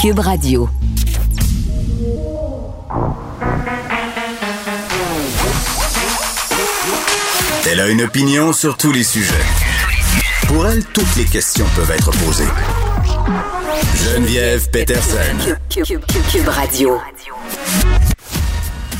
Cube Radio. Elle a une opinion sur tous les sujets. Pour elle, toutes les questions peuvent être posées. Geneviève Peterson. Cube, Radio.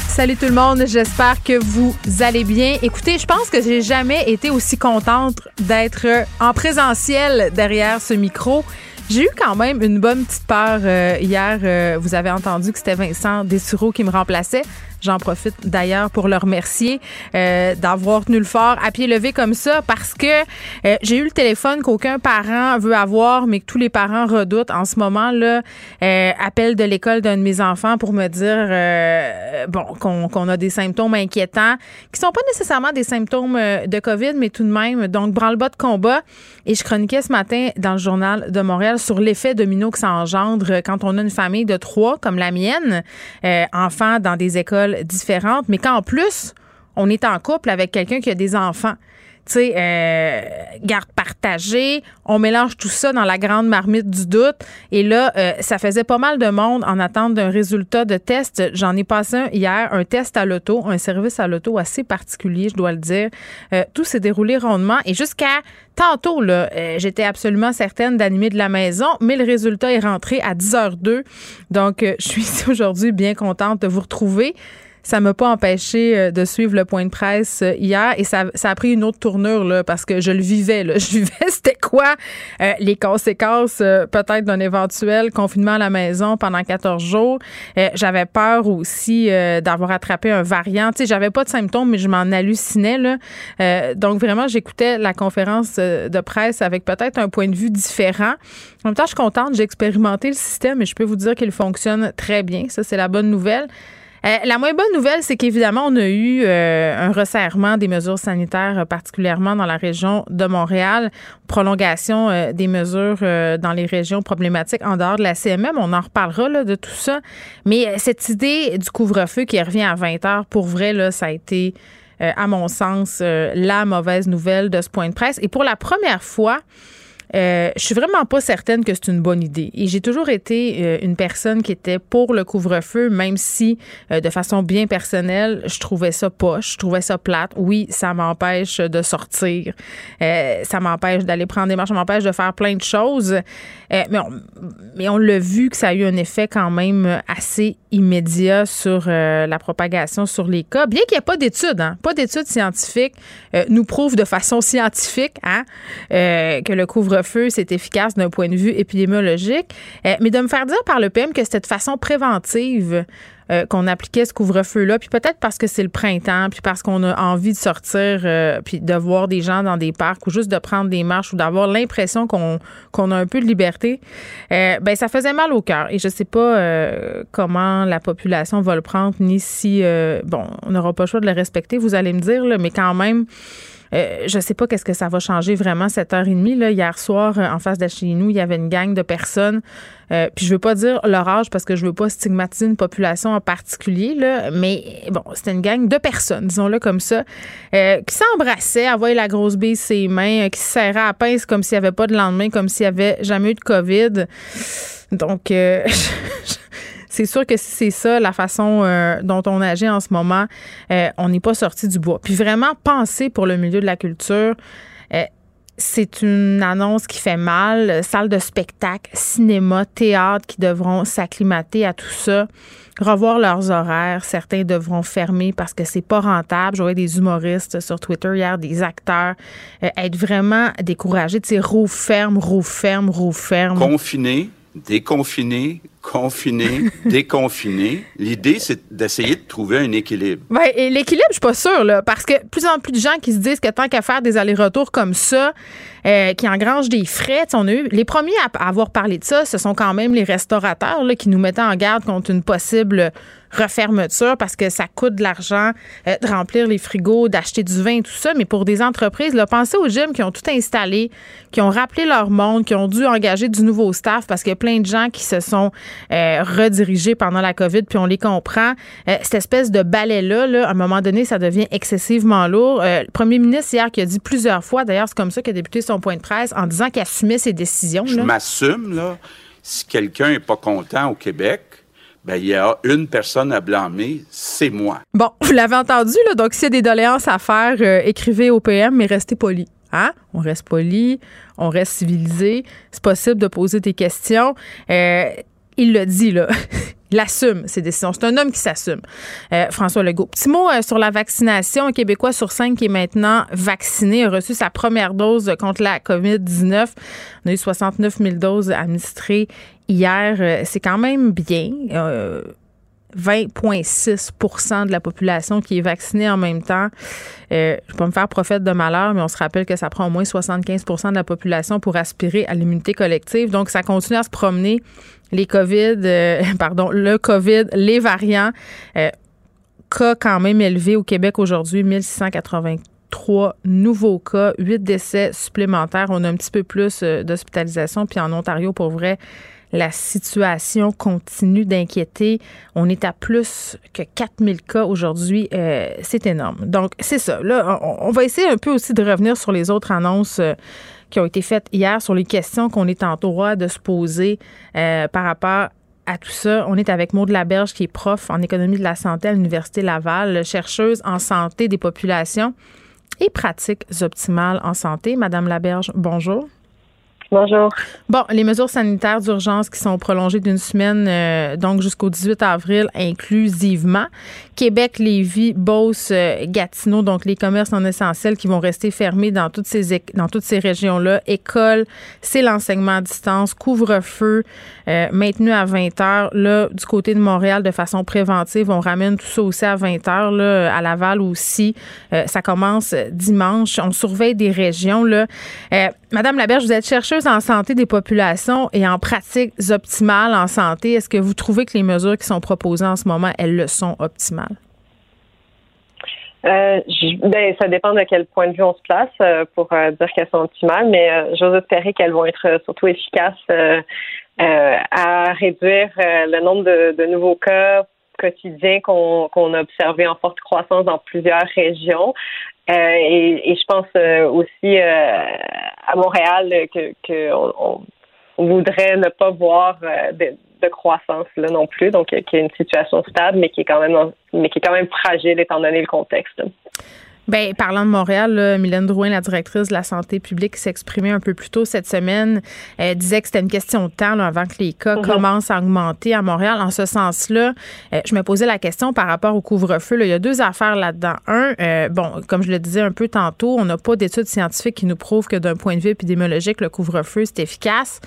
Salut tout le monde, j'espère que vous allez bien. Écoutez, je pense que j'ai jamais été aussi contente d'être en présentiel derrière ce micro. J'ai eu quand même une bonne petite peur euh, hier. Euh, vous avez entendu que c'était Vincent Dessureau qui me remplaçait. J'en profite d'ailleurs pour le remercier euh, d'avoir tenu le fort à pied levé comme ça parce que euh, j'ai eu le téléphone qu'aucun parent veut avoir, mais que tous les parents redoutent en ce moment là. Euh, appel de l'école d'un de mes enfants pour me dire euh, bon qu'on a des symptômes inquiétants qui sont pas nécessairement des symptômes de Covid, mais tout de même donc branle-bas de combat. Et je chroniquais ce matin dans le journal de Montréal sur l'effet domino que ça engendre quand on a une famille de trois comme la mienne, enfants dans des écoles différentes, mais qu'en plus, on est en couple avec quelqu'un qui a des enfants tu sais, euh, garde partagée. On mélange tout ça dans la grande marmite du doute. Et là, euh, ça faisait pas mal de monde en attente d'un résultat de test. J'en ai passé un hier, un test à l'auto, un service à l'auto assez particulier, je dois le dire. Euh, tout s'est déroulé rondement et jusqu'à tantôt, là, j'étais absolument certaine d'animer de la maison, mais le résultat est rentré à 10h02. Donc, je suis aujourd'hui bien contente de vous retrouver ça m'a pas empêché euh, de suivre le point de presse euh, hier et ça, ça a pris une autre tournure là, parce que je le vivais. Là. Je vivais c'était quoi euh, les conséquences peut-être d'un éventuel confinement à la maison pendant 14 jours. j'avais peur aussi d'avoir attrapé un variant. Tu sais, j'avais pas de symptômes, mais je m'en hallucinais. Là. donc vraiment, j'écoutais la conférence de presse avec peut-être un point de vue différent. En même temps, je suis contente, j'ai expérimenté le système et je peux vous dire qu'il fonctionne très bien. Ça, c'est la bonne nouvelle. Euh, la moins bonne nouvelle, c'est qu'évidemment, on a eu euh, un resserrement des mesures sanitaires, euh, particulièrement dans la région de Montréal, prolongation des mesures dans les régions problématiques en dehors de la CMM. On en reparlera là, de tout ça. Mais cette idée du couvre-feu qui revient à 20 heures, pour vrai, là, ça a été, à mon sens, la mauvaise nouvelle de ce point de presse. Et pour la première fois, euh, je suis vraiment pas certaine que c'est une bonne idée. Et j'ai toujours été euh, une personne qui était pour le couvre-feu, même si euh, de façon bien personnelle, je trouvais ça poche, je trouvais ça plate. Oui, ça m'empêche de sortir, ça m'empêche d'aller prendre des marches, ça m'empêche de faire plein de choses. mais on, mais on l'a vu que ça a eu un effet quand même assez immédiat sur la propagation sur les cas, bien qu'il n'y ait pas d'études, hein, pas d'études scientifiques, nous prouvent de façon scientifique hein, que le couvre feu c'est efficace d'un point de vue épidémiologique. Euh, mais de me faire dire par le PM que c'était de façon préventive euh, qu'on appliquait ce couvre-feu-là, puis peut-être parce que c'est le printemps, puis parce qu'on a envie de sortir, euh, puis de voir des gens dans des parcs ou juste de prendre des marches ou d'avoir l'impression qu'on a un peu de liberté, ben ça faisait mal au cœur. Et je sais pas comment la population va le prendre, ni si, bon, on n'aura pas le choix de le respecter, vous allez me dire, mais quand même, euh, je sais pas qu'est-ce que ça va changer vraiment cette heure et demie. Là. Hier soir, euh, en face de chez nous, il y avait une gang de personnes. Euh, puis je veux pas dire leur âge parce que je veux pas stigmatiser une population en particulier, là, mais bon, c'était une gang de personnes, disons-le comme ça, qui s'embrassaient, avaient la grosse bille ses mains, qui se serraient à pince comme s'il n'y avait pas de lendemain, comme s'il n'y avait jamais eu de COVID. Donc, c'est sûr que si c'est ça la façon euh, dont on agit en ce moment, euh, on n'est pas sorti du bois. Puis vraiment penser pour le milieu de la culture. Euh, c'est une annonce qui fait mal. Salle de spectacle, cinéma, théâtre qui devront s'acclimater à tout ça, revoir leurs horaires. Certains devront fermer parce que c'est pas rentable. J'aurais des humoristes sur Twitter hier, des acteurs, être vraiment découragés. Tu sais, roue ferme, roue ferme, roue ferme. Confiné, déconfiné, confiné, déconfiné. L'idée, c'est d'essayer de trouver un équilibre. Oui, et l'équilibre, je suis pas sûre, là, parce que plus en plus de gens qui se disent que tant qu'à faire des allers-retours comme ça, euh, qui engrangent des frais, on a eu, les premiers à avoir parlé de ça, ce sont quand même les restaurateurs là, qui nous mettaient en garde contre une possible refermeture parce que ça coûte de l'argent euh, de remplir les frigos, d'acheter du vin, tout ça. Mais pour des entreprises, là, pensez aux gyms qui ont tout installé, qui ont rappelé leur monde, qui ont dû engager du nouveau staff parce qu'il y a plein de gens qui se sont euh, redirigés pendant la COVID, puis on les comprend. Euh, cette espèce de balai-là, là, à un moment donné, ça devient excessivement lourd. le premier ministre hier qui a dit plusieurs fois, d'ailleurs, c'est comme ça qu'il a débuté son point de presse, en disant qu'il assumait ses décisions. Je m'assume, là si quelqu'un est pas content au Québec, ben, il y a une personne à blâmer, c'est moi. Bon, vous l'avez entendu, là, donc s'il y a des doléances à faire, euh, écrivez au PM, mais restez poli. Hein? On reste poli, on reste civilisé. C'est possible de poser des questions. Euh, il le dit, là. il assume ses décisions. C'est un homme qui s'assume. Euh, François Legault. Petit mot sur la vaccination. Un Québécois sur cinq qui est maintenant vacciné a reçu sa première dose contre la COVID-19. On a eu 69 000 doses administrées hier. Euh, c'est quand même bien. 20,6% de la population qui est vaccinée en même temps. Euh, je ne vais pas me faire prophète de malheur, mais on se rappelle que ça prend au moins 75% de la population pour aspirer à l'immunité collective. Donc, ça continue à se promener. Les COVID, euh, pardon, le COVID, les variants. Euh, cas quand même élevés au Québec aujourd'hui, 1683 nouveaux cas, 8 décès supplémentaires. On a un petit peu plus d'hospitalisation. Puis en Ontario, pour vrai, la situation continue d'inquiéter. On est à plus que 4000 cas aujourd'hui. Euh, c'est énorme. Donc, c'est ça. Là, on, va essayer un peu aussi de revenir sur les autres annonces. Euh, qui ont été faites hier sur les questions qu'on est en droit de se poser euh, par rapport à tout ça. On est avec Maud Laberge, qui est prof en économie de la santé à l'Université Laval, chercheuse en santé des populations et pratiques optimales en santé. Madame Laberge, bonjour. Bonjour. Bon, les mesures sanitaires d'urgence qui sont prolongées d'une semaine, euh, donc jusqu'au 18 avril inclusivement. Québec, Lévis, Beauce, euh, Gatineau, donc les commerces non essentiels qui vont rester fermés dans toutes ces dans toutes ces régions-là. École, c'est l'enseignement à distance, couvre-feu euh, maintenu à 20 heures. Là, du côté de Montréal, de façon préventive, on ramène tout ça aussi à 20 heures. Là, à Laval aussi, ça commence dimanche. On surveille des régions. Là. Madame Laberge, vous êtes chercheuse en santé des populations et en pratiques optimales en santé. Est-ce que vous trouvez que les mesures qui sont proposées en ce moment, elles le sont optimales? Euh, ben, ça dépend de quel point de vue on se place euh, pour euh, dire qu'elles sont optimales, mais j'ose espérer qu'elles vont être surtout efficaces à réduire le nombre de, nouveaux cas quotidiens qu'on a observés en forte croissance dans plusieurs régions. Et, je pense aussi à Montréal que, que on, voudrait ne pas voir de, de croissance là non plus, donc qui est une situation stable, mais qui est quand même mais qui est quand même fragile étant donné le contexte. Bien, parlant de Montréal, là, Mylène Drouin, la directrice de la santé publique, s'exprimait un peu plus tôt cette semaine. Elle disait que c'était une question de temps avant que les cas mhm. commencent à augmenter à Montréal. En ce sens-là, euh, je me posais la question par rapport au couvre-feu. Il y a deux affaires là-dedans. Un, euh, bon, comme je le disais un peu tantôt, on n'a pas d'études scientifiques qui nous prouvent que d'un point de vue épidémiologique, le couvre-feu, c'est efficace.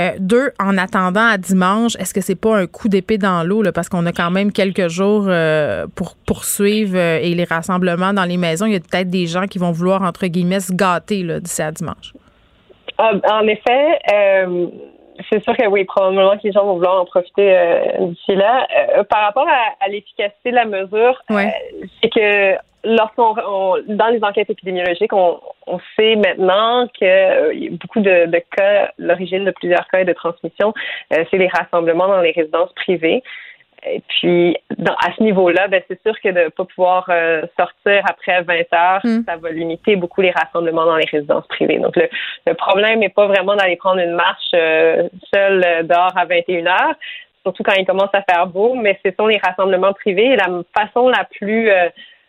Euh, deux, en attendant à dimanche, est-ce que c'est pas un coup d'épée dans l'eau, parce qu'on a quand même quelques jours pour poursuivre et les rassemblements dans les maisons il y a peut-être des gens qui vont vouloir, entre guillemets, se gâter d'ici à dimanche. Ah, en effet, euh, c'est sûr que oui, probablement que les gens vont vouloir en profiter euh, d'ici là. Euh, par rapport à, l'efficacité de la mesure, c'est que lorsqu'on dans les enquêtes épidémiologiques, on, sait maintenant que beaucoup de, de cas, l'origine de plusieurs cas de transmission, c'est les rassemblements dans les résidences privées. Et puis, à ce niveau-là, ben, c'est sûr que de ne pas pouvoir euh, sortir après 20 heures, hmm. ça va limiter beaucoup les rassemblements dans les résidences privées. Donc, le, problème n'est pas vraiment d'aller prendre une marche euh, seule euh, dehors à 21 heures, surtout quand il commence à faire beau, mais ce sont les rassemblements privés et la façon la plus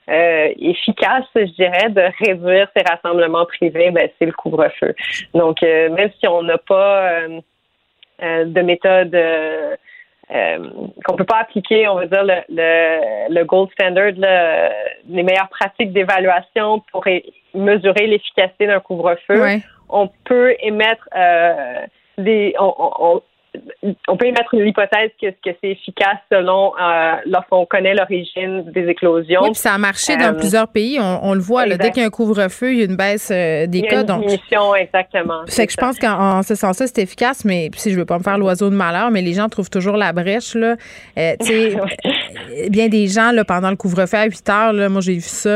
efficace, je dirais, de réduire ces rassemblements privés, ben, c'est le couvre-feu. Donc, même si on n'a pas de méthode euh, qu'on peut pas appliquer, on va dire, le, le, gold standard, les meilleures pratiques d'évaluation pour mesurer l'efficacité d'un couvre-feu. On peut émettre euh, des, on, on peut émettre une hypothèse que, que c'est efficace selon euh, lorsqu'on connaît l'origine des éclosions. Oui, puis ça a marché dans euh, plusieurs pays. On, le voit, dès qu'il y a un couvre-feu, il y a une baisse euh, des il y cas. Une donc, diminution, exactement. Fait que je pense qu'en ce sens-là, c'est efficace, mais si je veux pas me faire l'oiseau de malheur, mais les gens trouvent toujours la brèche. Là. bien des gens, là, pendant le couvre-feu à 8 heures, là, moi j'ai vu ça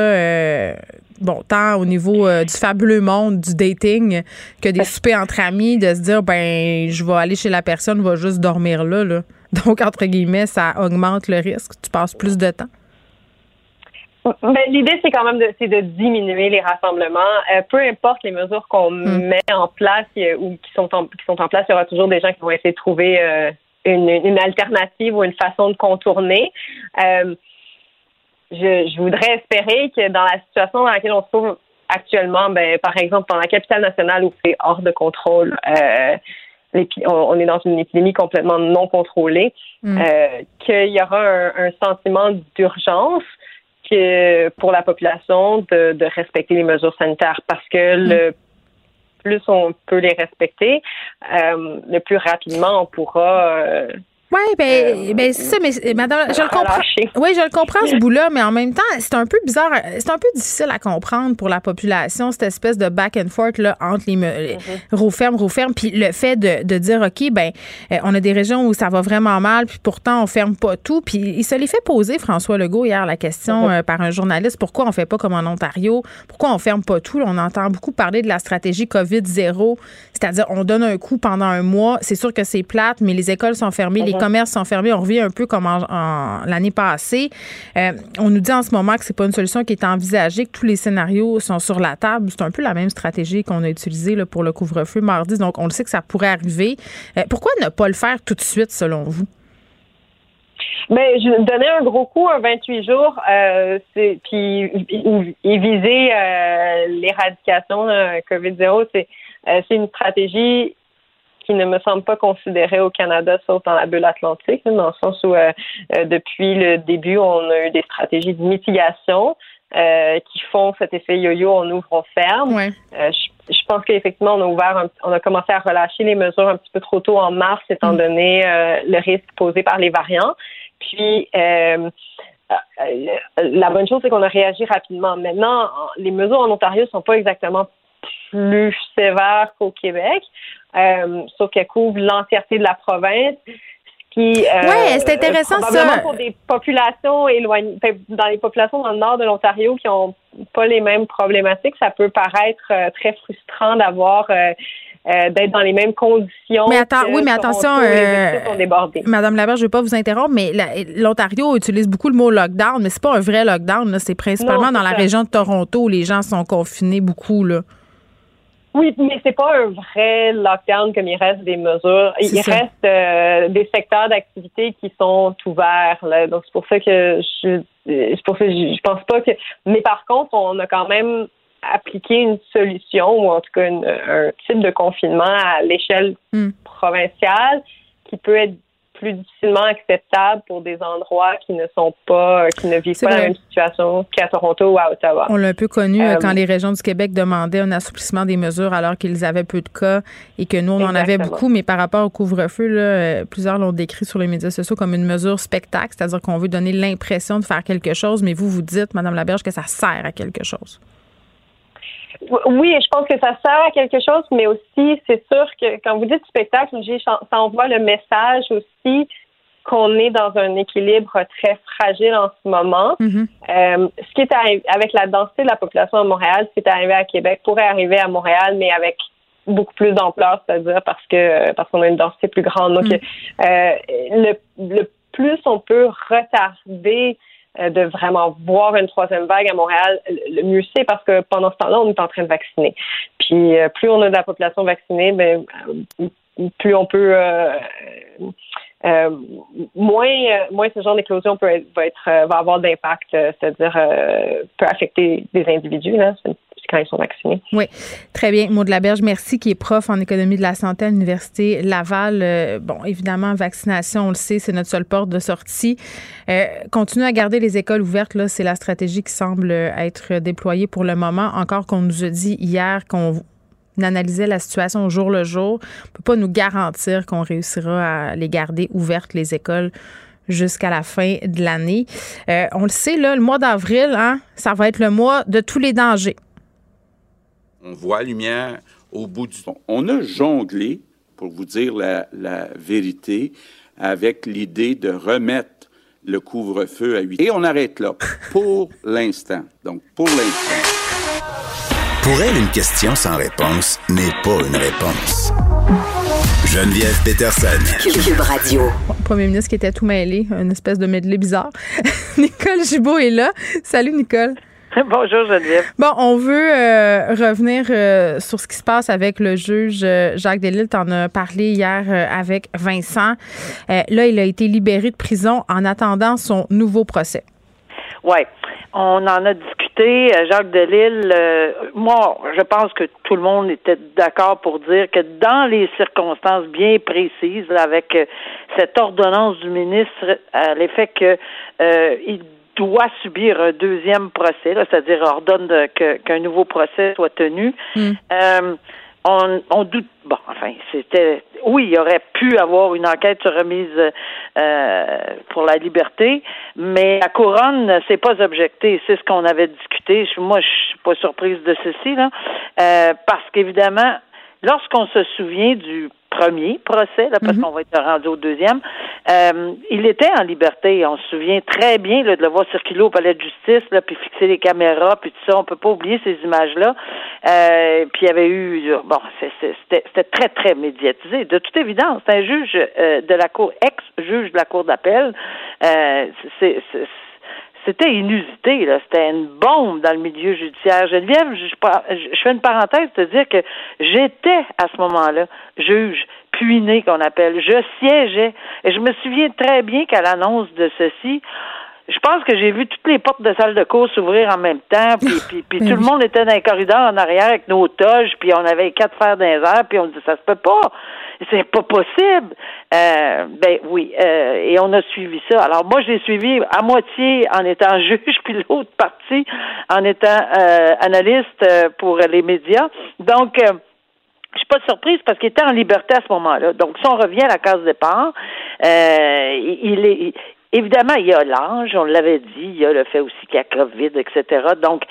bon, tant au niveau euh, du fabuleux monde du dating que des soupers entre amis, de se dire, ben, je vais aller chez la personne, va juste dormir là, là. Donc, entre guillemets, ça augmente le risque. Tu passes plus de temps. Ben, l'idée, c'est quand même de, de diminuer les rassemblements. Euh, peu importe les mesures qu'on hmm. met en place ou qui sont en, qui sont en place, il y aura toujours des gens qui vont essayer de trouver euh, une, une, alternative ou une façon de contourner. Je, je, voudrais espérer que dans la situation dans laquelle on se trouve actuellement, ben, par exemple, dans la capitale nationale où c'est hors de contrôle, euh, on est dans une épidémie complètement non contrôlée, hmm. euh, qu'il y aura un, un sentiment d'urgence que pour la population de, de, respecter les mesures sanitaires parce que mm. le plus on peut les respecter, euh, le plus rapidement on pourra euh, oui, ben, euh, ben c'est ça, mais madame, je le comprends. Oui, je le comprends ce bout-là, mais en même temps, c'est un peu bizarre, c'est un peu difficile à comprendre pour la population, cette espèce de back and forth là, entre les, mm -hmm. puis le fait de, de, dire, OK, ben, euh, on a des régions où ça va vraiment mal, puis pourtant, on ferme pas tout. Puis il se les fait poser, François Legault, hier, la question mm-hmm. euh, par un journaliste, pourquoi on fait pas comme en Ontario? Pourquoi on ferme pas tout? On entend beaucoup parler de la stratégie COVID-0, c'est-à-dire on donne un coup pendant un mois. C'est sûr que c'est plate, mais les écoles sont fermées, les commerces sont fermés. On revient un peu comme l'année passée. Euh, on nous dit en ce moment que c'est pas une solution qui est envisagée, que tous les scénarios sont sur la table. C'est un peu la même stratégie qu'on a utilisée pour le couvre-feu mardi. Donc, on le sait que ça pourrait arriver. Euh, pourquoi ne pas le faire tout de suite, selon vous? Ben, je donnais un gros coup à 28 jours, euh, puis et viser euh, l'éradication de COVID-0, c'est c'est une stratégie qui ne me semble pas considéré au Canada, sauf dans la bulle atlantique, dans le sens où euh, euh, depuis le début, on a eu des stratégies de mitigation. Euh, qui font cet effet yo-yo, on ouvre, on ferme. je, pense qu'effectivement, on a ouvert, on a commencé à relâcher les mesures un petit peu trop tôt en mars, étant mm. donné le risque posé par les variants. Puis, la bonne chose, c'est qu'on a réagi rapidement. Maintenant, les mesures en Ontario sont pas exactement plus sévères qu'au Québec sauf qu'elle couvre l'entièreté de la province. Qui, euh, c'est intéressant ça. pour des populations éloignées, dans les populations dans le nord de l'Ontario qui ont pas les mêmes problématiques, ça peut paraître euh, très frustrant d'avoir euh, euh, d'être dans les mêmes conditions. Mais attends, oui, mais attention, Madame Laberge, je ne vais pas vous interrompre, mais l'Ontario utilise beaucoup le mot lockdown, mais c'est pas un vrai lockdown. C'est principalement dans la région de Toronto où les gens sont confinés beaucoup là. Oui, mais c'est pas un vrai lockdown comme il reste des mesures. Il reste euh, des secteurs d'activité qui sont ouverts. Là. Donc c'est pour ça que je c'est pour ça que je, pense pas que. Mais par contre, on a quand même appliqué une solution ou en tout cas un type de confinement à l'échelle hmm. provinciale qui peut être plus difficilement acceptable pour des endroits qui ne sont pas, qui ne vivent pas la même situation qu'à Toronto ou à Ottawa. On l'a un peu connu euh, quand les régions du Québec demandaient un assouplissement des mesures alors qu'ils avaient peu de cas et que nous, on en avait beaucoup. Mais par rapport au couvre-feu, euh, plusieurs l'ont décrit sur les médias sociaux comme une mesure spectacle, c'est-à-dire qu'on veut donner l'impression de faire quelque chose, mais vous, vous dites, Madame Laberge, que ça sert à quelque chose. Oui, je pense que ça sert à quelque chose, mais aussi, c'est sûr que quand vous dites spectacle, ça envoie le message aussi qu'on est dans un équilibre très fragile en ce moment. Mm-hmm. Euh, ce qui est arrivé avec la densité de la population à Montréal, ce qui est arrivé à Québec pourrait arriver à Montréal, mais avec beaucoup plus d'ampleur, c'est-à-dire parce que parce qu'on a une densité plus grande. Donc, mm. euh, le, le plus on peut retarder de vraiment voir une troisième vague à Montréal, le mieux c'est parce que pendant ce temps-là, on est en train de vacciner. Puis euh, plus on a de la population vaccinée, ben, euh, plus on peut moins moins ce genre d'éclosion peut être, va être va avoir d'impact, c'est-à-dire peut affecter des individus. Là quand ils sont vaccinés. Oui, très bien. Maud Laberge, merci, qui est prof en économie de la santé à l'Université Laval. Euh, bon, évidemment, vaccination, on le sait, c'est notre seule porte de sortie. Euh, à garder les écoles ouvertes, là, c'est la stratégie qui semble être déployée pour le moment. Encore qu'on nous a dit hier qu'on analysait la situation au jour le jour. On ne peut pas nous garantir qu'on réussira à les garder ouvertes, les écoles jusqu'à la fin de l'année. Euh, on le sait, là, le mois d'avril, hein, ça va être le mois de tous les dangers. On voit la lumière au bout du fond. On a jonglé, pour vous dire la, vérité, avec l'idée de remettre le couvre-feu à 8. Et on arrête là, pour l'instant. Donc, pour l'instant. Pour elle, une question sans réponse n'est pas une réponse. Geneviève Peterson. Cube Radio. premier ministre qui était tout mêlé, une espèce de medley bizarre. Nicole Gibault est là. Salut, Nicole. Bonjour Geneviève. Bon, on veut euh, revenir euh, sur ce qui se passe avec le juge euh, Jacques Delisle. T'en as parlé hier avec Vincent. là, il a été libéré de prison en attendant son nouveau procès. Oui, on en a discuté. Jacques Delisle, moi, je pense que tout le monde était d'accord pour dire que dans les circonstances bien précises, avec cette ordonnance du ministre, à l'effet que il doit subir un deuxième procès, c'est-à-dire ordonne qu'un nouveau procès soit tenu. Hmm. Euh, on, doute. Bon, enfin, c'était. Oui, il aurait pu avoir une enquête sur remise euh, pour la liberté, mais la couronne ne s'est pas objectée. C'est ce qu'on avait discuté. Moi, je suis pas surprise de ceci, là, euh, parce qu'évidemment, lorsqu'on se souvient du premier procès, là, parce mhm. qu'on va être rendu au deuxième, euh, il était en liberté. On se souvient très bien de le voir circuler au palais de justice, là, puis fixer les caméras, puis tout ça. On peut pas oublier ces images-là. Euh, puis il y avait eu, bon, c'était très, très médiatisé. De toute évidence, c'est un juge euh, de la Cour, ex-juge de la Cour d'appel. c'est c'était inusité, là. C'était une bombe dans le milieu judiciaire. Geneviève, je, je fais une parenthèse te dire que j'étais à ce moment-là juge puiné qu'on appelle. Je siégeais. Et je me souviens très bien qu'à l'annonce de ceci, je pense que j'ai vu toutes les portes de salle de cours s'ouvrir en même temps, puis, puis, puis tout le monde était dans les corridors en arrière avec nos toges, puis on avait quatre fers dans les airs, puis on dit ça se peut pas, c'est pas possible. Euh, ben oui, euh, et on a suivi ça. Alors moi, j'ai suivi à moitié en étant juge, puis l'autre partie en étant euh, analyste euh, pour les médias. Donc je suis pas surprise parce qu'il était en liberté à ce moment-là. Donc, si on revient à la case départ, euh, il est, Évidemment, il y a l'âge, on l'avait dit, il y a le fait aussi qu'il y a COVID, etc. Donc,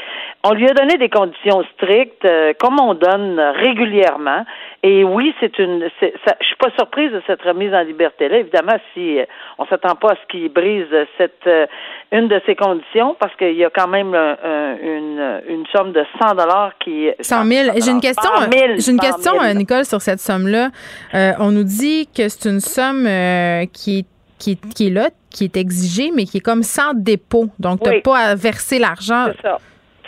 on lui a donné des conditions strictes, euh, comme on donne régulièrement. Et oui, c'est une. C'est, ça, je suis pas surprise de cette remise en liberté-là. Évidemment, si euh, on s'attend pas à ce qu'il brise cette euh, une de ces conditions, parce qu'il y a quand même une, une somme de 100 dollars qui. 100 000. J'ai une question. J'ai une question, Nicole, sur cette somme-là. on nous dit que c'est une somme qui est qui est, qui est là, qui est exigé, mais qui est comme sans dépôt. Donc, tu n'as pas à verser l'argent. C'est ça.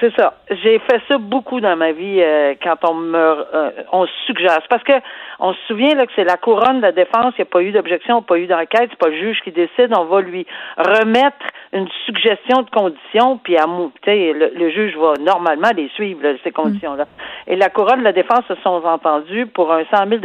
C'est ça. J'ai fait ça beaucoup dans ma vie euh, quand on me euh, on suggère. Parce que on se souvient là que c'est la couronne de la défense, il n'y a pas eu d'objection, pas eu d'enquête, c'est pas le juge qui décide, on va lui remettre une suggestion de conditions, puis à le, le juge va normalement les suivre, ces conditions-là. Et la couronne de la défense se sont entendus pour un 100 000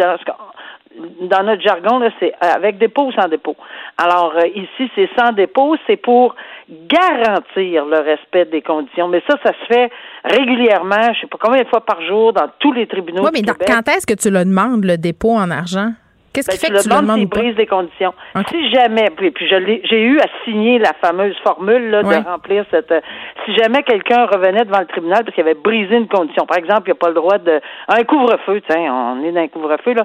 dans notre jargon, là, c'est avec dépôt ou sans dépôt. Alors, euh, ici, c'est sans dépôt, c'est pour garantir le respect des conditions. Mais ça, ça se fait régulièrement, je sais pas combien de fois par jour, dans tous les tribunaux. Oui, mais quand est-ce que tu le demandes, le dépôt en argent? Qu'est-ce qui ben, fait que tu le demandes brise des conditions. Si jamais, puis, puis j'ai eu à signer la fameuse formule là, de remplir cette. Euh, si jamais quelqu'un revenait devant le tribunal parce qu'il avait brisé une condition, par exemple, il n'a pas le droit de un couvre-feu, tiens, on est dans un couvre-feu là.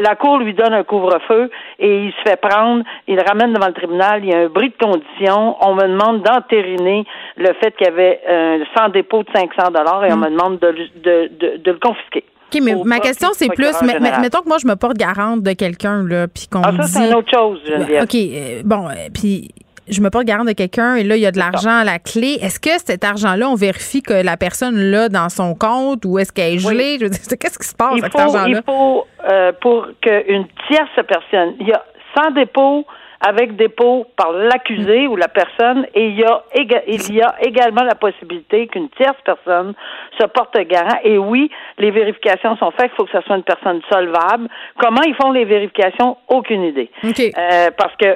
la, cour lui donne un couvre-feu et il se fait prendre, il le ramène devant le tribunal, il y a un bris de condition, on me demande d'entériner le fait qu'il y avait un sans dépôt de 500 dollars et on mm. me demande de, de, de le confisquer. OK, mais ma question, c'est plus, mettons que moi, je me porte garante de quelqu'un, là, puis qu'on ah, ça, c'est une autre chose, Geneviève. OK, euh, bon, euh, puis je me porte garante de quelqu'un et là, il y a de l'argent à la clé. Est-ce que cet argent-là, on vérifie que la personne l'a dans son compte ou est-ce qu'elle est gelée? Qu'est-ce qui se passe avec cet argent-là? Il faut, euh, pour qu'une tierce personne, il y a sans dépôt, avec dépôt par l'accusé ou la personne et il y a il y a également la possibilité qu'une tierce personne se porte garant et oui, les vérifications sont faites, il faut que ce soit une personne solvable. Comment ils font les vérifications? Aucune idée. Euh, parce que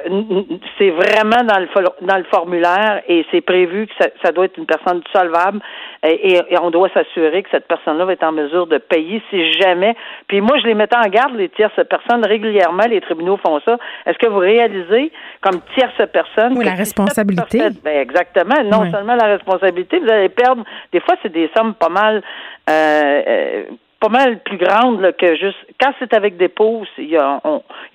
c'est vraiment dans le dans le formulaire et c'est prévu que ça, doit être une personne solvable et, on doit s'assurer que cette personne-là va être en mesure de payer si jamais. Puis moi, je les mettais en garde les tierces personnes régulièrement. Les tribunaux font ça. Est-ce que vous réalisez comme tierce personne. Oui, la responsabilité. Ben, exactement. Non seulement la responsabilité, vous allez perdre. Des fois, c'est des sommes pas mal. Euh, euh, pas mal plus grandes que juste quand c'est avec des pauses, il y, a,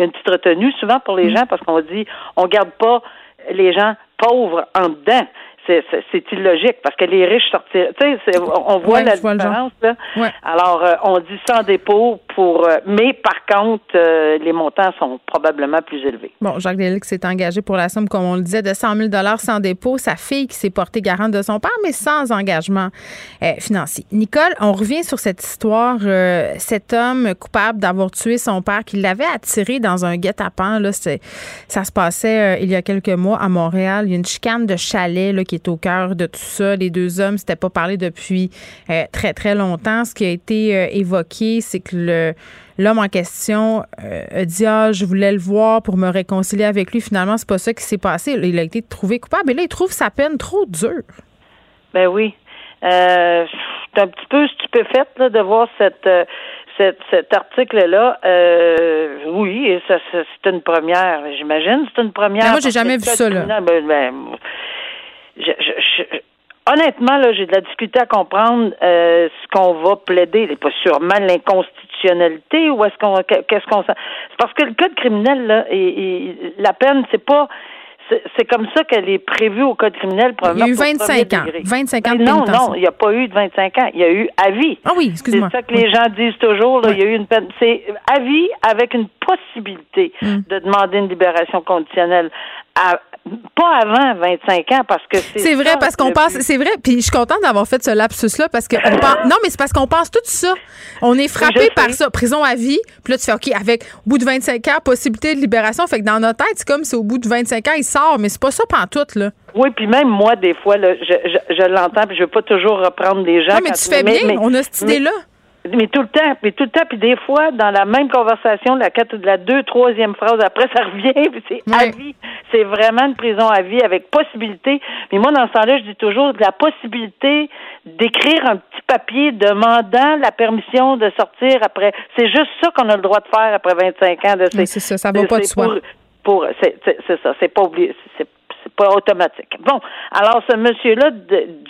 une petite retenue souvent pour les mm. gens parce qu'on dit on garde pas les gens pauvres en dedans. C'est illogique parce que les riches sortir, tu sais, on voit la différence là. Alors, euh, on dit sans dépôt pour, euh, mais par contre, euh, les montants sont probablement plus élevés. Bon, Jacques Delix s'est engagé pour la somme, comme on le disait, de 100 000 sans dépôt. Sa fille qui s'est portée garante de son père, mais sans engagement financier. Nicole, on revient sur cette histoire. cet homme coupable d'avoir tué son père, qui l'avait attiré dans un guet-apens, là, ça se passait il y a quelques mois à Montréal. Il y a une chicane de chalet là, qui est au cœur de tout ça. Les deux hommes s'étaient pas parlé depuis euh, très, très longtemps. Ce qui a été euh, évoqué, c'est que l'homme en question euh, a dit Ah, je voulais le voir pour me réconcilier avec lui. Finalement, c'est pas ça qui s'est passé. Il a été trouvé coupable et là, il trouve sa peine trop dure. Ben oui. Euh, c'est un petit peu stupéfaite là, de voir cette, cet, article-là. oui, ça, c'est une première, j'imagine. C'est une première. Mais moi, j'ai jamais vu ça. Là. Ben, ben, je, honnêtement, là, j'ai de la difficulté à comprendre euh, ce qu'on va plaider. Pas sûrement l'inconstitutionnalité ou est-ce qu'on qu'est-ce qu'on c'est parce que le code criminel là, et, la peine, c'est pas c'est comme ça qu'elle est prévue au code criminel. Il y a eu 25 ans. 25 ans de Non, non, il n'y a pas eu de 25 ans. Il y a eu avis. Ah oui, excuse-moi. C'est ça que les gens disent toujours. Il y a eu une peine. C'est avis avec une possibilité hmm. de demander une libération conditionnelle. À, pas avant 25 ans parce que c'est C'est vrai parce qu'on pense c'est vrai puis je suis contente d'avoir fait ce lapsus là parce que on pense, non mais c'est parce qu'on pense tout ça. On est frappé par ça, prison à vie. Puis là tu fais OK avec au bout de 25 ans possibilité de libération fait que dans notre tête c'est comme c'est au bout de 25 ans il sort mais c'est pas ça pantoute là. Oui, puis même moi, des fois, là, je, je, je l'entends, puis je veux pas toujours reprendre des gens. Non, mais tu fais bien, on a cette idée-là. Mais tout le temps, mais tout le temps, puis des fois, dans la même conversation, la quatre, la deux, troisième phrase après, ça revient, puis c'est à vie. C'est vraiment une prison à vie avec possibilité. Mais moi, dans ce temps-là, je dis toujours la possibilité d'écrire un petit papier demandant la permission de sortir après. C'est juste ça qu'on a le droit de faire après 25 ans de ces. c'est ça, ça va pas de soi. Pour, c'est, ça, c'est pas oublié, c'est pas automatique. Bon, alors ce monsieur-là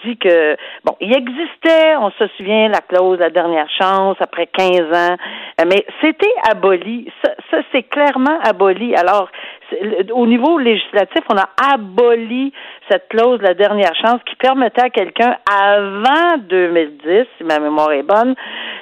dit que bon, il existait, on se souvient, la clause la dernière chance après 15 ans, mais c'était aboli. Ça, ça c'est clairement aboli. Alors, au niveau législatif, on a aboli cette clause la dernière chance qui permettait à quelqu'un avant 2010, si ma mémoire est bonne,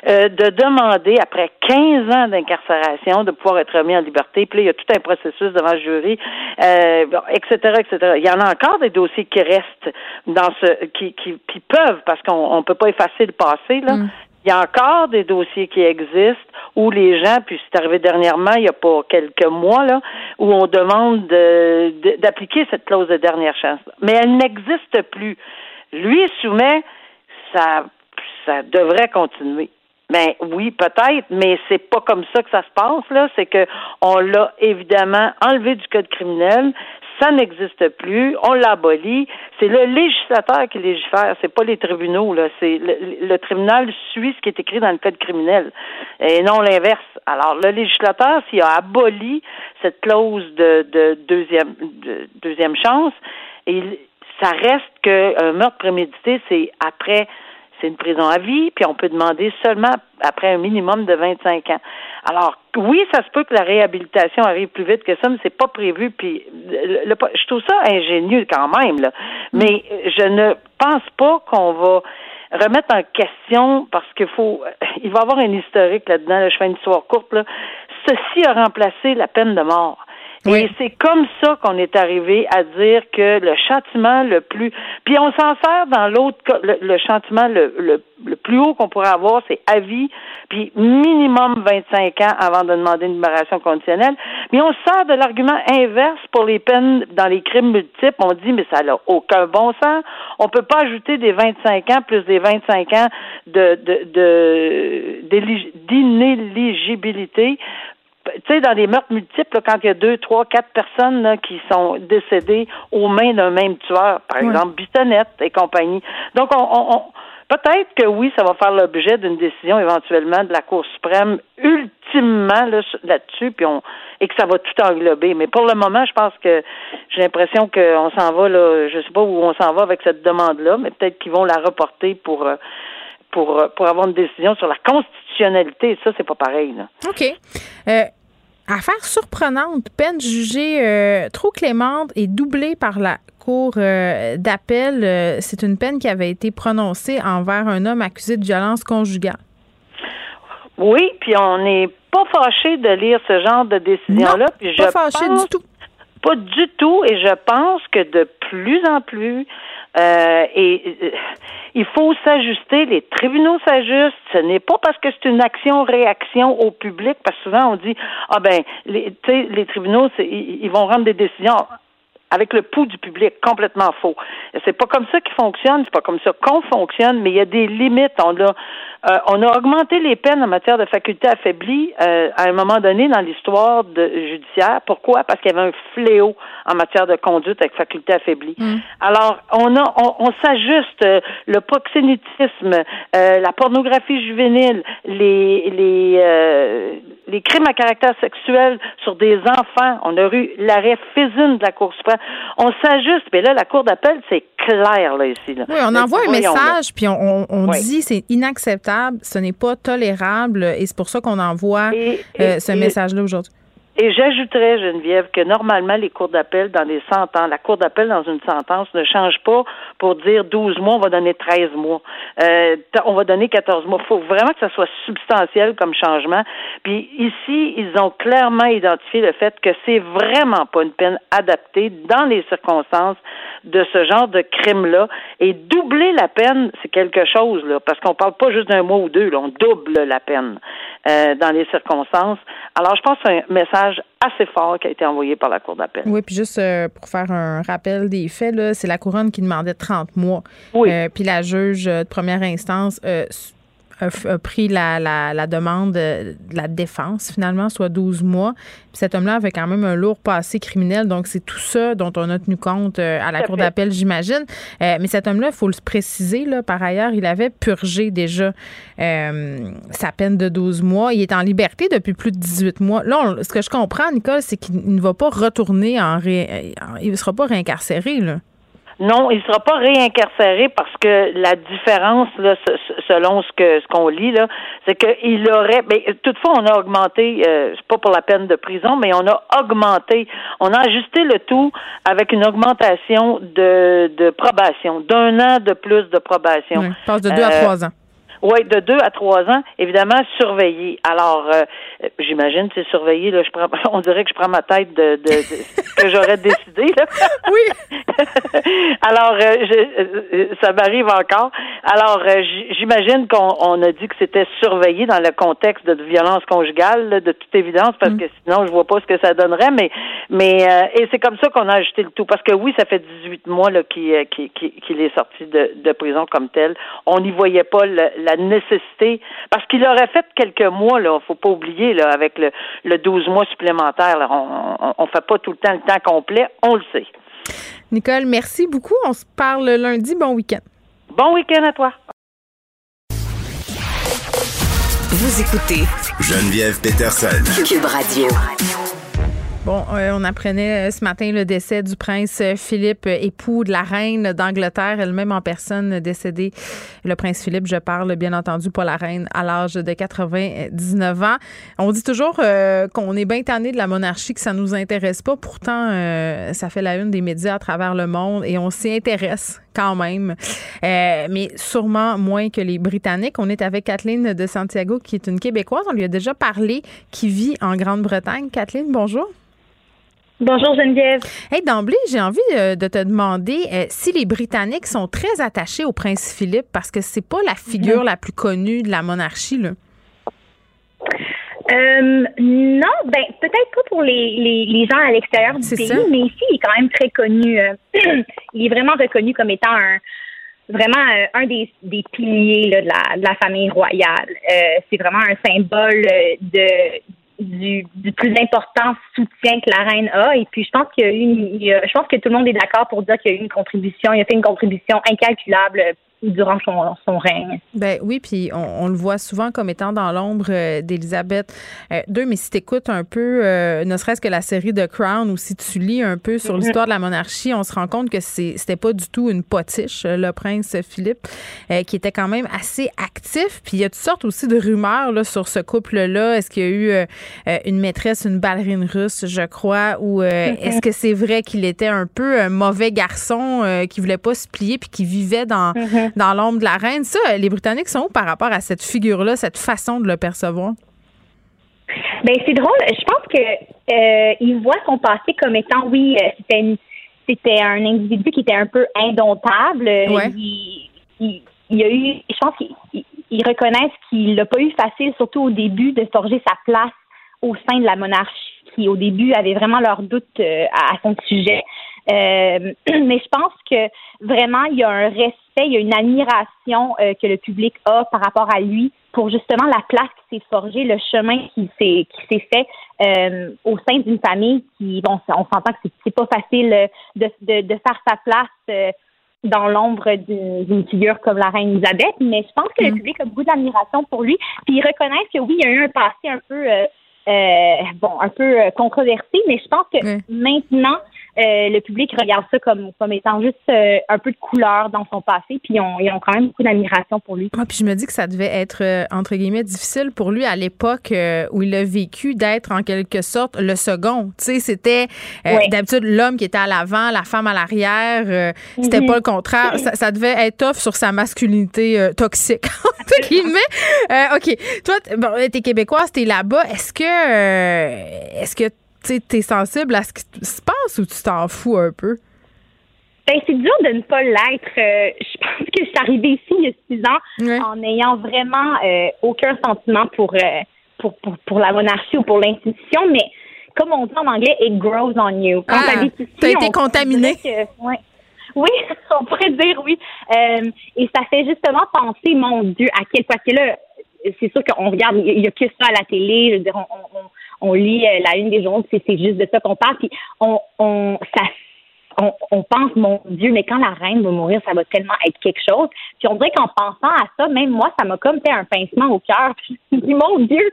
euh, de demander après 15 ans d'incarcération de pouvoir être remis en liberté. Puis là, il y a tout un processus devant le jury, euh, etc., etc. Il y en a encore des dossiers qui restent dans ce, qui, qui, qui peuvent, parce qu'on ne peut pas effacer le passé là. Mm. Il y a encore des dossiers qui existent où les gens, puis c'est arrivé dernièrement, il y a pas quelques mois, là, où on demande d'appliquer cette clause de dernière chance. Mais elle n'existe plus. Lui soumet, ça, ça devrait continuer. Ben oui, peut-être, mais c'est pas comme ça que ça se passe là. C'est que on l'a évidemment enlevé du code criminel ça n'existe plus, on l'abolit. C'est le législateur qui légifère, c'est pas les tribunaux. Là. C'est le, tribunal suit ce qui est écrit dans le code criminel et non l'inverse. Alors le législateur, s'il a aboli cette clause de, deuxième de deuxième chance, il, ça reste qu'un meurtre prémédité, c'est après c'est une prison à vie, puis on peut demander seulement après un minimum de 25 ans. Alors, oui, ça se peut que la réhabilitation arrive plus vite que ça, mais c'est pas prévu. Puis, le, je trouve ça ingénieux quand même, là. Mais je ne pense pas qu'on va remettre en question parce qu'il faut, il va y avoir un historique là-dedans. je fais une histoire courte. Là. Ceci a remplacé la peine de mort. Et c'est comme ça qu'on est arrivé à dire que le châtiment le plus... Puis on s'en sert dans l'autre cas, le, châtiment le, le, le, plus haut qu'on pourrait avoir, c'est avis, puis minimum 25 ans avant de demander une libération conditionnelle. Mais on sert de l'argument inverse pour les peines dans les crimes multiples. On dit, mais ça n'a aucun bon sens. On peut pas ajouter des 25 ans plus des 25 ans de, de, d'inéligibilité tu sais, dans les meurtres multiples, quand il y a deux, trois, quatre personnes qui sont décédées aux mains d'un même tueur, par exemple Bissonnette et compagnie. Donc, on, on, peut-être que oui, ça va faire l'objet d'une décision éventuellement de la Cour suprême, ultimement là-dessus, puis on et que ça va tout englober. Mais pour le moment, je pense que j'ai l'impression qu'on s'en va là, je sais pas où on s'en va avec cette demande-là, mais peut-être qu'ils vont la reporter pour. Euh, pour, pour avoir une décision sur la constitutionnalité. Ça, c'est pas pareil. Là. OK. Euh, Affaire surprenante, peine jugée euh, trop clémente et doublée par la cour d'appel. C'est une peine qui avait été prononcée envers un homme accusé de violence conjugale. Oui, puis on n'est pas fâché de lire ce genre de décision-là. Pas fâché du tout. Pas du tout, et je pense que de plus en plus, euh, et euh, il faut s'ajuster, les tribunaux s'ajustent. Ce n'est pas parce que c'est une action-réaction au public, parce que souvent on dit ah ben les, les tribunaux ils vont rendre des décisions avec le pouls du public, complètement faux. C'est pas comme ça qu'ils fonctionnent, c'est pas comme ça qu'on fonctionne, mais il y a des limites. On a, euh, on a augmenté les peines en matière de faculté affaiblie euh, à un moment donné dans l'histoire judiciaire. Pourquoi? Parce qu'il y avait un fléau en matière de conduite avec faculté affaiblie. Mm. Alors, on a, on, s'ajuste. Euh, le proxénétisme, la pornographie juvénile, les, les, les crimes à caractère sexuel sur des enfants. On a eu l'arrêt Fizine de la Cour suprême. On s'ajuste, mais là, la Cour d'appel, c'est clair, là, ici. Oui, on envoie un message, puis on, on, dit c'est inacceptable, ce n'est pas tolérable, et c'est pour ça qu'on envoie euh, ce message-là aujourd'hui. Et j'ajouterais, Geneviève, que normalement, les cours d'appel dans les ans, la cour d'appel dans une sentence ne change pas pour dire 12 mois, on va donner 13 mois. Euh, on va donner 14 mois. Il faut vraiment que ça soit substantiel comme changement. Puis ici, ils ont clairement identifié le fait que c'est vraiment pas une peine adaptée dans les circonstances de ce genre de crime-là. Et doubler la peine, c'est quelque chose, là, parce qu'on parle pas juste d'un mois ou deux, là, on double la peine euh, dans les circonstances. Alors, je pense que c'est un message assez fort qui a été envoyé par la Cour d'appel. Oui, puis juste euh, pour faire un rappel des faits, c'est la couronne qui demandait 30 mois. Oui. Euh, puis la juge de première instance a, pris la, la, demande de la défense, finalement, soit 12 mois. Puis cet homme-là avait quand même un lourd passé criminel. Donc, c'est tout ça dont on a tenu compte euh, à la Cour d'appel, j'imagine. Euh, mais cet homme-là, il faut le préciser, là, par ailleurs, il avait purgé déjà euh, sa peine de 12 mois. Il est en liberté depuis plus de 18 mois. Là, ce que je comprends, Nicole, c'est qu'il ne va pas retourner en... Ré... Il ne sera pas réincarcéré, là. Non, il ne sera pas réincarcéré parce que la différence, là, selon ce que ce qu'on lit, là, c'est qu'il aurait. Mais ben, toutefois, on a augmenté, euh, c'est pas pour la peine de prison, mais on a augmenté, on a ajusté le tout avec une augmentation de, de probation, d'un an de plus de probation. Oui, passe de deux à trois ans. Oui, de deux à trois ans, évidemment, surveillé. Alors, euh, j'imagine, c'est surveillé, là, je prends, on dirait que je prends ma tête de, de, ce que j'aurais décidé, là. Oui. Alors, euh, je, euh, ça m'arrive encore. Alors, j'imagine qu'on a dit que c'était surveillé dans le contexte de violence conjugale, de toute évidence, parce mm. que sinon, je vois pas ce que ça donnerait, mais, mais, et c'est comme ça qu'on a ajouté le tout. Parce que oui, ça fait 18 mois, là, qu'il qui, est sorti de, de prison comme tel. On n'y voyait pas le la nécessité, parce qu'il aurait fait quelques mois, là, faut pas oublier, là, avec le, le 12 mois supplémentaire, on, ne fait pas tout le temps le temps complet, on le sait. Nicole, merci beaucoup. On se parle lundi. Bon week-end. Bon week-end à toi. Vous écoutez Geneviève Peterson. Cube Radio. Bon, euh, on apprenait euh, ce matin le décès du prince Philippe, euh, époux de la reine d'Angleterre, elle-même en personne décédée. Le prince Philippe, je parle bien entendu pas la reine, à l'âge de 99 ans. On dit toujours qu'on est bien tanné de la monarchie, que ça nous intéresse pas. Pourtant, ça fait la une des médias à travers le monde et on s'y intéresse quand même, mais sûrement moins que les Britanniques. On est avec Kathleen de Santiago, qui est une Québécoise. On lui a déjà parlé, qui vit en Grande-Bretagne. Kathleen, bonjour. Bonjour Geneviève. Hey, d'emblée, j'ai envie euh, de te demander euh, si les Britanniques sont très attachés au prince Philippe parce que c'est pas la figure mhm. la plus connue de la monarchie, là. Euh, non, ben peut-être pas pour les, les, gens à l'extérieur du pays, mais ici il est quand même très connu. il est vraiment reconnu comme étant un vraiment un des, des piliers de, la, de la famille royale. c'est vraiment un symbole de du, du, plus important soutien que la reine a. Et puis, je pense qu'il y a une, je pense que tout le monde est d'accord pour dire qu'il y a eu une contribution. Il a fait une contribution incalculable durant son, son règne. Ben oui, puis on, le voit souvent comme étant dans l'ombre euh, d'Elisabeth II, mais si tu écoutes un peu, euh, ne serait-ce que la série The Crown, ou si tu lis un peu sur mm-hmm. l'histoire de la monarchie, on se rend compte que c'était pas du tout une potiche, le prince Philippe, qui était quand même assez actif. Puis il y a toutes sortes aussi de rumeurs là, sur ce couple-là. Est-ce qu'il y a eu une maîtresse, une ballerine russe, je crois, ou mm-hmm. est-ce que c'est vrai qu'il était un peu un mauvais garçon qui voulait pas se plier puis qui vivait dans dans l'ombre de la reine. Ça, les Britanniques sont où par rapport à cette figure-là, cette façon de le percevoir? Ben c'est drôle. Je pense que euh, ils voient son passé comme étant, oui, euh, c'était c'était un individu qui était un peu indomptable. Il, il, il, a eu, je pense qu'ils reconnaissent qu'il n'a pas eu facile, surtout au début, de forger sa place au sein de la monarchie, qui au début avait vraiment leurs doutes euh, à, son sujet. Euh, mais je pense que vraiment, il y a un respect, il y a une admiration euh, que le public a par rapport à lui pour justement la place qui s'est forgée, le chemin qui s'est qui s'est fait euh, au sein d'une famille qui, bon, on s'entend que c'est pas facile de, de, de, faire sa place dans l'ombre d'une figure comme la reine Elisabeth, mais je pense que le mm. public a beaucoup d'admiration pour lui. Puis ils reconnaissent que oui, il y a eu un passé un peu bon, un peu controversé, mais je pense que maintenant, euh, le public regarde ça comme, comme étant juste euh, un peu de couleur dans son passé, puis ils ont, ils ont quand même beaucoup d'admiration pour lui. Ah, puis je me dis que ça devait être, euh, entre guillemets, difficile pour lui à l'époque où il a vécu d'être en quelque sorte le second. Tu sais, c'était d'habitude l'homme qui était à l'avant, la femme à l'arrière. C'était mhm. pas le contraire. Ça, devait être tough sur sa masculinité toxique, entre guillemets. OK. Toi, bon, t'es québécoise, t'es là-bas. Est-ce que, est-ce que tu es sensible à ce qui se passe ou tu t'en fous un peu? Ben, c'est dur de ne pas l'être. Euh, je pense que je suis arrivée ici il y a six ans en n'ayant vraiment euh, aucun sentiment pour, euh, pour, pour, pour, la monarchie ou pour l'institution, mais comme on dit en anglais, it grows on you. Quand ah, t'as été contaminé. Oui, on pourrait dire oui. et ça fait justement penser, mon Dieu, à quel point que là, c'est sûr qu'on regarde, il n'y a que ça à la télé. Je veux dire, on, on on lit euh, la une des journaux, c'est juste de ça qu'on parle, puis on, on, ça on, on, pense, mon Dieu, mais quand la reine va mourir, ça va tellement être quelque chose. Puis on dirait qu'en pensant à ça, même moi, ça m'a comme fait un pincement au cœur. Je me dis, mon Dieu,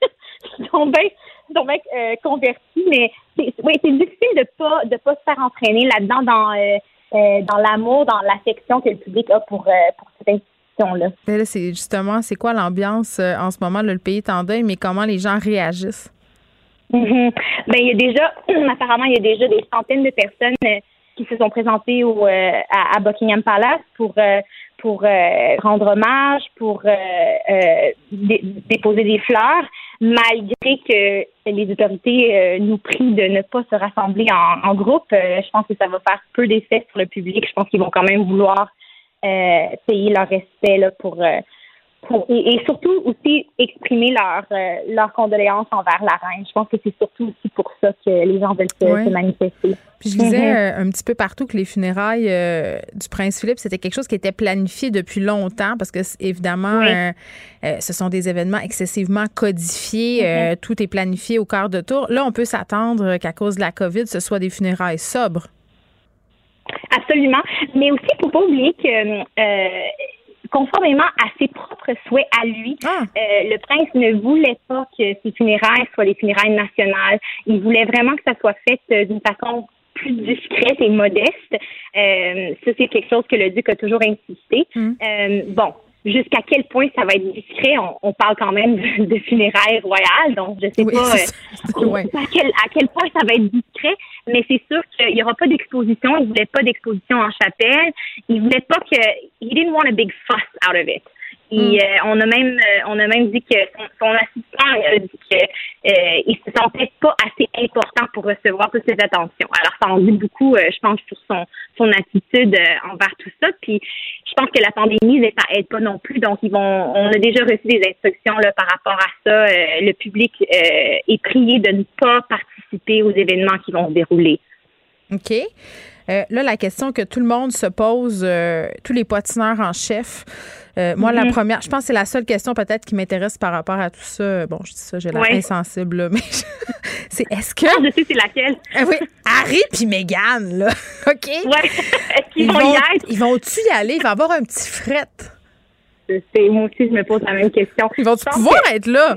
ils sont bien, bien euh, convertis, mais c'est, oui, c'est difficile de pas de pas se faire entraîner là-dedans dans euh, euh dans l'amour, dans l'affection que le public a pour pour cette institution-là. là c'est justement, c'est quoi l'ambiance en ce moment? le pays est en deuil, mais comment les gens réagissent? Mhm. Ben, il y a déjà, apparemment, il y a déjà des centaines de personnes euh, qui se sont présentées au, euh, à, Buckingham Palace pour euh, pour rendre hommage, pour déposer des fleurs, malgré que les autorités nous prient de ne pas se rassembler en, en groupe. je pense que ça va faire peu d'effet sur le public. Je pense qu'ils vont quand même vouloir payer leur respect là, pour et, surtout aussi exprimer leur, euh, leur condoléances envers la reine. Je pense que c'est surtout aussi pour ça que les gens veulent se, manifester. Puis je disais mm-hmm. euh, un petit peu partout que les funérailles euh, du prince Philippe, c'était quelque chose qui était planifié depuis longtemps parce que évidemment, ce sont des événements excessivement codifiés. Mm-hmm. tout est planifié au quart de tour. Là, on peut s'attendre qu'à cause de la COVID, ce soit des funérailles sobres. Absolument. Mais aussi, il ne faut pas oublier que conformément à ses propres souhaits à lui, ah. euh, le prince ne voulait pas que ses funérailles soient les funérailles nationales. Il voulait vraiment que ça soit fait euh, d'une façon plus discrète et modeste. Euh, ça, c'est quelque chose que le duc a toujours insisté. Hmm. bon, jusqu'à quel point ça va être discret. On, parle quand même de, funérailles royales, donc je sais pas euh, à, quel, à quel point ça va être discret, mais c'est sûr qu'il n'y aura pas d'exposition. Il voulait pas d'exposition en chapelle. Il voulait pas que. He didn't want a big fuss out of it. Et mm. euh, on a même euh, on a même dit que son, assistant a dit que euh, il se sentait pas assez important pour recevoir toutes ces attentions. Alors ça en dit beaucoup, je pense, sur son son attitude envers tout ça. Puis je pense que la pandémie n'est pas aide pas non plus. Donc ils vont on a déjà reçu des instructions là par rapport à ça. le public est prié de ne pas participer aux événements qui vont se dérouler. OK. Euh, là, la question que tout le monde se pose, euh, tous les poitineurs en chef. Euh, moi, la mhm. première, je pense que c'est la seule question peut-être qui m'intéresse par rapport à tout ça. Bon, je dis ça, j'ai l'air insensible, mais C'est est-ce que. Ah, je sais c'est laquelle. Ah oui, Harry puis Meghan, là. OK? Ouais. Est-ce qu'ils Ils vont, vont, y être? ils vont-tu y aller? Il va y avoir un petit fret. Moi aussi, je me pose la même question. Ils vont-tu pouvoir que- être là?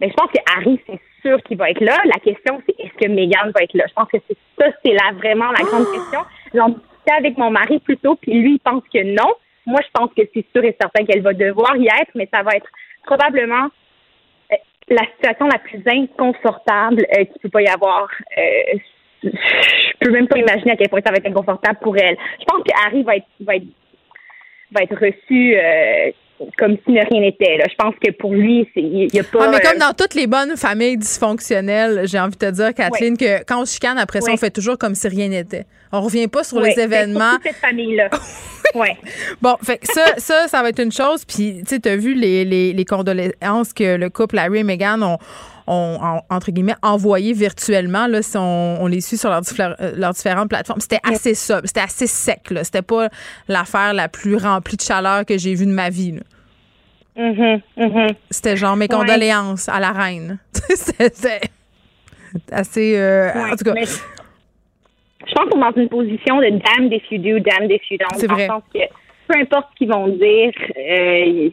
Mais je pense que Harry, c'est sûr qu'il va être là. La question, c'est est-ce que Meghan va être là? Je pense que c'est ça, c'est la, vraiment la grande question. J'en discutais avec mon mari plus tôt, puis lui, il pense que non. Moi, je pense que c'est sûr et certain qu'elle va devoir y être, mais ça va être probablement euh, la situation la plus inconfortable euh, qu'il peut pas y avoir. Euh, je peux même pas imaginer à quel point ça va être inconfortable pour elle. Je pense que Harry va être va être va être reçu euh, comme si ne rien n'était. là. Je pense que pour lui, il y a pas. Ah, mais comme euh, dans toutes les bonnes familles dysfonctionnelles, j'ai envie de te dire, Kathleen, que quand on se chicane, après ça, Oui. on fait toujours comme si rien n'était. On revient pas sur les c'est événements. cette famille-là. ouais. Bon, fait que ça, ça, ça va être une chose. Puis, tu sais, t'as vu les, les, les condoléances que le couple Harry et Meghan ont, ont, en- entre guillemets, envoyées virtuellement, là, si on, on les suit sur leurs, euh, différentes plateformes. C'était assez ça. C'était assez sec, là. C'était pas l'affaire la plus remplie de chaleur que j'ai vue de ma vie, là. Mhm, mhm. C'était genre mes Ouais. condoléances à la reine. C'était assez. euh, Ouais, en tout cas, je pense qu'on est dans une position de damn if you do, damn if you don't. C'est vrai. que peu importe ce qu'ils vont dire, euh,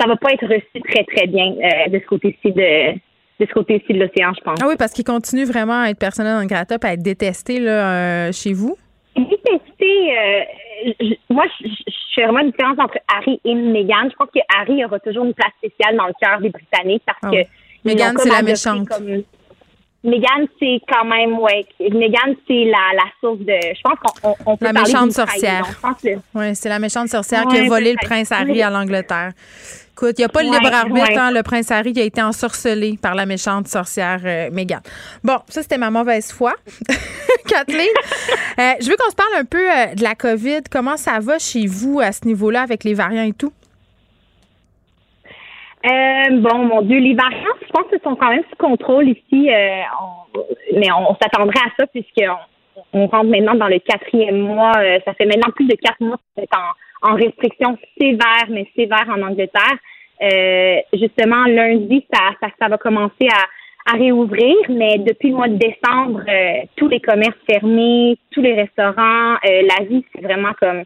ça va pas être reçu très, très bien euh, de ce côté-ci de, de ce côté-ci de l'océan, je pense. ah oui, parce qu'il continue vraiment à être personnel en grata, à être détesté là, euh, chez vous? Détester, euh, je- moi, je, fais vraiment une différence entre Harry et Meghan. Je pense que Harry aura toujours une place spéciale dans le cœur des Britanniques parce Ah que oui. Meghan, c'est la méchante. comme- Meghan, c'est quand même, ouais. Meghan, c'est la, la source de. Je pense qu'on on, on peut La parler méchante sorcière. Que- Oui, c'est la méchante sorcière qui a volé le prince Harry Oui. à l'Angleterre. Écoute, il n'y a pas le Ouais, libre arbitre. ouais. hein. Le prince Harry qui a été ensorcelé par la méchante sorcière euh, Meghan. Bon, ça, c'était ma mauvaise foi. Kathleen, euh, je veux qu'on se parle un peu euh, de la COVID. Comment ça va chez vous à ce niveau-là avec les variants et tout? Euh, bon, mon Dieu, les variants, je pense que sont quand même sous contrôle ici. euh, on- mais on, on s'attendrait à ça puisqu'on on rentre maintenant dans le quatrième mois. euh, ça fait maintenant plus de quatre mois qu'on est en, en restriction sévère, mais sévère en Angleterre. Euh, justement, lundi, ça, ça, ça va commencer à, à réouvrir, mais depuis le mois de décembre, euh, tous les commerces fermés, tous les restaurants, euh, la vie, c'est vraiment comme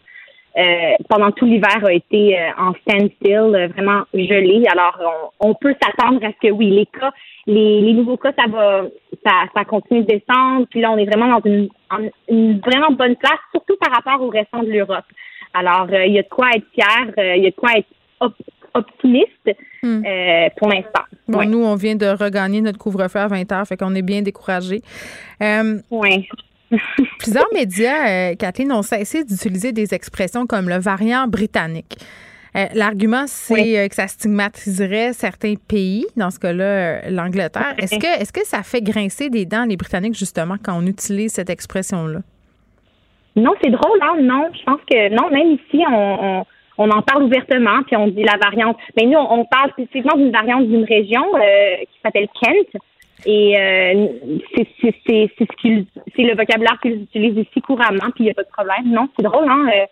euh, pendant tout l'hiver a été euh, en standstill, euh, vraiment gelé. Alors, on, on peut s'attendre à ce que oui, les cas, les, les nouveaux cas, ça va, ça, ça continue de descendre. Puis là, on est vraiment dans une, en- une vraiment bonne place, surtout par rapport au restant de l'Europe. Alors, il y a de quoi être fier, il y a de quoi être op- optimiste Hmm. euh, pour l'instant. Bon, Ouais. nous, on vient de regagner notre couvre-feu à 20 heures, fait qu'on est bien découragés. Euh, Ouais. Plusieurs médias, euh, Kathleen, ont cessé d'utiliser des expressions comme le variant britannique. Euh, L'argument, c'est Oui. euh, que ça stigmatiserait certains pays, dans ce cas-là, l'Angleterre. Oui. Est-ce que, ça fait grincer des dents les Britanniques, justement, quand on utilise cette expression-là? Non, c'est drôle, hein? Non, je pense que non, même ici, on, on, on en parle ouvertement, puis on dit la variante. Mais nous, on, on parle spécifiquement d'une variante d'une région euh, qui s'appelle Kent. Et euh, c'est le vocabulaire qu'ils utilisent ici couramment, puis il n'y a pas de problème. Non, c'est drôle, hein? Euh,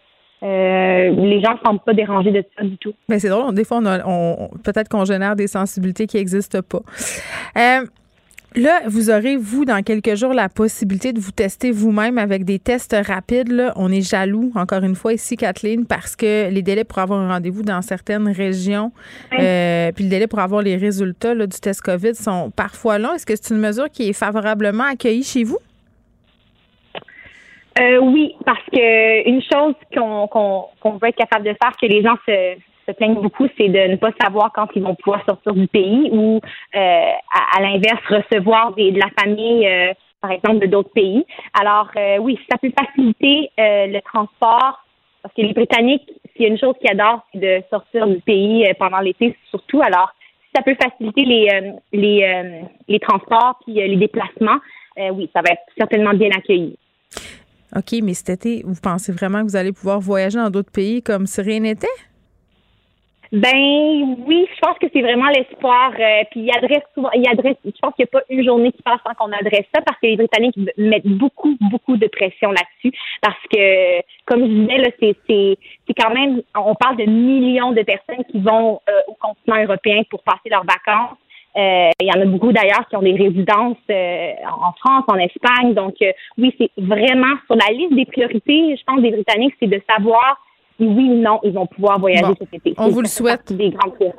euh, les gens ne semblent pas dérangés de ça du tout. Ben, c'est drôle. Des fois, on, on- peut-être qu'on génère des sensibilités qui n'existent pas. Là, vous aurez, vous, dans quelques jours, la possibilité de vous tester vous-même avec des tests rapides. Là. On est jaloux, encore une fois, ici, Kathleen, parce que les délais pour avoir un rendez-vous dans certaines régions, euh, puis le délai pour avoir les résultats là, du test COVID sont parfois longs. Est-ce que c'est une mesure qui est favorablement accueillie chez vous? Euh, oui, parce que une chose qu'on qu'on qu'on veut être capable de faire, que les gens se, se plaignent beaucoup, c'est de ne pas savoir quand ils vont pouvoir sortir du pays ou, euh, à, l'inverse, recevoir des, de la famille, euh, par exemple, de d'autres pays. Alors, euh, oui, ça peut faciliter euh, le transport, parce que les Britanniques, s'il y a une chose qu'ils adorent, c'est de sortir du pays pendant l'été, surtout. Alors, ça peut faciliter les les les transports puis les déplacements, oui, ça va être certainement bien accueilli. OK, mais cet été, vous pensez vraiment que vous allez pouvoir voyager dans d'autres pays comme si rien n'était? Ben oui, je pense que c'est vraiment l'espoir. euh, puis il adresse souvent, il adresse. Je pense qu'il n'y a pas une journée qui passe sans qu'on adresse ça parce que les Britanniques mettent beaucoup, beaucoup de pression là-dessus parce que, comme je disais là, c'est c'est c'est quand même, on parle de millions de personnes qui vont euh, au continent européen pour passer leurs vacances. Euh, il y en a beaucoup d'ailleurs qui ont des résidences euh, en France, en Espagne. Donc oui, c'est vraiment sur la liste des priorités, je pense, des Britanniques, c'est de savoir oui ou non ils vont pouvoir voyager cet été. On vous le souhaite. Des grandes.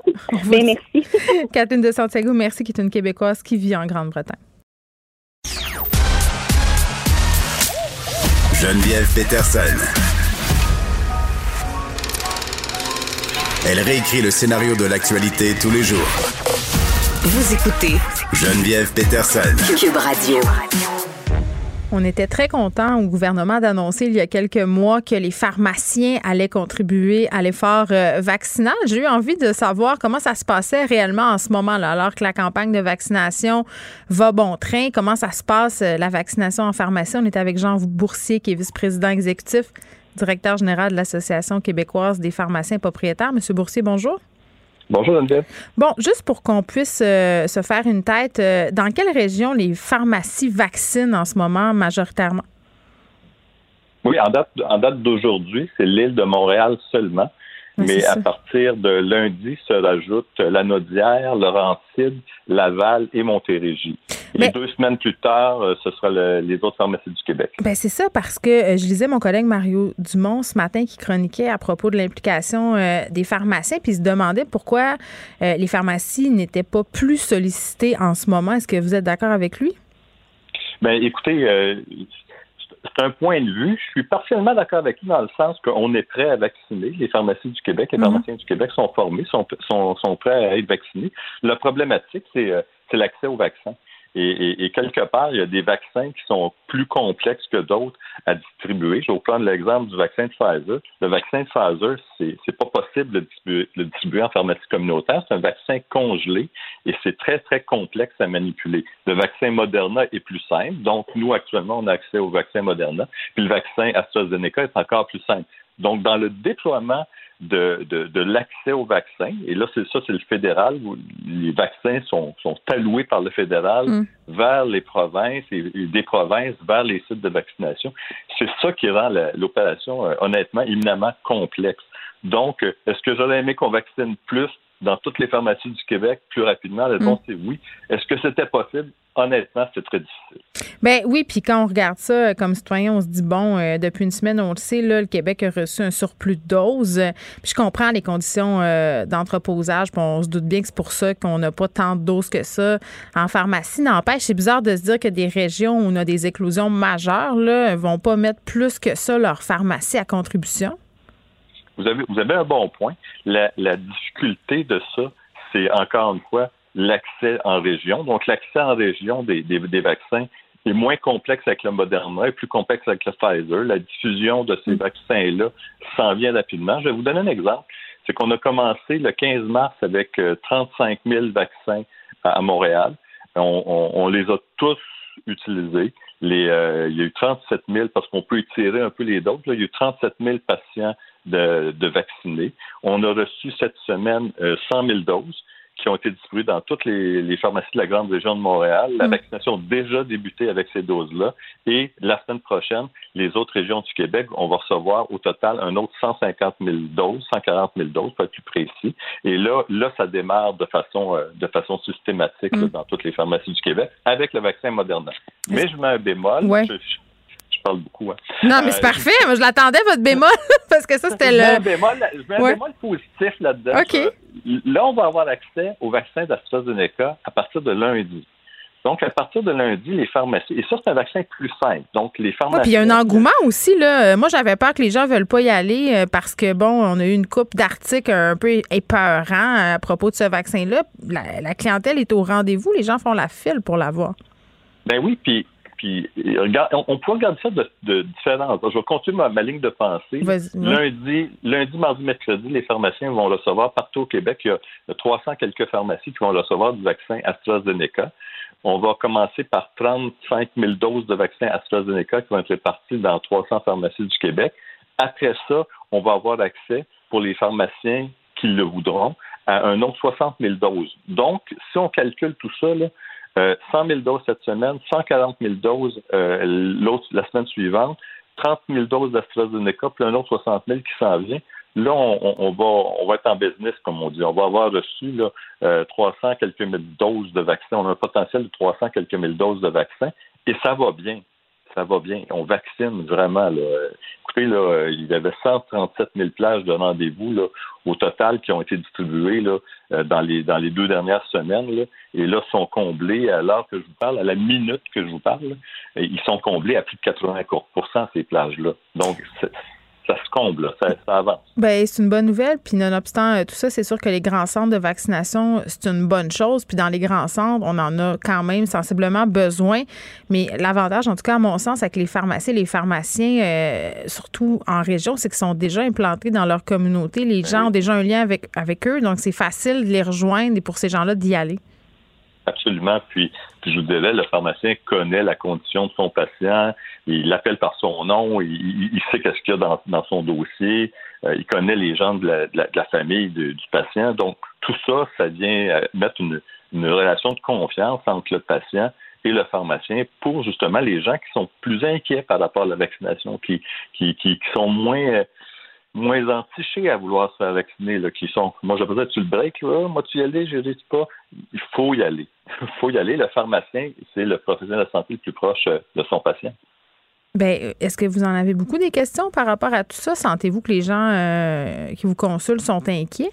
Ben, merci. Catherine de Santiago, merci, qui est une Québécoise qui vit en Grande-Bretagne. Geneviève Peterson. Elle réécrit le scénario de l'actualité tous les jours. Vous écoutez Geneviève Peterson. Cube Radio. On était très content au gouvernement d'annoncer il y a quelques mois que les pharmaciens allaient contribuer à l'effort euh, vaccinal. J'ai eu envie de savoir comment ça se passait réellement en ce moment-là, alors que la campagne de vaccination va bon train. Comment ça se passe, euh, la vaccination en pharmacie? On est avec Jean Boursier, qui est vice-président exécutif, directeur général de l'Association québécoise des pharmaciens propriétaires. Monsieur Boursier, bonjour. Bonjour, Geneviève. Bon, juste pour qu'on puisse euh, se faire une tête, euh, dans quelle région les pharmacies vaccinent en ce moment majoritairement? Oui, en date, en date d'aujourd'hui, c'est l'île de Montréal seulement. Mais à partir de lundi se rajoutent la Naudière, Laurentide, Laval et Montérégie. Et deux semaines plus tard, euh, ce sera les autres pharmacies du Québec. Ben c'est ça parce que euh, je lisais mon collègue Mario Dumont ce matin qui chroniquait à propos de l'implication euh, des pharmaciens puis il se demandait pourquoi les pharmacies n'étaient pas plus sollicitées en ce moment. Est-ce que vous êtes d'accord avec lui? Ben écoutez, c'est un point de vue. Je suis partiellement d'accord avec lui dans le sens qu'on est prêt à vacciner. Les pharmacies du Québec, les mhm. pharmaciens du Québec sont formés, sont, sont, sont prêts à être vaccinés. La problématique, c'est l'accès aux vaccins. Et, quelque part, il y a des vaccins qui sont plus complexes que d'autres à distribuer. Je vais vous prendre l'exemple du vaccin de Pfizer. Le vaccin de Pfizer, c'est, c'est pas possible de distribuer, le distribuer en pharmacie communautaire. C'est un vaccin congelé et c'est très, très complexe à manipuler. Le vaccin Moderna est plus simple. Donc, nous, actuellement, on a accès au vaccin Moderna. Puis le vaccin AstraZeneca est encore plus simple. Donc, dans le déploiement de, de, l'accès aux vaccins. Et là, c'est ça, c'est le fédéral. Où les vaccins sont, sont alloués par le fédéral mm. vers les provinces et, des provinces vers les sites de vaccination. C'est ça qui rend l'opération, euh, honnêtement, éminemment complexe. Donc, euh, est-ce que j'aurais aimé qu'on vaccine plus? Dans toutes les pharmacies du Québec plus rapidement? La réponse mm. est oui. Est-ce que c'était possible? honnêtement, c'est très difficile. Ben oui, puis quand on regarde ça comme citoyen, on se dit bon, euh, depuis une semaine, on le sait, là, le Québec a reçu un surplus de doses. Puis je comprends les conditions euh, d'entreposage, puis on se doute bien que c'est pour ça qu'on n'a pas tant de doses que ça en pharmacie. N'empêche, c'est bizarre de se dire que des régions où on a des éclosions majeures là, vont pas mettre plus que ça leur pharmacie à contribution. Vous avez, vous avez un bon point. La, la difficulté de ça, c'est encore une fois l'accès en région. Donc, l'accès en région des, des, vaccins est moins complexe avec le Moderna et plus complexe avec le Pfizer. La diffusion de ces mm. vaccins-là s'en vient rapidement. Je vais vous donner un exemple. C'est qu'on a commencé le 15 mars avec 35 euh, 000 vaccins à, Montréal. On, les a tous utilisés. Les, euh, il y a eu 37 000, parce qu'on peut étirer un peu les doses, il y a eu 37 000 patients de, de vaccinés. On a reçu cette semaine 100 euh, 000 doses qui ont été distribués dans toutes les, pharmacies de la grande région de Montréal. La mm. vaccination a déjà débuté avec ces doses-là. Et la semaine prochaine, les autres régions du Québec, on va recevoir au total un autre 150 000 doses, 140 000 doses pour être plus précis. Et là, là, ça démarre de façon, euh, de façon systématique mm. dans toutes les pharmacies du Québec avec le vaccin Moderna. Mais je mets un bémol parle beaucoup. Hein. Non, mais c'est euh, parfait. Moi, je l'attendais, votre bémol, parce que ça, c'était le. Je mets un bémol, un positif là-dedans. OK. Là, on va avoir accès au vaccin d'AstraZeneca à partir de lundi. Donc, à partir de lundi, les pharmacies, et ça, c'est un vaccin plus simple. Donc, les pharmacies. puis il y a un engouement aussi, là. Euh, moi, j'avais peur que les gens ne veulent pas y aller euh, parce que, bon, on a eu une coupe d'articles un peu épeurants à propos de ce vaccin-là. La, la, clientèle est au rendez-vous. Les gens font la file pour l'avoir. Ben oui, puis puis on, peut regarder ça de, de différents. Je vais continuer ma, ligne de pensée. Lundi, lundi, mardi, mercredi, les pharmaciens vont recevoir partout au Québec. Il y a 300 quelques pharmacies qui vont recevoir du vaccin AstraZeneca. On va commencer par 35 000 doses de vaccin AstraZeneca qui vont être réparties dans 300 pharmacies du Québec. Après ça, on va avoir accès pour les pharmaciens qui le voudront à un autre 60 000 doses. Donc, si on calcule tout ça, là, 100 euh, 000 doses cette semaine, 140 000 doses euh, la semaine suivante, 30 000 doses d'AstraZeneca, puis un autre 60 000 qui s'en vient. là, on, va, on va être en business, comme on dit. On va avoir reçu là, 300 quelques mille doses de vaccins. On a un potentiel de 300 quelques mille doses de vaccins et ça va bien ça va bien. On vaccine vraiment. Là. Écoutez, là, il y avait 137 000 plages de rendez-vous au total qui ont été distribuées là, euh, dans, les, dans les deux dernières semaines. Là, et là, sont comblés à l'heure que je vous parle, à la minute que je vous parle. ils sont comblés à plus de 80% ces plages-là. Donc, ça se comble, ça, avance. Ben, c'est une bonne nouvelle. Puis, nonobstant euh, tout ça, c'est sûr que les grands centres de vaccination, c'est une bonne chose. Puis, dans les grands centres, on en a quand même sensiblement besoin. Mais l'avantage, en tout cas, à mon sens, avec les pharmacies, les pharmaciens, euh, surtout en région, c'est qu'ils sont déjà implantés dans leur communauté. Les ben gens ont déjà un lien avec, avec eux. Donc, c'est facile de les rejoindre et pour ces gens-là d'y aller. Absolument. Puis, je vous disais, le pharmacien connaît la condition de son patient, il l'appelle par son nom, il, sait qu'est-ce qu'il y a dans, son dossier, euh, il connaît les gens de la, de la, famille du patient. Donc, tout ça, ça vient euh, mettre une, relation de confiance entre le patient et le pharmacien pour justement les gens qui sont plus inquiets par rapport à la vaccination, qui, qui, qui, qui sont moins euh, moins entichés à vouloir se faire vacciner, là, qui sont, moi, je peut tu le break, là, moi, tu y aller, je dis pas. Il faut y aller. Il faut y aller. Le pharmacien, c'est le professionnel de la santé le plus proche euh, de son patient. Ben, est-ce que vous en avez beaucoup des questions par rapport à tout ça? Sentez-vous que les gens euh, qui vous consultent sont inquiets?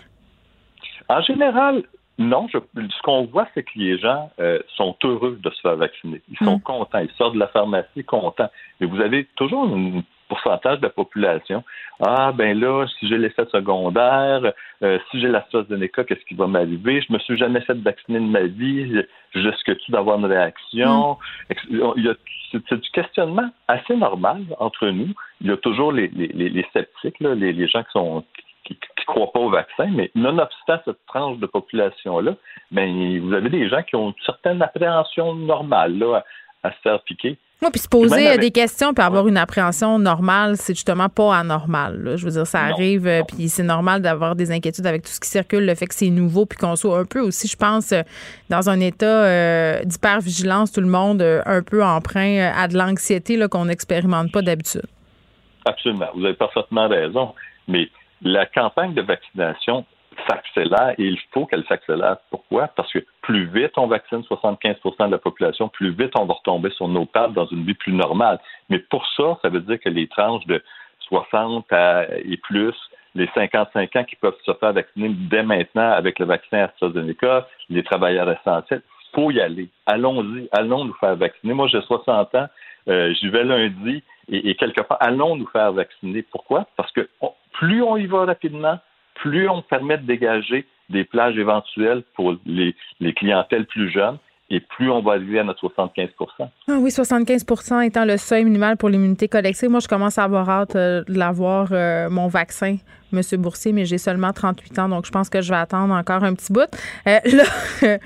En général, non. ce qu'on voit, c'est que les gens euh, sont heureux de se faire vacciner. Ils sont hmm. contents. Ils sortent de la pharmacie contents. Mais vous avez toujours une pourcentage de la population. Ah, ben là, si j'ai l'effet secondaire, euh, si j'ai l'AstraZeneca, qu'est-ce qui va m'arriver? Je me suis jamais fait vacciner de ma vie. Jusque-tu d'avoir une réaction? Mm. C'est du questionnement assez normal entre nous. Il y a toujours les, sceptiques, les, gens qui sont qui, croient pas au vaccin, mais nonobstant cette tranche de population-là, ben, vous avez des gens qui ont une certaine appréhension normale là, à se faire piquer. Oui, puis se poser des questions puis avoir une appréhension normale, c'est justement pas anormal. Je veux dire, ça arrive, euh, puis c'est normal d'avoir des inquiétudes avec tout ce qui circule, le fait que c'est nouveau, puis qu'on soit un peu aussi, je pense, euh, dans un état euh, d'hypervigilance, tout le monde, un peu emprunt à de l'anxiété qu'on n'expérimente pas d'habitude. Absolument. Vous avez parfaitement raison. Mais la campagne de vaccination s'accélère et il faut qu'elle s'accélère. Pourquoi? Parce que plus vite on vaccine 75% de la population, plus vite on va retomber sur nos pattes dans une vie plus normale. Mais pour ça, ça veut dire que les tranches de 60 et plus, les 55 ans qui peuvent se faire vacciner dès maintenant avec le vaccin AstraZeneca, les travailleurs essentiels, faut y aller. Allons-y, allons nous faire vacciner. Moi, j'ai 60 ans, euh, j'y vais lundi et, quelque part, allons nous faire vacciner. Pourquoi? Parce que plus on y va rapidement, plus on permet de dégager des plages éventuelles pour les, clientèles plus jeunes, et plus on va arriver à notre 75% ah Oui, 75% étant le seuil minimal pour l'immunité collective. Moi, je commence à avoir hâte euh, euh, mon vaccin, M. Boursier, mais j'ai seulement 38 ans, donc je pense que je vais attendre encore un petit bout. Euh, là,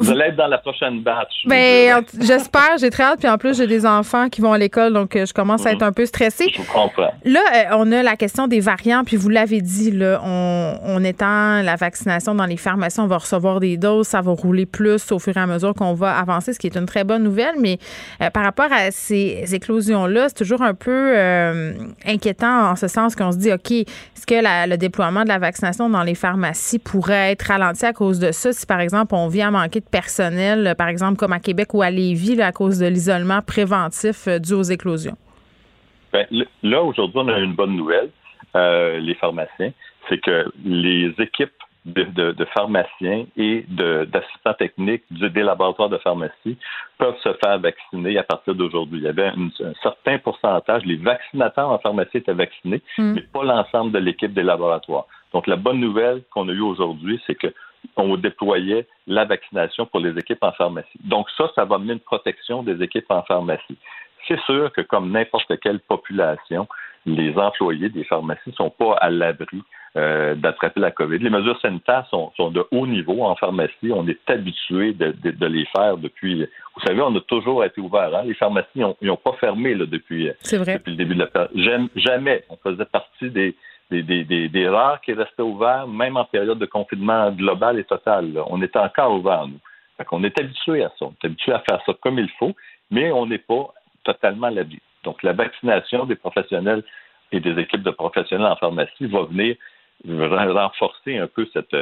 Vous allez être dans la prochaine batch. Ben, j'espère, j'ai très hâte. Puis en plus, j'ai des enfants qui vont à l'école, donc euh, je commence à être un peu stressée. Je comprends. Là, euh, on a la question des variants, puis vous l'avez dit, là, on, on étend la vaccination dans les pharmacies, on va recevoir des doses, ça va rouler plus au fur et à mesure qu'on va avancer, ce qui est une très bonne nouvelle. Mais euh, par rapport à ces éclosions-là, c'est toujours un peu inquiétant en ce sens qu'on se dit, OK, est-ce que le déploiement de la vaccination dans les pharmacies pourrait être ralenti à cause de ça? Si, par exemple, on vient à manquer de personnel, par exemple comme à Québec ou à Lévis, à cause de l'isolement préventif euh, dû aux éclosions? Ben, là, aujourd'hui, on a une bonne nouvelle, euh, les pharmaciens, c'est que les équipes de, pharmaciens et d'assistants techniques des laboratoires de pharmacie peuvent se faire vacciner à partir d'aujourd'hui. Il y avait un certain pourcentage, les vaccinateurs en pharmacie étaient vaccinés, hmm. mais pas l'ensemble de l'équipe des laboratoires. Donc, la bonne nouvelle qu'on a eue aujourd'hui, c'est que on déployait la vaccination pour les équipes en pharmacie. Donc ça, ça va amener une protection des équipes en pharmacie. C'est sûr que comme n'importe quelle population, les employés des pharmacies ne sont pas à l'abri euh, d'attraper la COVID. Les mesures sanitaires sont, de haut niveau en pharmacie. On est habitué de, les faire depuis. Vous savez, on a toujours été ouvert. Hein. Les pharmacies n'ont pas fermé depuis, depuis le début de la période. Jamais. On faisait partie des, des, des, rares qui restaient ouverts, même en période de confinement global et total. On était encore ouverts, nous. Fait qu'on est habitué à ça. On est habitué à faire ça comme il faut, mais on n'est pas totalement à l'abri. Donc, la vaccination des professionnels et des équipes de professionnels en pharmacie va venir renforcer un peu cette,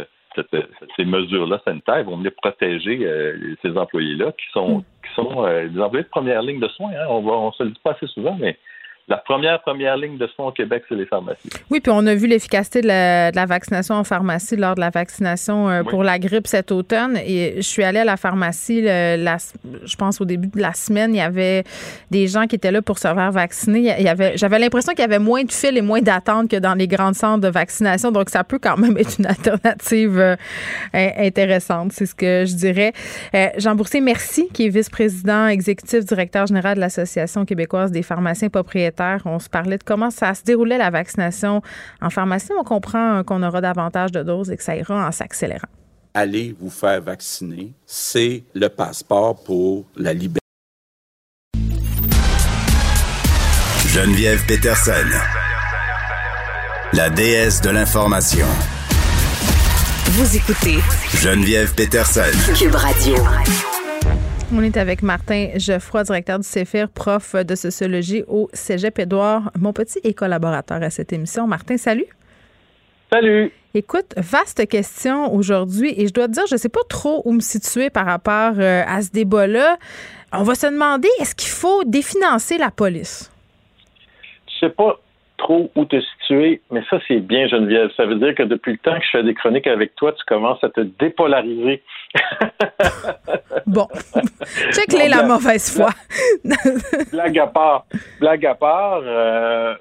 ces mesures-là sanitaires, vont venir protéger euh, ces employés-là qui sont, qui sont euh, des employés de première ligne de soins. Hein. On ne se le dit pas assez souvent, mais la première, première ligne de soins au Québec, c'est les pharmacies. Oui, puis on a vu l'efficacité de la, vaccination en pharmacie lors de la vaccination euh, pour la grippe cet automne. Et je suis allée à la pharmacie, je pense au début de la semaine, il y avait des gens qui étaient là pour se faire vacciner. Il y avait, j'avais l'impression qu'il y avait moins de fils et moins d'attentes que dans les grandes centres de vaccination. Donc, ça peut quand même être une alternative euh, intéressante, c'est ce que je dirais. Euh, Jean Boursier, merci, qui est vice-président exécutif, directeur général de l'Association québécoise des pharmaciens propriétaires on se parlait de comment ça se déroulait la vaccination en pharmacie. On comprend qu'on aura davantage de doses et que ça ira en s'accélérant. Allez vous faire vacciner, c'est le passeport pour la liberté. Geneviève Peterson, la déesse de l'information. Vous écoutez Geneviève Peterson, Cube Radio. On est avec Martin Geoffroy, directeur du CEFIR, prof de sociologie au Cégep Édouard, mon petit et collaborateur à cette émission. Martin, salut. Salut. Écoute, vaste question aujourd'hui et je dois te dire, je ne sais pas trop où me situer par rapport euh, à ce débat-là. On va se demander, est-ce qu'il faut définancer la police? Je sais pas trop où te situer, mais ça, c'est bien, Geneviève. Ça veut dire que depuis le temps que je fais des chroniques avec toi, tu commences à te dépolariser. bon. Check les la mauvaise foi. blague à part. Blague à part, euh,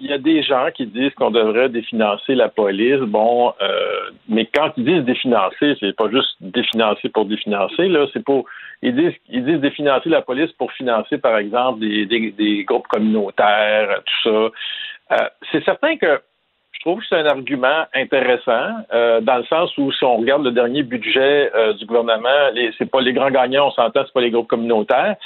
il y a des gens qui disent qu'on devrait définancer la police. Bon, euh, mais quand ils disent définancer, c'est pas juste définancer pour définancer, là, c'est pour ils disent ils disent définancer la police pour financer, par exemple, des, des groupes communautaires, tout ça. Euh, c'est certain que je trouve que c'est un argument intéressant euh, dans le sens où si on regarde le dernier budget euh, du gouvernement, les, c'est pas les grands gagnants, on s'entend, c'est pas les groupes communautaires.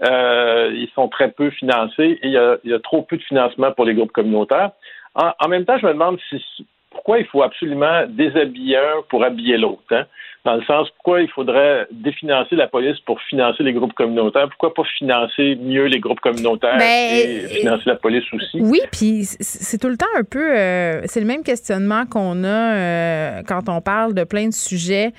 ils sont très peu financés et il y, a, y, a, trop peu de financement pour les groupes communautaires. En, en même temps, je me demande si pourquoi il faut absolument déshabiller un pour habiller l'autre. Hein? Dans le sens, pourquoi il faudrait définancer la police pour financer les groupes communautaires? Pourquoi pas financer mieux les groupes communautaires ben, et financer la police aussi? Oui, puis c'est tout le temps un peu... Euh, c'est le même questionnement qu'on a euh, quand on parle de plein de sujets.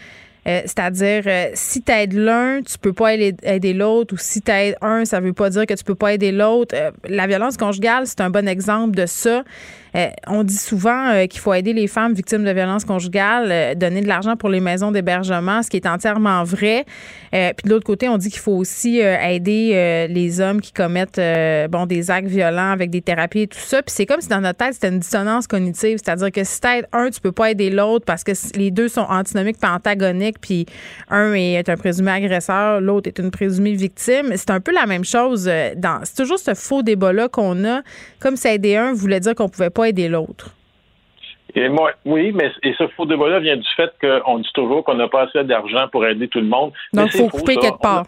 Euh, c'est-à-dire, si tu aides l'un, tu peux pas aider l'autre, ou si tu aides un, ça veut pas dire que tu peux pas aider l'autre. la violence conjugale, c'est un bon exemple de ça. Euh, on dit souvent euh, qu'il faut aider les femmes victimes de violences conjugales, euh, donner de l'argent pour les maisons d'hébergement, ce qui est entièrement vrai. puis de l'autre côté, on dit qu'il faut aussi aider les hommes qui commettent bon des actes violents avec des thérapies et tout ça. Puis c'est comme si dans notre tête, c'était une dissonance cognitive. C'est-à-dire que si t'aides un, tu peux pas aider l'autre parce que les deux sont antinomiques et antagoniques. Puis un est un présumé agresseur, l'autre est une présumée victime. C'est un peu la même chose. Dans, c'est toujours ce faux débat-là qu'on a. Comme si aider un voulait dire qu'on pouvait pas aider l'autre. Et moi, oui, mais et ce faux débat-là vient du fait qu'on dit toujours qu'on n'a pas assez d'argent pour aider tout le monde. Donc, il faut couper quelque part.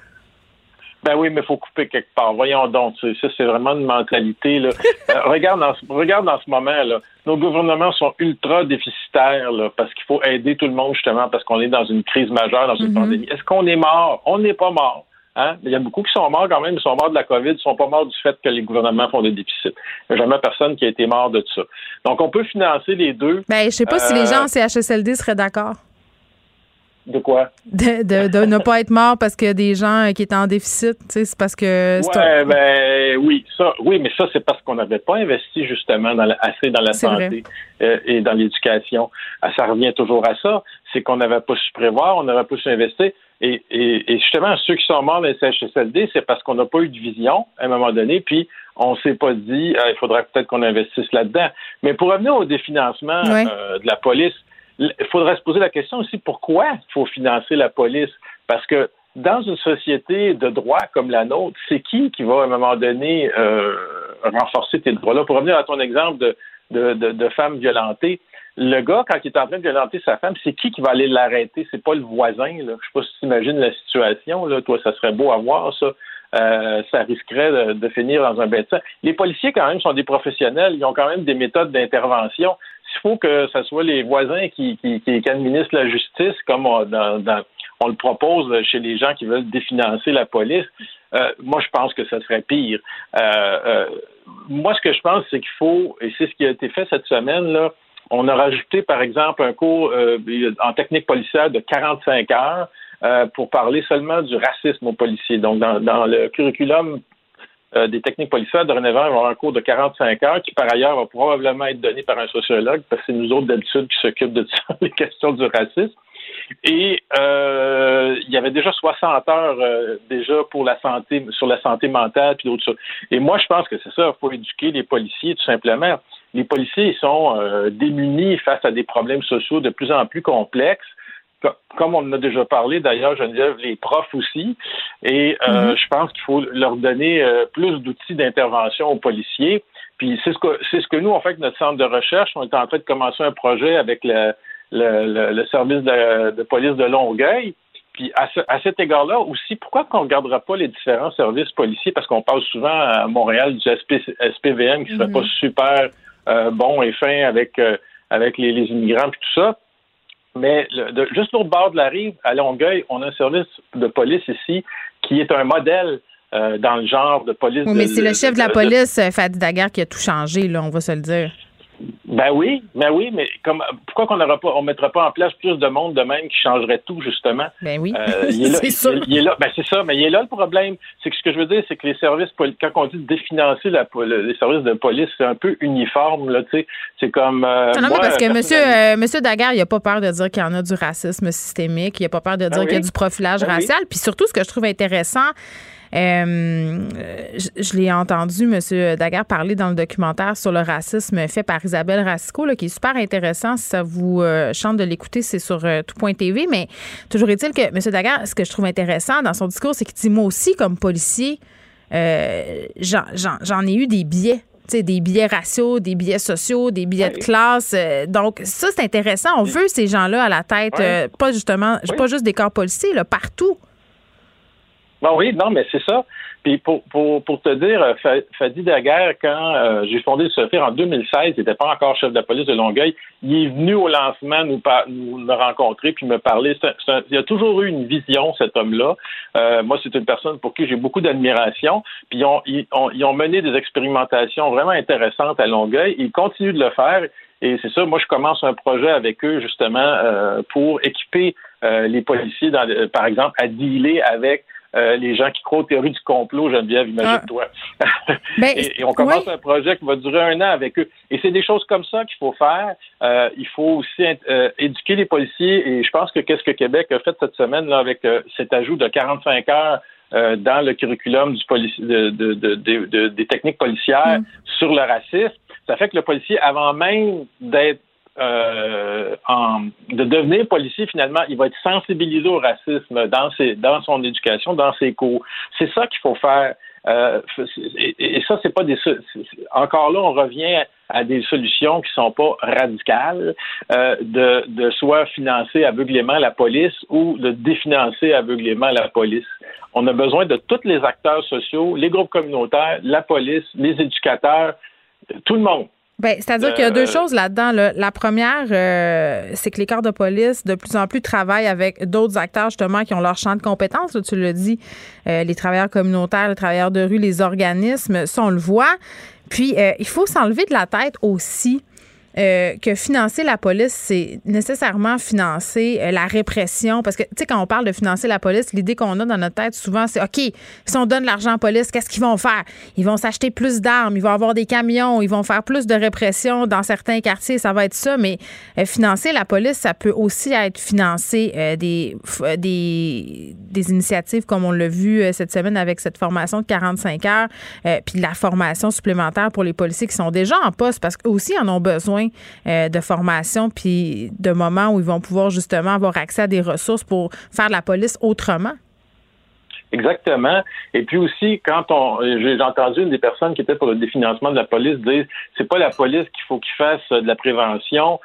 Ben oui, mais il faut couper quelque part. Voyons donc, ça, c'est vraiment une mentalité. Là. Euh, regarde, ce, regarde dans ce moment, là, nos gouvernements sont ultra déficitaires là, parce qu'il faut aider tout le monde, justement, parce qu'on est dans une crise majeure, dans une mm-hmm. pandémie. Est-ce qu'on est mort? On n'est pas mort. Hein? Il y a beaucoup qui sont morts quand même, ils sont morts de la COVID, ils sont pas morts du fait que les gouvernements font des déficits. Il n'y a jamais personne qui a été mort de ça. Donc, on peut financer les deux. Ben, je sais pas si les gens en CHSLD seraient d'accord. De quoi? De, de, ne pas être mort parce qu'il y a des gens qui étaient en déficit, c'est parce que... Ouais, ben oui, ça, oui, mais ça, c'est parce qu'on n'avait pas investi justement dans assez dans la santé euh, et dans l'éducation. Ah, ça revient toujours à ça, c'est qu'on n'avait pas su prévoir, on n'avait pas su investir. Et, et, justement, ceux qui sont morts dans les CHSLD, c'est parce qu'on n'a pas eu de vision à un moment donné, puis on s'est pas dit, euh, il faudrait peut-être qu'on investisse là-dedans. Mais pour revenir au définancement euh, de la police, il faudrait se poser la question aussi pourquoi il faut financer la police? Parce que dans une société de droit comme la nôtre, c'est qui qui va à un moment donné euh, renforcer tes droits-là? Pour revenir à ton exemple de, de, de, de femmes violentées, le gars, quand il est en train de violenter sa femme, c'est qui qui va aller l'arrêter? C'est pas le voisin. Là. Je sais pas si tu imagines la situation. Là. Toi, ça serait beau à voir, ça. Euh, ça risquerait de, finir dans un bêtise. Les policiers, quand même, sont des professionnels. Ils ont quand même des méthodes d'intervention. S'il faut que ce soit les voisins qui, qui, qui, administrent la justice, comme on, on le propose chez les gens qui veulent définancer la police, euh, moi, je pense que ça serait pire. Euh, moi, ce que je pense, c'est qu'il faut, et c'est ce qui a été fait cette semaine, là, on a rajouté, par exemple, un cours euh, en technique policière de 45 heures euh, pour parler seulement du racisme aux policiers. Donc, dans, le curriculum euh, des techniques policières, dorénavant, il y avoir un cours de 45 heures qui, par ailleurs, va probablement être donné par un sociologue, parce que c'est nous autres, d'habitude, qui s'occupent de ça, les questions du racisme. Et il y avait déjà 60 heures euh, déjà pour la santé, sur la santé mentale puis d'autres choses. Et moi, je pense que c'est ça, il faut éduquer les policiers tout simplement. Les policiers ils sont euh, démunis face à des problèmes sociaux de plus en plus complexes comme on en a déjà parlé d'ailleurs, Geneviève, les profs aussi. Et mm-hmm. je pense qu'il faut leur donner plus d'outils d'intervention aux policiers. Puis c'est ce que c'est ce que nous on fait avec notre centre de recherche. On est en train de commencer un projet avec le, le, service de, police de Longueuil. Puis à, cet égard-là aussi, pourquoi qu'on ne regardera pas les différents services policiers? Parce qu'on parle souvent à Montréal du SPVM qui ne serait pas mm-hmm. super euh, bon et fin avec, euh, avec les, immigrants et tout ça. Mais le, juste l'autre bord de la rive, à Longueuil, on a un service de police ici qui est un modèle euh, dans le genre de police. Oui, mais c'est le chef de la police, Fadi Daguerre, qui a tout changé, là, on va se le dire. Ben oui, ben oui, mais comme pourquoi qu'on n'aura pas, on mettra pas en place plus de monde de même qui changerait tout justement? Ben oui, euh, c'est ça. Il, est là, ben c'est ça, mais il est là le problème, c'est que ce que je veux dire, c'est que les services, quand on dit définancer la, les services de police, c'est un peu uniforme là, tu sais, c'est comme. Euh, non, parce que Monsieur euh, Monsieur Daguerre, il a pas peur de dire qu'il y en a du racisme systémique, il a pas peur de ben dire qu'il y a du profilage ben racial, puis surtout ce que je trouve intéressant. Euh, je, l'ai entendu, M. Daguerre, parler dans le documentaire sur le racisme fait par Isabelle Racicot, qui est super intéressant. Si ça vous euh, chante de l'écouter, c'est sur euh, tout.tv. Mais toujours est-il que M. Daguerre, ce que je trouve intéressant dans son discours, c'est qu'il dit Moi aussi, comme policier, j'en ai eu des biais des biais raciaux, des biais sociaux, des biais de classe. donc, ça, c'est intéressant. On veut ces gens-là à la tête, pas justement, pas juste des corps policiers, là, partout. Ben oui, non, mais c'est ça. Puis pour, pour, pour te dire, euh, Fadi Daguerre, quand euh, j'ai fondé le SOFIR en 2016, il n'était pas encore chef de police de Longueuil, il est venu au lancement nous, nous, rencontrer puis me parler. il a toujours eu une vision, cet homme-là. Euh, moi, c'est une personne pour qui j'ai beaucoup d'admiration. Puis ils ont, ils, ont, ils ont mené des expérimentations vraiment intéressantes à Longueuil. Ils continuent de le faire. Et c'est ça, moi, je commence un projet avec eux, justement, pour équiper les policiers, dans, par exemple, à dealer avec euh, les gens qui croient aux théories du complot, Geneviève, imagine-toi. Ah. Ben, et, on commence un projet qui va durer un an avec eux. Et c'est des choses comme ça qu'il faut faire. Euh, il faut aussi euh, éduquer les policiers. Et je pense que qu'est-ce que Québec a fait cette semaine là, avec cet ajout de 45 heures dans le curriculum du de, des techniques policières mm. sur le racisme, ça fait que le policier, avant même d'être euh, de devenir policier, finalement, il va être sensibilisé au racisme dans, ses, dans son éducation, dans ses cours. C'est ça qu'il faut faire. Euh, et, ça, c'est pas des. Encore là, on revient à des solutions qui sont pas radicales, euh, de, de soit financer aveuglément la police ou de définancer aveuglément la police. On a besoin de tous les acteurs sociaux, les groupes communautaires, la police, les éducateurs, tout le monde. Ben, c'est-à-dire qu'il y a deux euh, choses là-dedans. La première, euh, c'est que les corps de police, de plus en plus, travaillent avec d'autres acteurs, justement, qui ont leur champ de compétences. tu le dis, euh, les travailleurs communautaires, les travailleurs de rue, les organismes, ça, on le voit. Puis, il faut s'enlever de la tête aussi euh, que financer la police, c'est nécessairement financer euh, la répression. Parce que, tu sais, quand on parle de financer la police, l'idée qu'on a dans notre tête souvent, c'est OK, si on donne l'argent à la police, qu'est-ce qu'ils vont faire? Ils vont s'acheter plus d'armes, ils vont avoir des camions, ils vont faire plus de répression dans certains quartiers, ça va être ça. Mais euh, financer la police, ça peut aussi être financer des, des, des, initiatives comme on l'a vu cette semaine avec cette formation de 45 heures, puis la formation supplémentaire pour les policiers qui sont déjà en poste parce qu'eux aussi en ont besoin euh, de formation puis de moments où ils vont pouvoir justement avoir accès à des ressources pour faire la police autrement? Exactement. Et puis aussi, quand on, j'ai entendu une des personnes qui était pour le définancement de la police dire, c'est pas la police qu'il faut qu'il fasse de la prévention,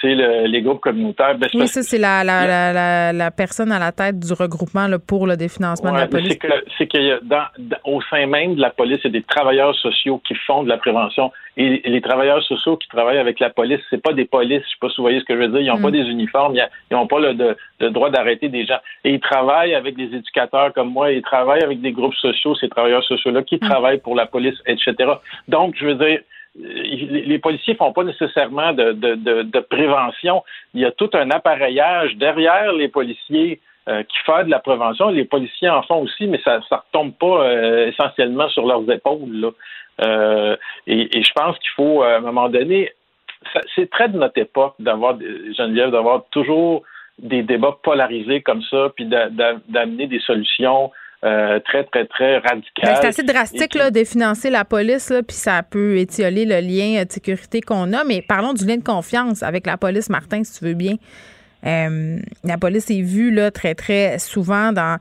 c'est les groupes communautaires. Ben, oui, ça, c'est la, la, la, personne à la tête du regroupement pour le définancement de la police. C'est a dans, au sein même de la police, il y a des travailleurs sociaux qui font de la prévention. Et les travailleurs sociaux qui travaillent avec la police, c'est pas des polices, je sais pas si vous voyez ce que je veux dire, ils n'ont pas mm. des uniformes, ils n'ont pas le, droit d'arrêter des gens. Et ils travaillent avec des éducateurs comme moi, ils travaillent avec des groupes sociaux, ces travailleurs sociaux-là, qui mm. travaillent pour la police, etc. Donc, je veux dire, les policiers font pas nécessairement de, prévention. Il y a tout un appareillage derrière les policiers euh, qui font de la prévention. Les policiers en font aussi, mais ça ne retombe pas euh, essentiellement sur leurs épaules. Euh, et, je pense qu'il faut, à un moment donné, c'est très de notre époque d'avoir, Geneviève, d'avoir toujours des débats polarisés comme ça, puis d'amener des solutions euh, très, très, très radicales. Ben, c'est assez drastique là, de financer la police, puis ça peut étioler le lien de sécurité qu'on a. Mais parlons du lien de confiance avec la police, Martin, si tu veux bien. Euh, la police est vue là, très, très souvent dans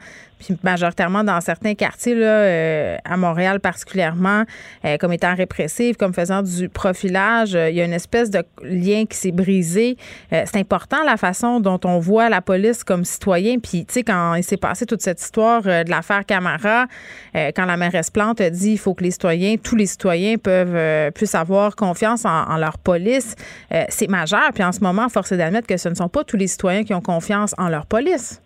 majoritairement dans certains quartiers, là, euh, à Montréal particulièrement, euh, comme étant répressive, comme faisant du profilage. il y a une espèce de lien qui s'est brisé. c'est important la façon dont on voit la police comme citoyen. Puis, tu sais, quand il s'est passé toute cette histoire de l'affaire Camara, quand la mairesse Plante a dit il faut que les citoyens, tous les citoyens peuvent puissent avoir confiance en, en leur police, c'est majeur. Puis en ce moment, force est d'admettre que ce ne sont pas tous les citoyens qui ont confiance en leur police.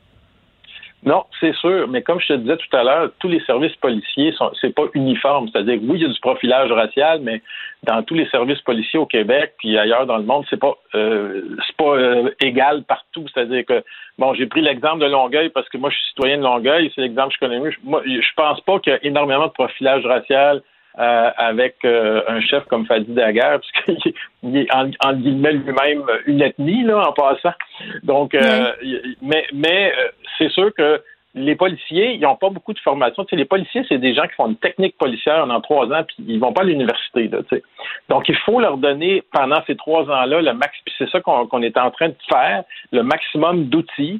Non, c'est sûr, mais comme je te disais tout à l'heure, tous les services policiers sont c'est pas uniforme, c'est-à-dire oui, il y a du profilage racial, mais dans tous les services policiers au Québec puis ailleurs dans le monde, c'est pas euh, c'est pas euh, égal partout, c'est-à-dire que bon, j'ai pris l'exemple de Longueuil parce que moi je suis citoyen de Longueuil, c'est l'exemple que je connais mieux. Moi, je pense pas qu'il y a énormément de profilage racial euh, avec euh, un chef comme Fadi Daguerre, puisqu'il est en, en guillemets lui-même une ethnie là en passant. Donc, euh, mais mais c'est sûr que les policiers, ils n'ont pas beaucoup de formation. Tu sais, les policiers, c'est des gens qui font une technique policière pendant trois ans, puis ils vont pas à l'université. Là, tu sais. Donc, il faut leur donner pendant ces trois ans-là le max. Puis c'est ça qu'on est en train de faire, le maximum d'outils,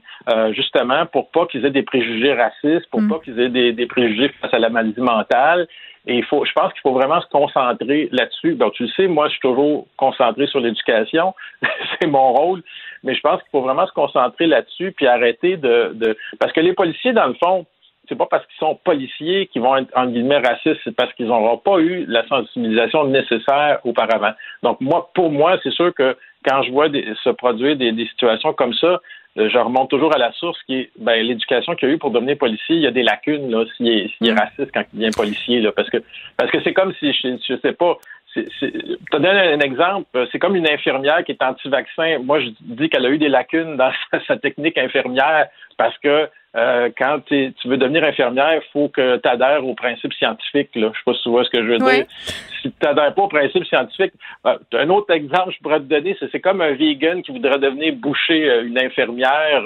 justement, pour pas qu'ils aient des préjugés racistes, pour mm. pas qu'ils aient des, des, préjugés face à la maladie mentale, et il faut, je pense qu'il faut vraiment se concentrer là-dessus. Donc, tu le sais, moi, je suis toujours concentré sur l'éducation. c'est mon rôle. Mais je pense qu'il faut vraiment se concentrer là-dessus puis arrêter de, de, parce que les policiers, dans le fond, c'est pas parce qu'ils sont policiers qu'ils vont être, en guillemets, racistes, c'est parce qu'ils n'auront pas eu la sensibilisation nécessaire auparavant. Donc, moi, pour moi, c'est sûr que quand je vois se produire des, des situations comme ça, je remonte toujours à la source qui est ben, l'éducation qu'il y a eu pour devenir policier. Il y a des lacunes là s'il est, est, mm. raciste quand il devient policier là, parce que parce que c'est comme si je, je sais pas. Te donne un exemple. C'est comme une infirmière qui est anti-vaccin. Moi, je dis qu'elle a eu des lacunes dans sa technique infirmière parce que euh, quand tu veux devenir infirmière, il faut que tu adhères aux principes scientifiques. Là. Je sais pas si tu vois ce que je veux dire. Si tu n'adhères pas aux principes scientifiques, euh, un autre exemple que je pourrais te donner, c'est comme un vegan qui voudrait devenir boucher euh, une infirmière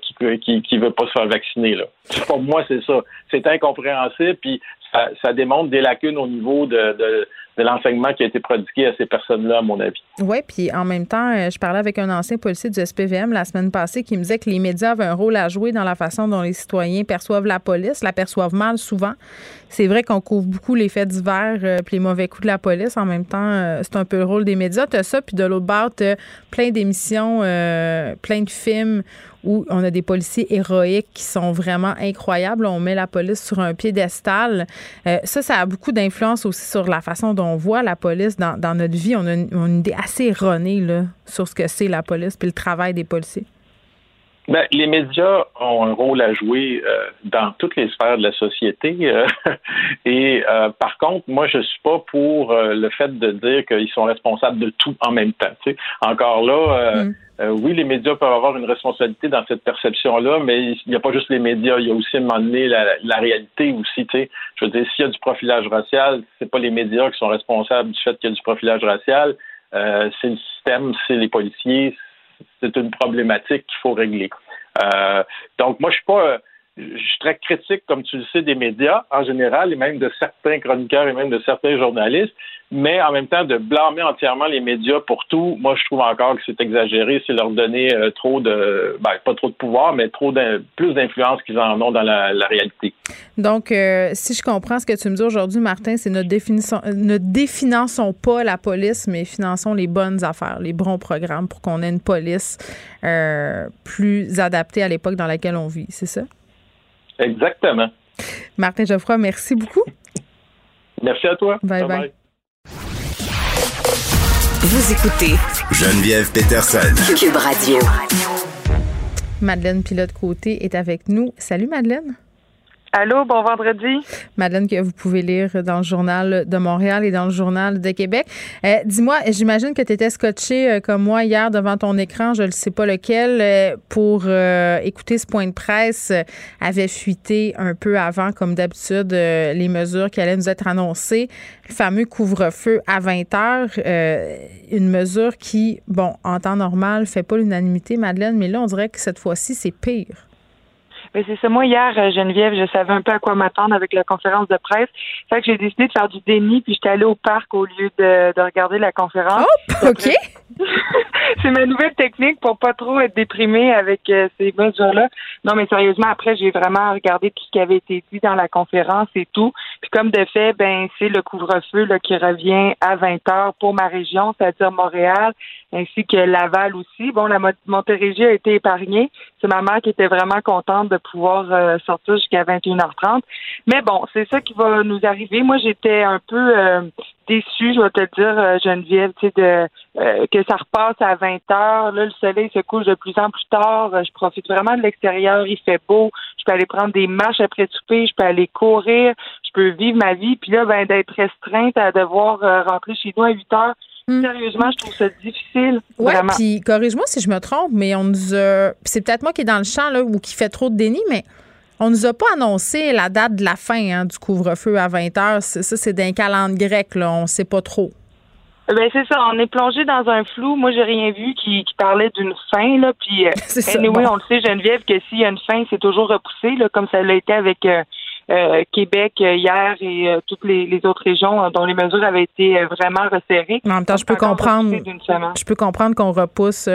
qui, qui, qui veut pas se faire vacciner. Là. Pour moi, c'est ça. C'est incompréhensible, puis ça, ça, démontre des lacunes au niveau de, de de l'enseignement qui a été prodigué à ces personnes-là, à mon avis. Oui, puis en même temps, euh, je parlais avec un ancien policier du SPVM la semaine passée qui me disait que les médias avaient un rôle à jouer dans la façon dont les citoyens perçoivent la police, la perçoivent mal souvent. C'est vrai qu'on couvre beaucoup les faits divers euh, puis les mauvais coups de la police. En même temps, euh, c'est un peu le rôle des médias. Tu as ça, puis de l'autre bord, tu plein d'émissions, plein de films où on a des policiers héroïques qui sont vraiment incroyables. On met la police sur un piédestal. Euh, ça, ça a beaucoup d'influence aussi sur la façon dont on voit la police dans, notre vie. On a, une, idée assez erronée là, sur ce que c'est la police puis le travail des policiers. Ben, les médias ont un rôle à jouer euh, dans toutes les sphères de la société. Euh, et par contre, moi, je suis pas pour le fait de dire qu'ils sont responsables de tout en même temps. Encore là, mm. Euh, oui, les médias peuvent avoir une responsabilité dans cette perception-là, mais il n'y a pas juste les médias, il y a aussi à un moment donné la, réalité aussi. Je veux dire, s'il y a du profilage racial, c'est pas les médias qui sont responsables du fait qu'il y a du profilage racial, euh, c'est le système, c'est les policiers, c'est une problématique qu'il faut régler. Euh, donc, moi, je suis pas je suis très critique, comme tu le sais, des médias en général, et même de certains chroniqueurs et même de certains journalistes, mais en même temps, de blâmer entièrement les médias pour tout, moi, je trouve encore que c'est exagéré, c'est leur donner euh, trop de, ben, pas trop de pouvoir, mais trop plus d'influence qu'ils en ont dans la, réalité. Donc, euh, si je comprends ce que tu me dis aujourd'hui, Martin, c'est ne, ne définançons pas la police, mais finançons les bonnes affaires, les bons programmes pour qu'on ait une police euh, plus adaptée à l'époque dans laquelle on vit, c'est ça? Exactement. Martin Geoffroy, merci beaucoup. Merci à toi. Bye bye. Vous écoutez Geneviève Peterson. Cube Radio. Madeleine Pilote-Côté est avec nous. Salut Madeleine. Allô, bon vendredi. Madeleine, que vous pouvez lire dans le Journal de Montréal et dans le Journal de Québec. Euh, dis-moi, j'imagine que tu étais scotché euh, comme moi hier devant ton écran, je ne sais pas lequel, euh, pour écouter ce point de presse. avait fuité un peu avant, comme d'habitude, les mesures qui allaient nous être annoncées. Le fameux couvre-feu à 20 heures, une mesure qui, bon, en temps normal, fait pas l'unanimité, Madeleine, mais là, on dirait que cette fois-ci, c'est pire. Mais c'est ça. Moi, hier, euh, Geneviève, je savais un peu à quoi m'attendre avec la conférence de presse. Fait que j'ai décidé de faire du déni, puis j'étais allée au parc au lieu de, de regarder la conférence. Oh, OK. c'est ma nouvelle technique pour pas trop être déprimée avec euh, ces mesures-là. Non, mais sérieusement, après, j'ai vraiment regardé tout ce qui avait été dit dans la conférence et tout. Puis comme de fait, ben c'est le couvre-feu là, qui revient à 20 heures pour ma région, c'est-à-dire Montréal, ainsi que Laval aussi. Bon, la Montérégie a été épargnée. C'est ma mère qui était vraiment contente de pouvoir euh, sortir jusqu'à 21h30. Mais bon, c'est ça qui va nous arriver. Moi, j'étais un peu euh, déçue, je vais te dire, euh, Geneviève, tu sais, de que ça repasse à 20 h Là, le soleil se couche de plus en plus tard. Je profite vraiment de l'extérieur. Il fait beau. Je peux aller prendre des marches après souper. Je peux aller courir. Je peux vivre ma vie. Puis là, ben, d'être restreinte à devoir rentrer chez nous à 8 Hmm. Sérieusement, je trouve ça difficile. Oui, puis corrige-moi si je me trompe, mais on nous a. C'est peut-être moi qui est dans le champ là, ou qui fait trop de déni, mais on nous a pas annoncé la date de la fin hein, du couvre-feu à 20 heures. Ça, c'est d'un calendrier grec, là. On sait pas trop. Ben c'est ça, on est plongé dans un flou. Moi, j'ai rien vu qui, parlait d'une fin là. Puis, euh, anyway, on le sait, Geneviève, que s'il y a une fin, c'est toujours repoussé, là, comme ça l'a été avec euh, euh, Québec euh, hier et euh, toutes les, autres régions dont les mesures avaient été vraiment resserrées. En même temps, je peux comprendre. Je peux comprendre qu'on repousse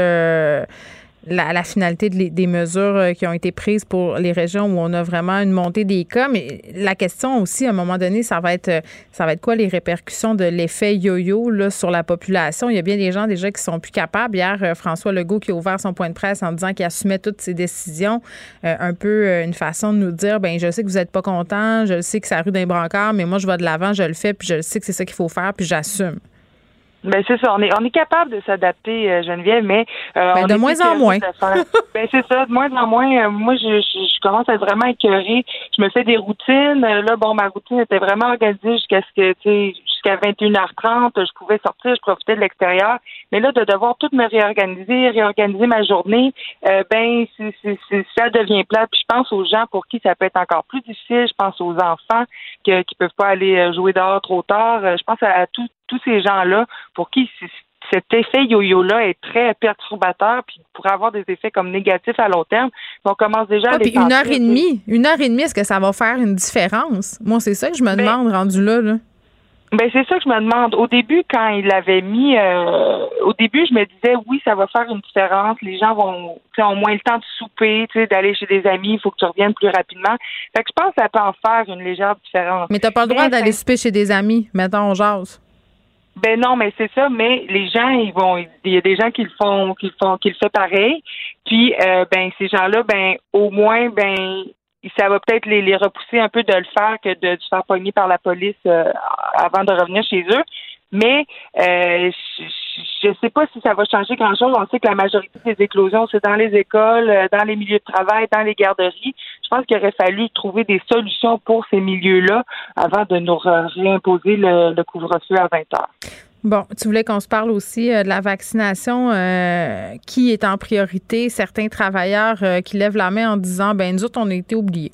la, finalité des mesures euh, qui ont été prises pour les régions où on a vraiment une montée des cas. Mais la question aussi, à un moment donné, ça va être, ça va être quoi les répercussions de l'effet yo-yo là, sur la population? Il y a bien des gens déjà qui sont plus capables. Hier, euh, François Legault qui a ouvert son point de presse en disant qu'il assumait toutes ses décisions. Euh, un peu une façon de nous dire, ben je sais que vous n'êtes pas content, je sais que ça rue d'un brancard, mais moi, je vais de l'avant, je le fais, puis je sais que c'est ça qu'il faut faire, puis j'assume. Ben c'est ça, on est on est capable de s'adapter, euh, Geneviève, mais euh, ben, de moins en moins. ben c'est ça, de moins en moins. Euh, moi, je, je, commence à être vraiment écœurée. Je me fais des routines. Là, bon, ma routine était vraiment organisée jusqu'à ce que, tu sais, jusqu'à 21h30, je pouvais sortir, je profitais de l'extérieur. Mais là, de devoir tout me réorganiser, réorganiser ma journée, ben c'est, ça devient plat. Puis je pense aux gens pour qui ça peut être encore plus difficile. Je pense aux enfants qui qui peuvent pas aller jouer dehors trop tard. Je pense à, à tout, tous ces gens-là pour qui cet effet yo-yo-là est très perturbateur puis pourrait avoir des effets comme négatifs à long terme. On commence déjà à les une heure et demie, une heure et demie, est-ce que ça va faire une différence? Moi, c'est ça que je me ben demande rendu là. là. Ben c'est ça que je me demande. Au début, quand il avait mis, euh, au début, je me disais oui, ça va faire une différence. Les gens vont, ont moins le temps de souper, d'aller chez des amis. Il faut que tu reviennes plus rapidement. Fait que je pense que ça peut en faire une légère différence. Mais t'as pas le droit d'aller souper chez des amis. Mettons, on jase. Ben non, mais c'est ça. Mais les gens, ils vont, il y a des gens qui le font, qui le font, qui le font pareil. Puis, euh, ben ces gens-là, ben au moins, ben ça va peut-être les, repousser un peu de le faire que de, se faire pogner par la police euh, avant de revenir chez eux. Mais euh, je ne sais pas si ça va changer grand-chose. On sait que la majorité des éclosions, c'est dans les écoles, euh, dans les milieux de travail, dans les garderies. Je pense qu'il aurait fallu trouver des solutions pour ces milieux-là avant de nous réimposer le, couvre-feu à 20 heures. Bon, tu voulais qu'on se parle aussi euh, de la vaccination. qui est en priorité? Certains travailleurs qui lèvent la main en disant, ben nous autres, on a été oubliés.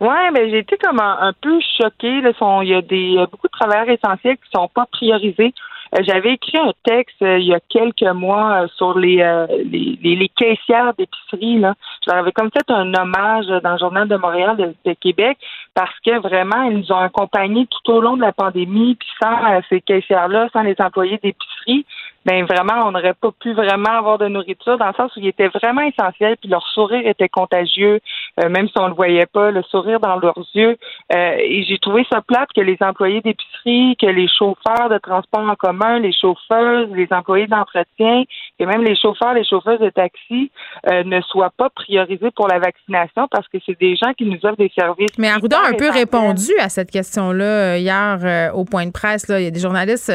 Oui, ben j'ai été comme un, peu choquée. Il y a des beaucoup de travailleurs essentiels qui sont pas priorisés. J'avais écrit un texte il y a quelques mois sur les, les, les, caissières d'épicerie. Là. Je leur avais comme fait un hommage dans le Journal de Montréal de, Québec parce que vraiment, ils nous ont accompagnés tout au long de la pandémie, puis sans ces caissières-là, sans les employés d'épicerie, ben vraiment, on n'aurait pas pu vraiment avoir de nourriture dans le sens où ils étaient vraiment essentiels, puis leur sourire était contagieux, euh, même si on le voyait pas, le sourire dans leurs yeux. Euh, et j'ai trouvé ça plate que les employés d'épicerie, que les chauffeurs de transport en commun, les chauffeuses, les employés d'entretien, et même les chauffeurs, les chauffeuses de taxi euh, ne soient pas priorisés pour la vaccination parce que c'est des gens qui nous offrent des services. Mais Arruda a un peu répondu à cette question-là hier au point de presse. Là. Il y a des journalistes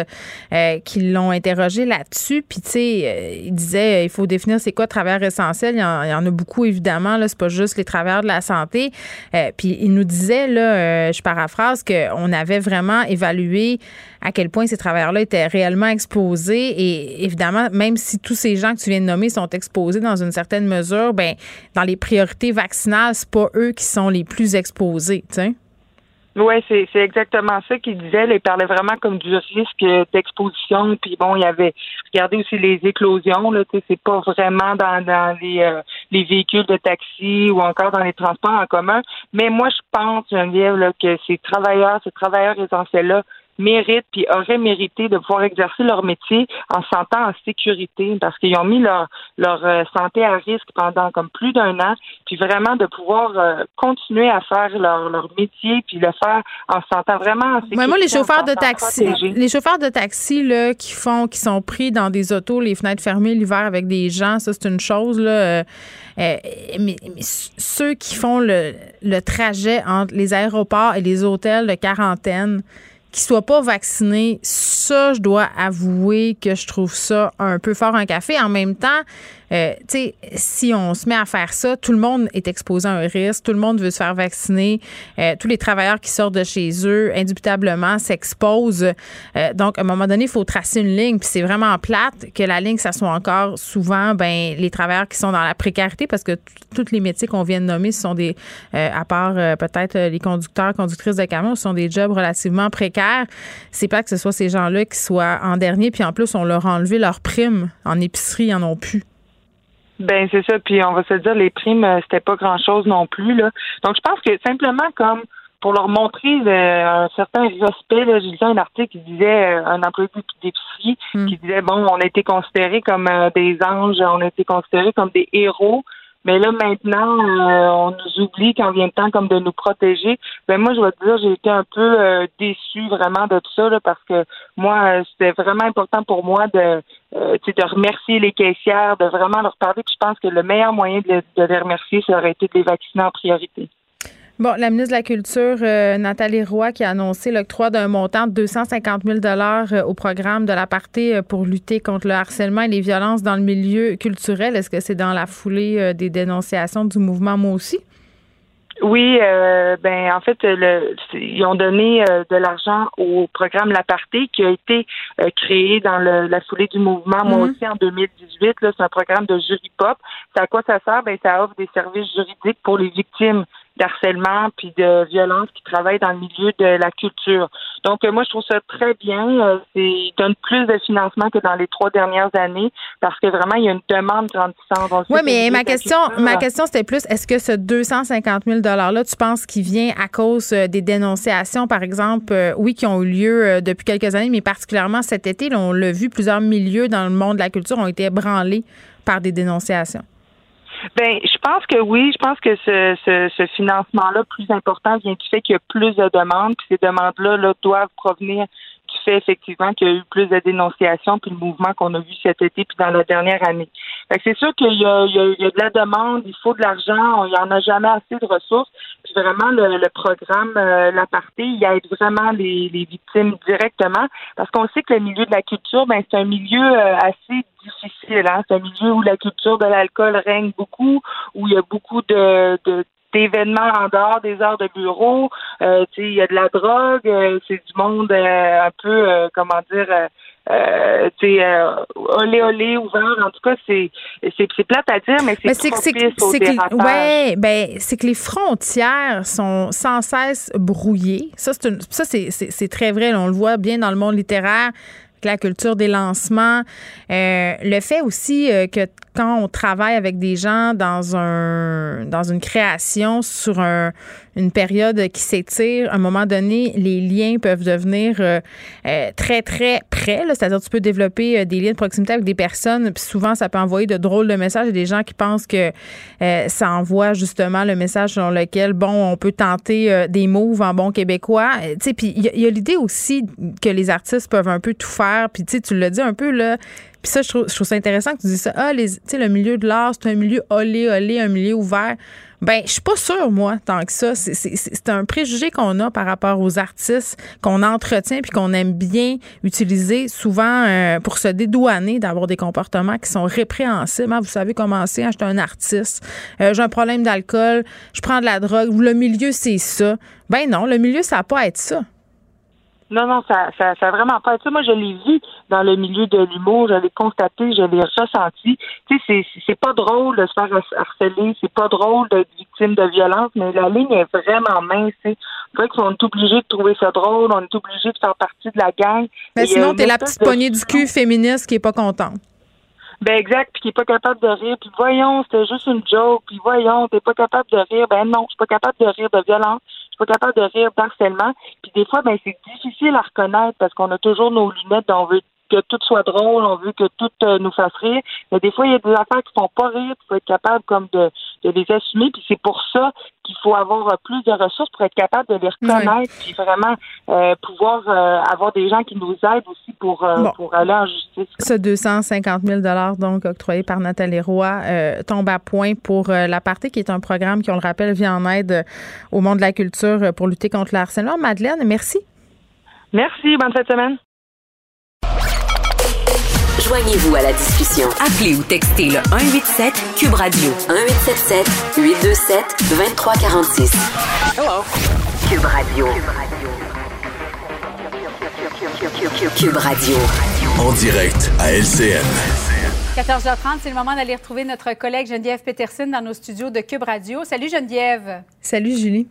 qui l'ont interrogé là dessus Puis, tu sais, euh, il disait, il faut définir c'est quoi travailleurs essentiel. Il y, en, il y en a beaucoup, évidemment. Là, c'est pas juste les travailleurs de la santé. Euh, puis, il nous disait, là, euh, je paraphrase, qu'on avait vraiment évalué à quel point ces travailleurs-là étaient réellement exposés. Et évidemment, même si tous ces gens que tu viens de nommer sont exposés dans une certaine mesure, ben dans les priorités vaccinales, c'est pas eux qui sont les plus exposés, tu sais. Oui, c'est, exactement ça qu'il disait. il parlait vraiment comme du risque d'exposition. Puis bon, il y avait regardé aussi les éclosions. Là, c'est pas vraiment dans, dans les, euh, les véhicules de taxi ou encore dans les transports en commun. Mais moi, je pense, Geneviève, là, que ces travailleurs, ces travailleurs essentiels-là méritent puis auraient mérité de pouvoir exercer leur métier en se sentant en sécurité parce qu'ils ont mis leur, leur euh, santé à risque pendant comme plus d'un an, puis vraiment de pouvoir euh, continuer à faire leur, leur métier puis le faire en se sentant vraiment en sécurité. moi, les chauffeurs de taxi, les chauffeurs de taxi là, qui font, qui sont pris dans des autos, les fenêtres fermées l'hiver avec des gens, ça c'est une chose là. Euh, mais, ceux qui font le, le trajet entre les aéroports et les hôtels de quarantaine, qui soit pas vacciné, ça, je dois avouer que je trouve ça un peu fort un café. En même temps, euh, tu sais, si on se met à faire ça, tout le monde est exposé à un risque, tout le monde veut se faire vacciner, euh, tous les travailleurs qui sortent de chez eux, indubitablement, s'exposent. Euh, donc, à un moment donné, il faut tracer une ligne, puis c'est vraiment plate que la ligne, ça soit encore souvent, ben, les travailleurs qui sont dans la précarité, parce que tous les métiers qu'on vient de nommer, ce sont des, à part peut-être les conducteurs, conductrices de camions, ce sont des jobs relativement précaires. C'est pas que ce soit ces gens-là qui soient en dernier, puis en plus, on leur a enlevé leur prime en épicerie, ils en ont plus. Ben c'est ça. Puis on va se dire les primes, euh, c'était pas grand chose non plus là. Donc je pense que simplement comme pour leur montrer un certain respect, là, j'ai lu un article qui disait euh, un employé d'épicerie hmm. qui disait bon, on a été considérés comme euh, des anges, on a été considérés comme des héros. Mais là, maintenant, on nous oublie quand vient le temps comme de nous protéger. Ben moi, je dois te dire, j'ai été un peu euh, déçue vraiment de tout ça, là, parce que moi, c'était vraiment important pour moi de, euh, de remercier les caissières, de vraiment leur parler. Puis je pense que le meilleur moyen de, les remercier, ça aurait été de les vacciner en priorité. Bon, la ministre de la Culture, euh, Nathalie Roy, qui a annoncé l'octroi d'un montant de 250 000 euh, au programme de la partie pour lutter contre le harcèlement et les violences dans le milieu culturel. Est-ce que c'est dans la foulée des dénonciations du mouvement Moi aussi? Oui, euh, ben en fait, le, ils ont donné euh, de l'argent au programme L'Aparté qui a été euh, créé dans le, la foulée du mouvement, moi mhm. aussi en 2018. Là, c'est un programme de jury pop. C'est à quoi ça sert? Ben ça offre des services juridiques pour les victimes d'harcèlement puis de violence qui travaillent dans le milieu de la culture. Donc euh, moi je trouve ça très bien. Euh, c'est donne plus de financement que dans les trois dernières années parce que vraiment il y a une demande grandissante. Oui, mais ma question, ma question c'était plus est-ce que ce 250 000 dollars là, tu penses qu'il vient à cause euh, des dénonciations, par exemple, oui, qui ont eu lieu depuis quelques années, mais particulièrement cet été, on l'a vu, plusieurs milieux dans le monde de la culture ont été ébranlés par des dénonciations. Ben, je pense que oui. Je pense que ce, ce, ce financement-là plus important vient du fait qu'il y a plus de demandes, puis ces demandes-là là, doivent provenir fait effectivement qu'il y a eu plus de dénonciations puis le mouvement qu'on a vu cet été puis dans la dernière année. c'est sûr qu'il y y, y a de la demande, il faut de l'argent, il n'y en a jamais assez de ressources. Puis vraiment le, le programme euh, La Partie, il aide vraiment les, les victimes directement parce qu'on sait que le milieu de la culture, ben c'est un milieu euh, assez difficile. Hein? C'est un milieu où la culture de l'alcool règne beaucoup, où il y a beaucoup de, de d'événements en dehors des heures de bureau. Euh, il y a de la drogue, euh, c'est du monde euh, un peu, euh, comment dire, euh, tu olé olé ouvert. En tout cas, c'est c'est plate à dire, mais c'est propice au que, Ouais, ben c'est que les frontières sont sans cesse brouillées. Ça, c'est ça c'est très vrai. on le voit bien dans le monde littéraire la culture des lancements, euh, le fait aussi euh, que quand on travaille avec des gens dans un dans une création sur un, une période qui s'étire, à un moment donné, les liens peuvent devenir euh, euh, très très près. C'est-à-dire tu peux développer euh, des liens de proximité avec des personnes, puis souvent ça peut envoyer de drôles de messages. A des gens qui pensent que ça envoie justement le message sur lequel bon on peut tenter des moves en bon québécois. Tu sais, puis il y a, l'idée aussi que les artistes peuvent un peu tout faire. Puis tu sais, tu l'as dit un peu là puis ça, je trouve, ça intéressant que tu dises ça. Ah, les, le milieu de l'art, c'est un milieu olé, olé, un milieu ouvert. Ben, je suis pas sûre, moi, tant que ça. C'est un préjugé qu'on a par rapport aux artistes qu'on entretient puis qu'on aime bien utiliser souvent euh, pour se dédouaner d'avoir des comportements qui sont répréhensibles. Hein, vous savez comment c'est, hein, je suis un artiste, euh, j'ai un problème d'alcool, je prends de la drogue, le milieu, c'est ça. Ben non, le milieu, ça n'a pas être ça. Non, non, ça, ça, ça a vraiment pas été. Moi, je l'ai vu dans le milieu de l'humour, je l'ai constaté, je l'ai ressenti. Tu sais, c'est, c'est pas drôle de se faire harceler, c'est pas drôle d'être victime de violence, mais la ligne est vraiment mince. C'est vrai qu'on est obligé de trouver ça drôle, on est obligé de faire partie de la gang. Mais sinon, t'es la petite poignée du cul féministe qui est pas contente. Ben exact, puis qui est pas capable de rire, puis voyons, c'était juste une joke, puis voyons, t'es pas capable de rire. Ben non, je suis pas capable de rire de violence capable de rire partiellement. Puis des fois, ben c'est difficile à reconnaître parce qu'on a toujours nos lunettes, on veut que tout soit drôle, on veut que tout euh, nous fasse rire. Mais des fois, il y a des affaires qui font pas rire, il faut être capable comme de, de les assumer. Puis c'est pour ça qu'il faut avoir euh, plus de ressources pour être capable de les reconnaître, puis vraiment euh, pouvoir avoir des gens qui nous aident aussi pour, pour aller en justice. Ce 250 000 donc octroyé par Nathalie Roy tombe à point pour la partie qui est un programme qui, on le rappelle, vient en aide au monde de la culture pour lutter contre le harcèlement. Madeleine, merci. Merci. Bonne fin de semaine. Joignez-vous à la discussion. Appelez ou textez le 187 Cube Radio 1877 827 2346. Hello. Cube Radio. Cube Radio. En direct à LCN. 14h30, c'est le moment d'aller retrouver notre collègue Geneviève Peterson dans nos studios de Cube Radio. Salut Geneviève. Salut Julie.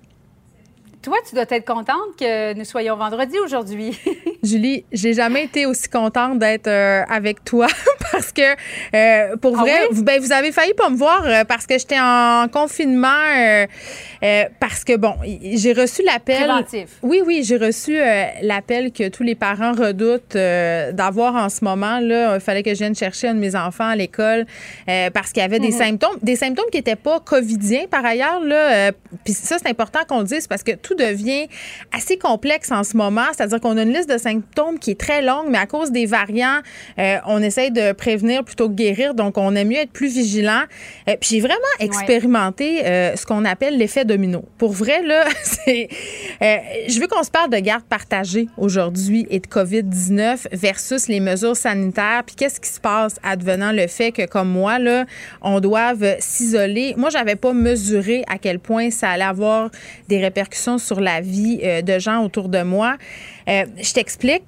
Toi, tu dois être contente que nous soyons vendredi aujourd'hui. Julie, j'ai jamais été aussi contente d'être euh, avec toi parce que euh, pour ah vrai, vous, ben, vous avez failli pas me voir euh, parce que j'étais en confinement parce que bon, j'ai reçu l'appel. Préventif. Oui, oui, j'ai reçu l'appel que tous les parents redoutent d'avoir en ce moment là. Il fallait que je vienne chercher un de mes enfants à l'école parce qu'il y avait des mhm. symptômes, des symptômes qui n'étaient pas covidiens par ailleurs là. Puis ça, c'est important qu'on le dise parce que tout devient assez complexe en ce moment. C'est-à-dire qu'on a une liste de symptômes qui est très longue, mais à cause des variants, euh, on essaye de prévenir plutôt que guérir. Donc, on aime mieux être plus vigilant. Euh, puis j'ai vraiment expérimenté euh, ce qu'on appelle l'effet domino. Pour vrai, là, c'est. je veux qu'on se parle de garde partagée aujourd'hui et de COVID-19 versus les mesures sanitaires. Puis qu'est-ce qui se passe advenant le fait que, comme moi, là, on doive s'isoler? Moi, j'avais pas mesuré à quel point ça allait avoir des répercussions sur la vie euh, de gens autour de moi. Euh, je t'explique.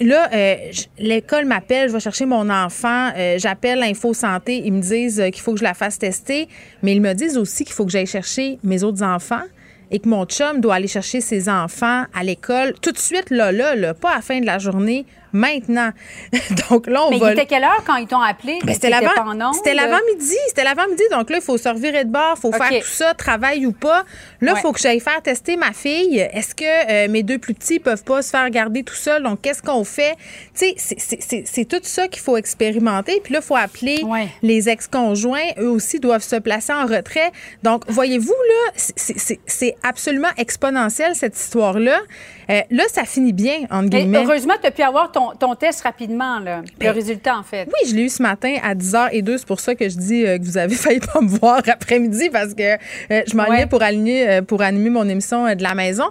Là, euh, l'école m'appelle, je vais chercher mon enfant, j'appelle l'Info Santé, ils me disent qu'il faut que je la fasse tester, mais ils me disent aussi qu'il faut que j'aille chercher mes autres enfants et que mon chum doit aller chercher ses enfants à l'école tout de suite, là, là, là, pas à la fin de la journée, maintenant. Donc là, on Mais il était quelle heure quand ils t'ont appelé? Ben, c'était l'avant C'était l'avant-midi. C'était l'avant-midi. Donc là, il faut se revirer de bord, il faut faire tout ça, travail ou pas. Là, il faut que j'aille faire tester ma fille. Est-ce que euh, mes deux plus petits peuvent pas se faire garder tout seuls? Donc, qu'est-ce qu'on fait? Tu sais, c'est tout ça qu'il faut expérimenter. Puis là, il faut appeler les ex-conjoints. Eux aussi doivent se placer en retrait. Donc, voyez-vous, là, c'est absolument exponentiel, cette histoire-là. Euh, là, ça finit bien, entre guillemets. heureusement, tu as pu avoir ton, ton test rapidement, là, le ben, résultat, en fait. Oui, je l'ai eu ce matin à 10h02. C'est pour ça que je dis euh, que vous avez failli pas me voir après-midi parce que euh, je m'en pour, aligner, pour animer mon émission de la maison.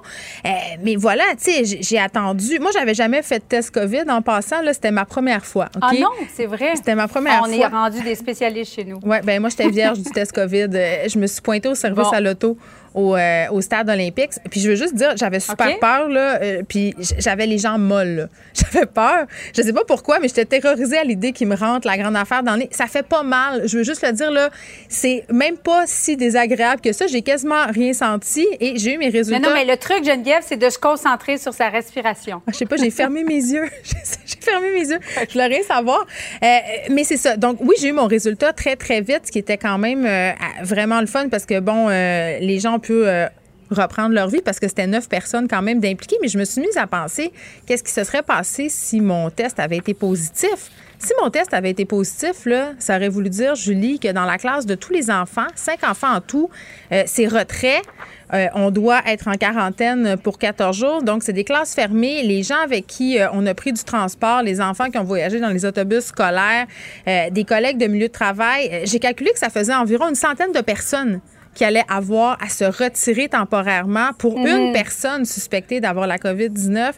mais voilà, tu sais, j'ai attendu. Moi, j'avais jamais fait de test COVID. En passant, là, c'était ma première fois. Ah non, c'est vrai. C'était ma première fois. On est rendu des spécialistes chez nous. Oui, ben moi, j'étais vierge du test COVID. Je me suis pointée au service à l'auto euh, au, stade olympique. Puis je veux juste dire, j'avais super peur, là. Euh, puis j'avais les jambes molles, J'avais peur. Je sais pas pourquoi, mais j'étais terrorisée à l'idée qu'il me rentre la grande affaire dans le nez. Ça fait pas mal. Je veux juste le dire, là. C'est même pas si désagréable que ça. J'ai quasiment rien senti et j'ai eu mes résultats. Mais non, mais le truc, Geneviève, c'est de se concentrer sur sa respiration. Ah, je sais pas, j'ai fermé mes yeux. fermer mes yeux. Je voulais rien savoir. Euh, mais c'est ça. Donc, oui, j'ai eu mon résultat très, très vite, ce qui était quand même euh, vraiment le fun parce que, bon, euh, les gens peuvent reprendre leur vie parce que c'était neuf personnes quand même d'impliquer. Mais je me suis mise à penser qu'est-ce qui se serait passé si mon test avait été positif. Si mon test avait été positif, là, ça aurait voulu dire, Julie, que dans la classe de tous les enfants, cinq enfants en tout, c'est retrait. Euh, on doit être en quarantaine pour 14 jours. Donc, c'est des classes fermées. Les gens avec qui euh, on a pris du transport, les enfants qui ont voyagé dans les autobus scolaires, euh, des collègues de milieu de travail, j'ai calculé que ça faisait environ une centaine de personnes qui allait avoir à se retirer temporairement pour mhm. une personne suspectée d'avoir la COVID-19.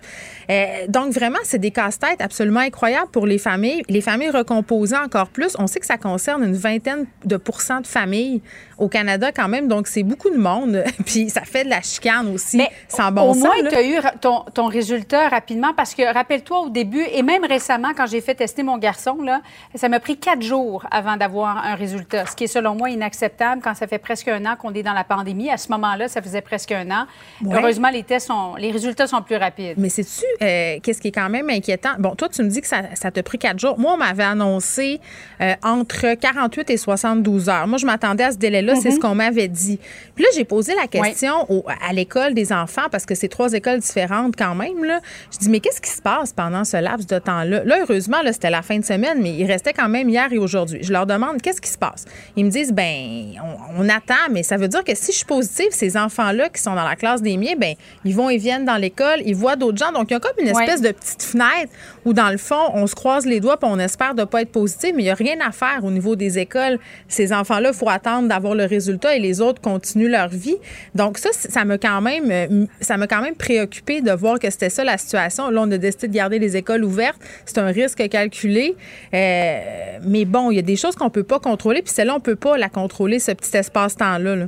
Euh, donc, vraiment, c'est des casse-têtes absolument incroyables pour les familles. Les familles recomposées encore plus. On sait que ça concerne une vingtaine de pourcents de familles au Canada quand même. Donc, c'est beaucoup de monde. Puis, ça fait de la chicane aussi, Mais sans bon au sens. Au moins, tu as eu ton, ton, résultat rapidement parce que, rappelle-toi, au début, et même récemment, quand j'ai fait tester mon garçon, là, ça m'a pris quatre jours avant d'avoir un résultat, ce qui est selon moi inacceptable quand ça fait presque un an qu'on est dans la pandémie. À ce moment-là, ça faisait presque un an. Heureusement, les tests sont, les résultats sont plus rapides. Mais sais-tu, euh, qu'est-ce qui est quand même inquiétant? Bon, toi, tu me dis que ça, ça t'a pris quatre jours. Moi, on m'avait annoncé euh, entre 48 et 72 heures. Moi, je m'attendais à ce délai-là, c'est ce mhm. qu'on m'avait dit. Puis là, j'ai posé la question à l'école des enfants, parce que c'est trois écoles différentes quand même. Là. Je dis, mais qu'est-ce qui se passe pendant ce laps de temps-là? Là, heureusement, là, c'était la fin de semaine, mais il restait quand même hier et aujourd'hui. Je leur demande, qu'est-ce qui se passe? Ils me disent, ben, on, on attend, mais ça veut dire que si je suis positive, ces enfants-là qui sont dans la classe des miens, ben ils vont et viennent dans l'école, ils voient d'autres gens. Donc, il y a comme une espèce de petite fenêtre où, dans le fond, on se croise les doigts et on espère de ne pas être positif, mais il n'y a rien à faire au niveau des écoles. Ces enfants-là, il faut attendre d'avoir le résultat et les autres continuent leur vie. Donc, ça, ça m'a quand même, euh, ça m'a quand même préoccupé de voir que c'était ça la situation. Là, on a décidé de garder les écoles ouvertes. C'est un risque calculé. Euh, mais bon, il y a des choses qu'on ne peut pas contrôler, puis celle-là, on ne peut pas la contrôler, ce petit espace-temps-là. là.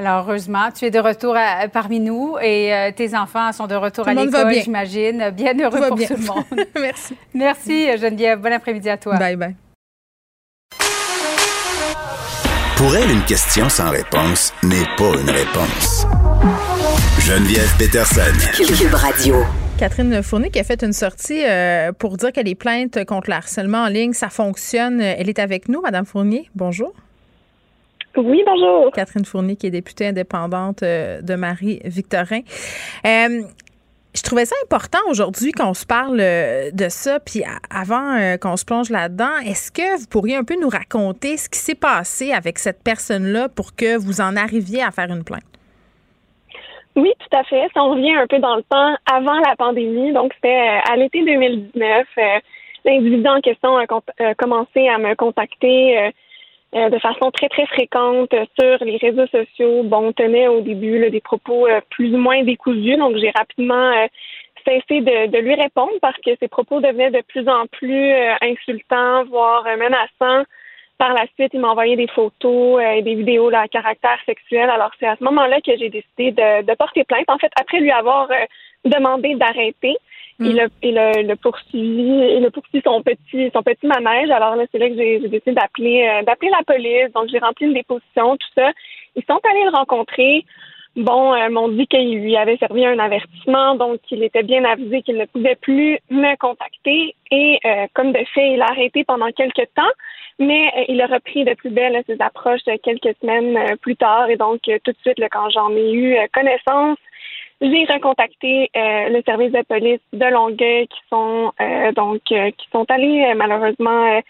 Alors, heureusement, tu es de retour parmi nous et euh, tes enfants sont de retour à l'école, j'imagine. Bien heureux pour tout le monde. Merci. Merci, Geneviève. Bon après-midi à toi. Bye bye. Pour elle, une question sans réponse n'est pas une réponse. Geneviève Peterson. Cube Radio. Catherine Fournier qui a fait une sortie euh, pour dire que les plaintes contre le harcèlement en ligne, ça fonctionne. Elle est avec nous, Madame Fournier. Bonjour. Oui, bonjour. Catherine Fournier, qui est députée indépendante euh, de Marie-Victorin. Euh, je trouvais ça important aujourd'hui qu'on se parle euh, de ça, puis avant qu'on se plonge là-dedans, est-ce que vous pourriez un peu nous raconter ce qui s'est passé avec cette personne-là pour que vous en arriviez à faire une plainte? Oui, tout à fait. Si on revient un peu dans le temps, avant la pandémie, donc c'était à l'été 2019, l'individu en question a commencé à me contacter euh, de façon très, très fréquente sur les réseaux sociaux. Bon, on tenait au début des propos euh, plus ou moins décousus, donc j'ai rapidement euh, cessé de, de, lui répondre parce que ses propos devenaient de plus en plus insultants, voire menaçants. Par la suite, il m'a envoyé des photos et des vidéos là, à caractère sexuel. Alors, c'est à ce moment-là que j'ai décidé de, porter plainte. En fait, après lui avoir demandé d'arrêter, il, a, il, a, il a poursuivi, il a poursuivi son petit, son petit manège. Alors là, c'est là que j'ai décidé d'appeler, euh, d'appeler la police. Donc, j'ai rempli une déposition, tout ça. Ils sont allés le rencontrer. Bon, euh, m'ont dit qu'il lui avait servi un avertissement, donc il était bien avisé qu'il ne pouvait plus me contacter. Et euh, comme de fait, il a arrêté pendant quelques temps, mais euh, il a repris de plus belle ses approches quelques semaines plus tard. Et donc, tout de suite, quand j'en ai eu connaissance, j'ai recontacté euh, le service de police de Longueuil qui sont euh, donc euh, qui sont allés malheureusement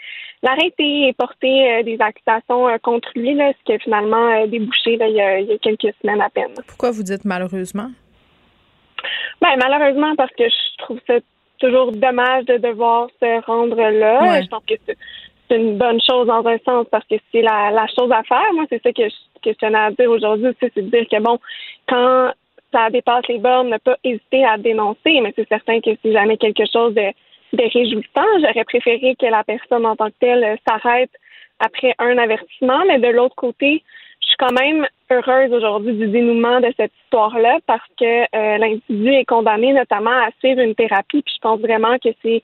l'arrêter et porter des accusations contre lui, là, ce qui a finalement débouché là, il, y a, il, y a, quelques semaines à peine. Pourquoi vous dites malheureusement? Ben malheureusement parce que je trouve ça toujours dommage de devoir se rendre là. Je pense que c'est une bonne chose dans un sens parce que c'est la, la chose à faire. Moi, c'est ça que je, que je tenais à dire aujourd'hui, c'est de dire que bon, quand ça dépasse les bornes, ne pas hésiter à dénoncer, mais c'est certain que si jamais quelque chose de, de réjouissant, j'aurais préféré que la personne en tant que telle s'arrête après un avertissement, mais de l'autre côté, suis quand même heureuse aujourd'hui du dénouement de cette histoire-là parce que euh, l'individu est condamné notamment à suivre une thérapie, puis je pense vraiment que c'est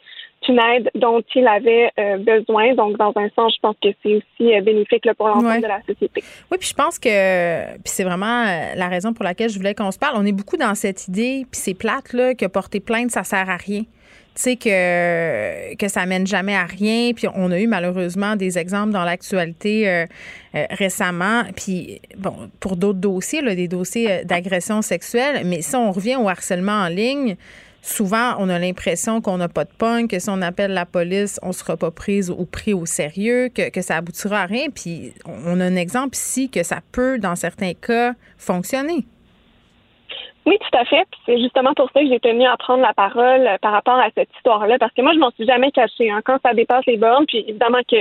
une aide dont il avait euh, besoin. Donc, dans un sens, je pense que c'est aussi euh, bénéfique pour l'ensemble de la société. Oui, puis je pense que puis c'est vraiment la raison pour laquelle je voulais qu'on se parle. On est beaucoup dans cette idée, puis c'est plate, là, que porter plainte, ça sert à rien. Sais que que ça mène jamais à rien. Puis on a eu malheureusement des exemples dans l'actualité euh, euh, récemment. Puis bon, pour d'autres dossiers, là, des dossiers euh, d'agression sexuelle. Mais si on revient au harcèlement en ligne, souvent on a l'impression qu'on n'a pas de punk, que si on appelle la police, on sera pas prise ou pris au sérieux, que, que ça aboutira à rien. Puis on a un exemple ici que ça peut, dans certains cas, fonctionner. Oui, tout à fait. c'est justement pour ça que j'ai tenu à prendre la parole euh, par rapport à cette histoire-là, parce que moi, je m'en suis jamais cachée. Hein. Quand ça dépasse les bornes, puis évidemment que,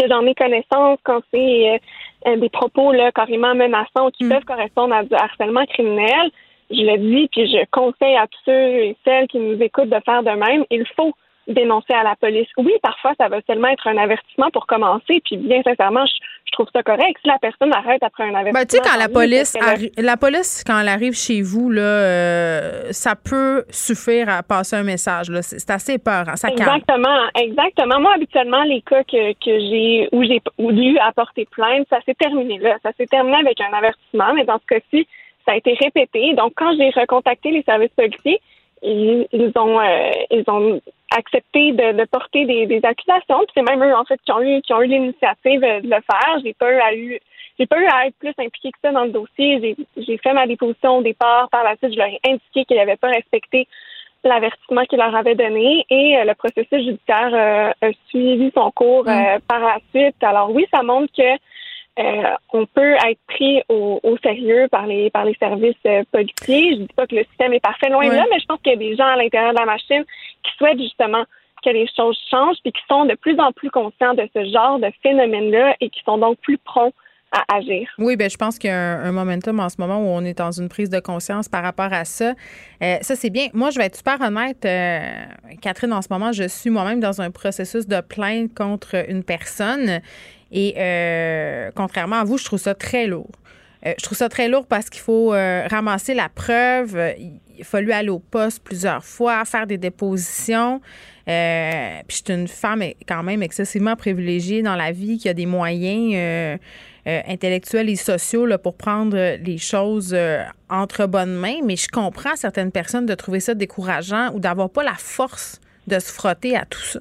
que j'en ai connaissance, quand c'est euh, des propos là, carrément menaçants qui mm. peuvent correspondre à du harcèlement criminel, je le dis, puis je conseille à tous ceux et celles qui nous écoutent de faire de même. Il faut dénoncer à la police. Oui, parfois, ça va seulement être un avertissement pour commencer. Puis, bien sincèrement, je, trouve ça correct. Si la personne arrête après un avertissement. Ben, tu sais, quand la police, la police, quand elle arrive chez vous, là, euh, ça peut suffire à passer un message. C'est assez peur. Ça exactement, exactement. Moi, habituellement, les cas que, que j'ai où j'ai dû apporter plainte, ça s'est terminé là. Ça s'est terminé avec un avertissement. Mais dans ce cas-ci, ça a été répété. Donc, quand j'ai recontacté les services policiers, ils, ont euh, ils ont accepté de, porter des, accusations. Puis c'est même eux en fait qui ont eu qui ont eu l'initiative de le faire. J'ai pas eu à eu j'ai pas eu à être plus impliquée que ça dans le dossier. J'ai fait ma déposition au départ. Par la suite, je leur ai indiqué qu'ils n'avaient pas respecté l'avertissement qu'ils leur avaient donné et euh, le processus judiciaire euh, a suivi son cours mm. par la suite. Alors oui, ça montre que euh, on peut être pris au, sérieux par les par les services euh, policiers. Je dis pas que le système est parfait loin de là, mais je pense qu'il y a des gens à l'intérieur de la machine qui souhaitent justement que les choses changent et qui sont de plus en plus conscients de ce genre de phénomène-là et qui sont donc plus prompts à agir. Oui, ben je pense qu'il y a un, momentum en ce moment où on est dans une prise de conscience par rapport à ça. Euh, ça, c'est bien. Moi, je vais être super honnête, Catherine, en ce moment, je suis moi-même dans un processus de plainte contre une personne et euh, contrairement à vous, je trouve ça très lourd. Euh, je trouve ça très lourd parce qu'il faut euh, ramasser la preuve. Il a aller au poste plusieurs fois, faire des dépositions. puis je suis une femme quand même excessivement privilégiée dans la vie qui a des moyens intellectuels et sociaux là, pour prendre les choses entre bonnes mains. Mais je comprends certaines personnes de trouver ça décourageant ou d'avoir pas la force de se frotter à tout ça.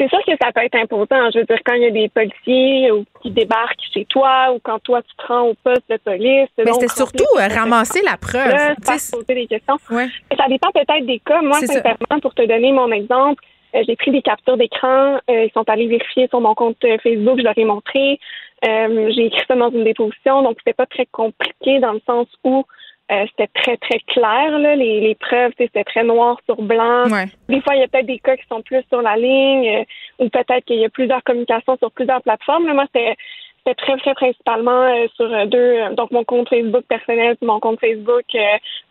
C'est sûr que ça peut être imposant. Je veux dire, quand il y a des policiers qui débarquent chez toi ou quand toi tu te rends au poste de police. Mais c'était surtout euh, ramasser la preuve. poser des questions. Ça dépend peut-être des cas. Moi, sincèrement, pour te donner mon exemple, euh, j'ai pris des captures d'écran. Euh, ils sont allés vérifier sur mon compte Facebook. Je leur ai montré. j'ai écrit ça dans une déposition. Donc, c'était pas très compliqué dans le sens où euh, c'était très, très clair, là, les, les preuves, c'était très noir sur blanc. Des fois, il y a peut-être des cas qui sont plus sur la ligne, euh, ou peut-être qu'il y a plusieurs communications sur plusieurs plateformes. moi, c'était très, très principalement euh, sur deux, donc mon compte Facebook personnel et mon compte Facebook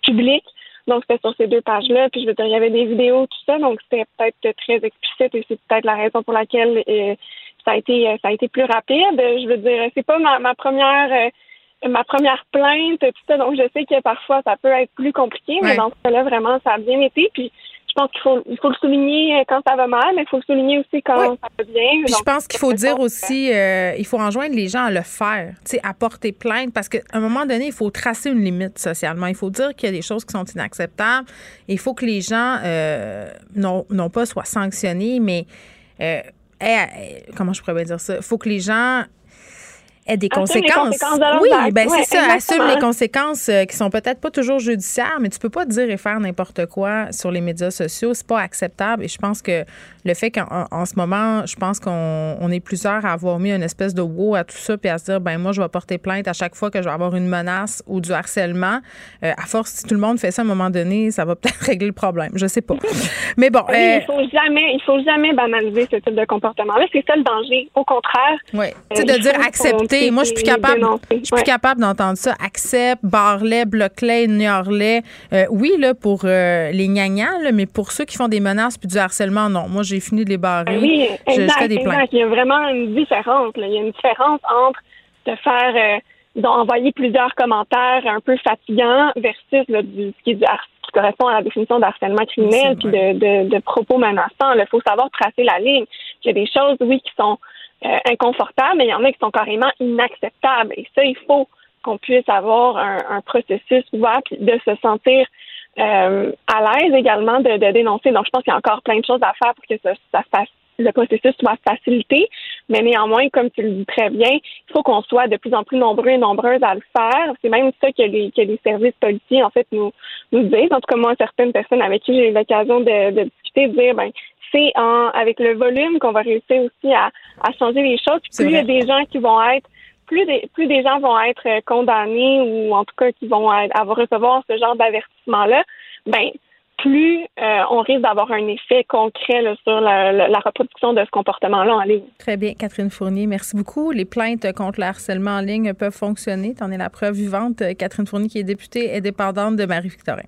public. Donc, c'était sur ces deux pages-là. Puis, je veux dire, il y avait des vidéos, tout ça. Donc, c'était peut-être très explicite et c'est peut-être la raison pour laquelle ça a été ça a été plus rapide. Je veux dire, c'est pas ma, ma première ma première plainte, tout ça. Donc, je sais que parfois, ça peut être plus compliqué, mais dans ce cas-là, vraiment, ça a bien été. Puis, je pense qu'il faut, il faut le souligner quand ça va mal, mais il faut le souligner aussi quand ça va bien. Puis je pense qu'il faut dire aussi, euh, il faut enjoindre les gens à le faire, tu sais, à porter plainte, parce qu'à un moment donné, il faut tracer une limite socialement. Il faut dire qu'il y a des choses qui sont inacceptables. Il faut que les gens, euh, non, non pas soient sanctionnés, mais euh, comment je pourrais dire ça? Il faut que les gens des conséquences. oui, ben c'est ça, assume les conséquences euh, qui sont peut-être pas toujours judiciaires, mais tu peux pas dire et faire n'importe quoi sur les médias sociaux, c'est pas acceptable et je pense que le fait qu'en ce moment, je pense qu'on est plusieurs à avoir mis une espèce de wow à tout ça puis à se dire ben moi je vais porter plainte à chaque fois que je vais avoir une menace ou du harcèlement. Euh, à force si tout le monde fait ça à un moment donné, ça va peut-être régler le problème, je sais pas. Mais bon, oui, il euh, faut jamais il faut jamais banaliser ce type de comportement là, c'est ça le danger. Au contraire, oui, tu de dire accepter moi, je suis plus capable. Je suis plus capable d'entendre ça. Accepte, barlet, bloc-les, Euh, oui, là, pour euh, les gnagnans, mais pour ceux qui font des menaces puis du harcèlement, non. Moi, j'ai fini de les barrer. Oui, exact, des Il y a vraiment une différence. Il y a une différence entre de faire euh, d'envoyer plusieurs commentaires un peu fatigants versus du, ce qui, est qui correspond à la définition d'harcèlement criminel puis de, de, propos menaçants. Il faut savoir tracer la ligne. Il y a des choses, oui, qui sont euh, inconfortables, mais il y en a qui sont carrément inacceptables. Et ça, il faut qu'on puisse avoir un, processus ouvert de se sentir à l'aise également de, dénoncer. Donc, je pense qu'il y a encore plein de choses à faire pour que ça, ça fasse le processus soit facilité, mais néanmoins, comme tu le dis très bien, il faut qu'on soit de plus en plus nombreux et nombreuses à le faire. C'est même ça que les, que les services policiers, en fait, nous, nous disent. En tout cas, moi, certaines personnes avec qui j'ai eu l'occasion de, de discuter, de dire, ben, c'est en, avec le volume qu'on va réussir aussi à, à changer les choses. Plus il y a des gens qui vont être plus des, plus des gens vont être condamnés ou en tout cas qui vont avoir recevoir ce genre d'avertissement-là, ben plus euh, on risque d'avoir un effet concret sur la, reproduction de ce comportement-là en ligne. Très bien, Catherine Fournier, merci beaucoup. Les plaintes contre le harcèlement en ligne peuvent fonctionner. Tu en es la preuve vivante. Catherine Fournier, qui est députée indépendante de Marie-Victorin.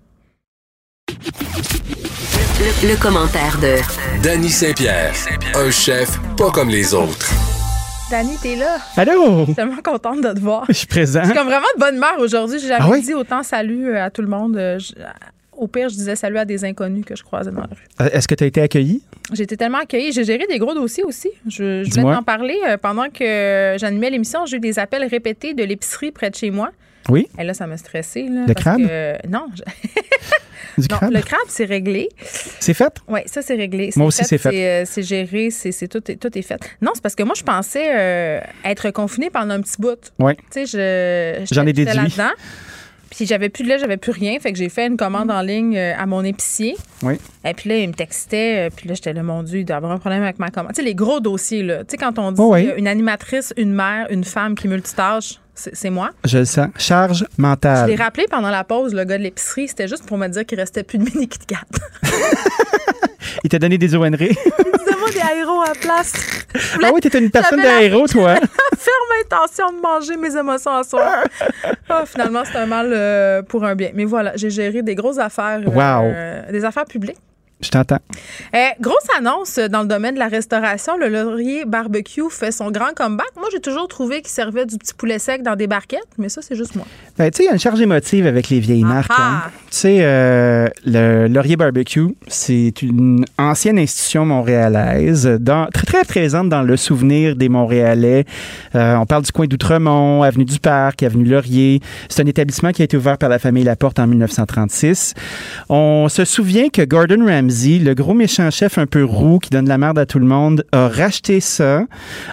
Le, commentaire de Danny Saint-Pierre, un chef pas comme les autres. Danny, t'es là. Allô? Je suis tellement contente de te voir. Je suis présent. Je suis comme vraiment de bonne humeur aujourd'hui. J'ai jamais ah dit autant salut à tout le monde. Euh, au pire, je disais salut à des inconnus que je croisais dans la rue. Euh, est-ce que tu as été accueillie? J'ai été tellement accueillie. J'ai géré des gros dossiers aussi. Je, je voulais t'en parler. Euh, pendant que j'animais l'émission, j'ai eu des appels répétés de l'épicerie près de chez moi. Oui. Et là, ça m'a stressé. Là, le crabe? non. Du crabe? le crabe, c'est réglé. C'est fait? Oui, ça, c'est réglé. Moi aussi, c'est fait. Euh, c'est géré, c'est tout, est, tout est fait. Non, c'est parce que moi, je pensais être confinée pendant un petit bout. Oui. Tu sais, j'en ai déduit. là-dedans. Puis j'avais plus de lait, j'avais plus rien. Fait que j'ai fait une commande en ligne euh, à mon épicier. Oui. Et puis là, il me textait. Euh, puis là, j'étais là, mon Dieu, il doit avoir un problème avec ma commande. Tu sais, les gros dossiers, là. Tu sais, quand on dit oh une animatrice, une mère, une femme qui multitâche, c'est moi. Je le sens. Charge mentale. Je l'ai rappelé pendant la pause, le gars de l'épicerie. C'était juste pour me dire qu'il restait plus de mini Kit Kat. il t'a donné des ONR. Disais-moi des aéros à place. Ah oui, t'étais une personne d'aéro, toi. Ferme intention de manger mes émotions à soi. Ah, finalement, c'est un mal euh, pour un bien. Mais voilà, j'ai géré des grosses affaires. Euh, des affaires publiques. Je t'entends. Euh, grosse annonce dans le domaine de la restauration. Le Laurier Barbecue fait son grand comeback. Moi, j'ai toujours trouvé qu'il servait du petit poulet sec dans des barquettes, mais ça, c'est juste moi. Ben, tu sais, il y a une charge émotive avec les vieilles ah marques. Hein. Ah. Tu sais, euh, le Laurier Barbecue, c'est une ancienne institution montréalaise, dans, très, très présente dans le souvenir des Montréalais. Euh, on parle du coin d'Outremont, Avenue du Parc, Avenue Laurier. C'est un établissement qui a été ouvert par la famille Laporte en 1936. On se souvient que Gordon Ramsay le gros méchant chef un peu roux qui donne la merde à tout le monde, a racheté ça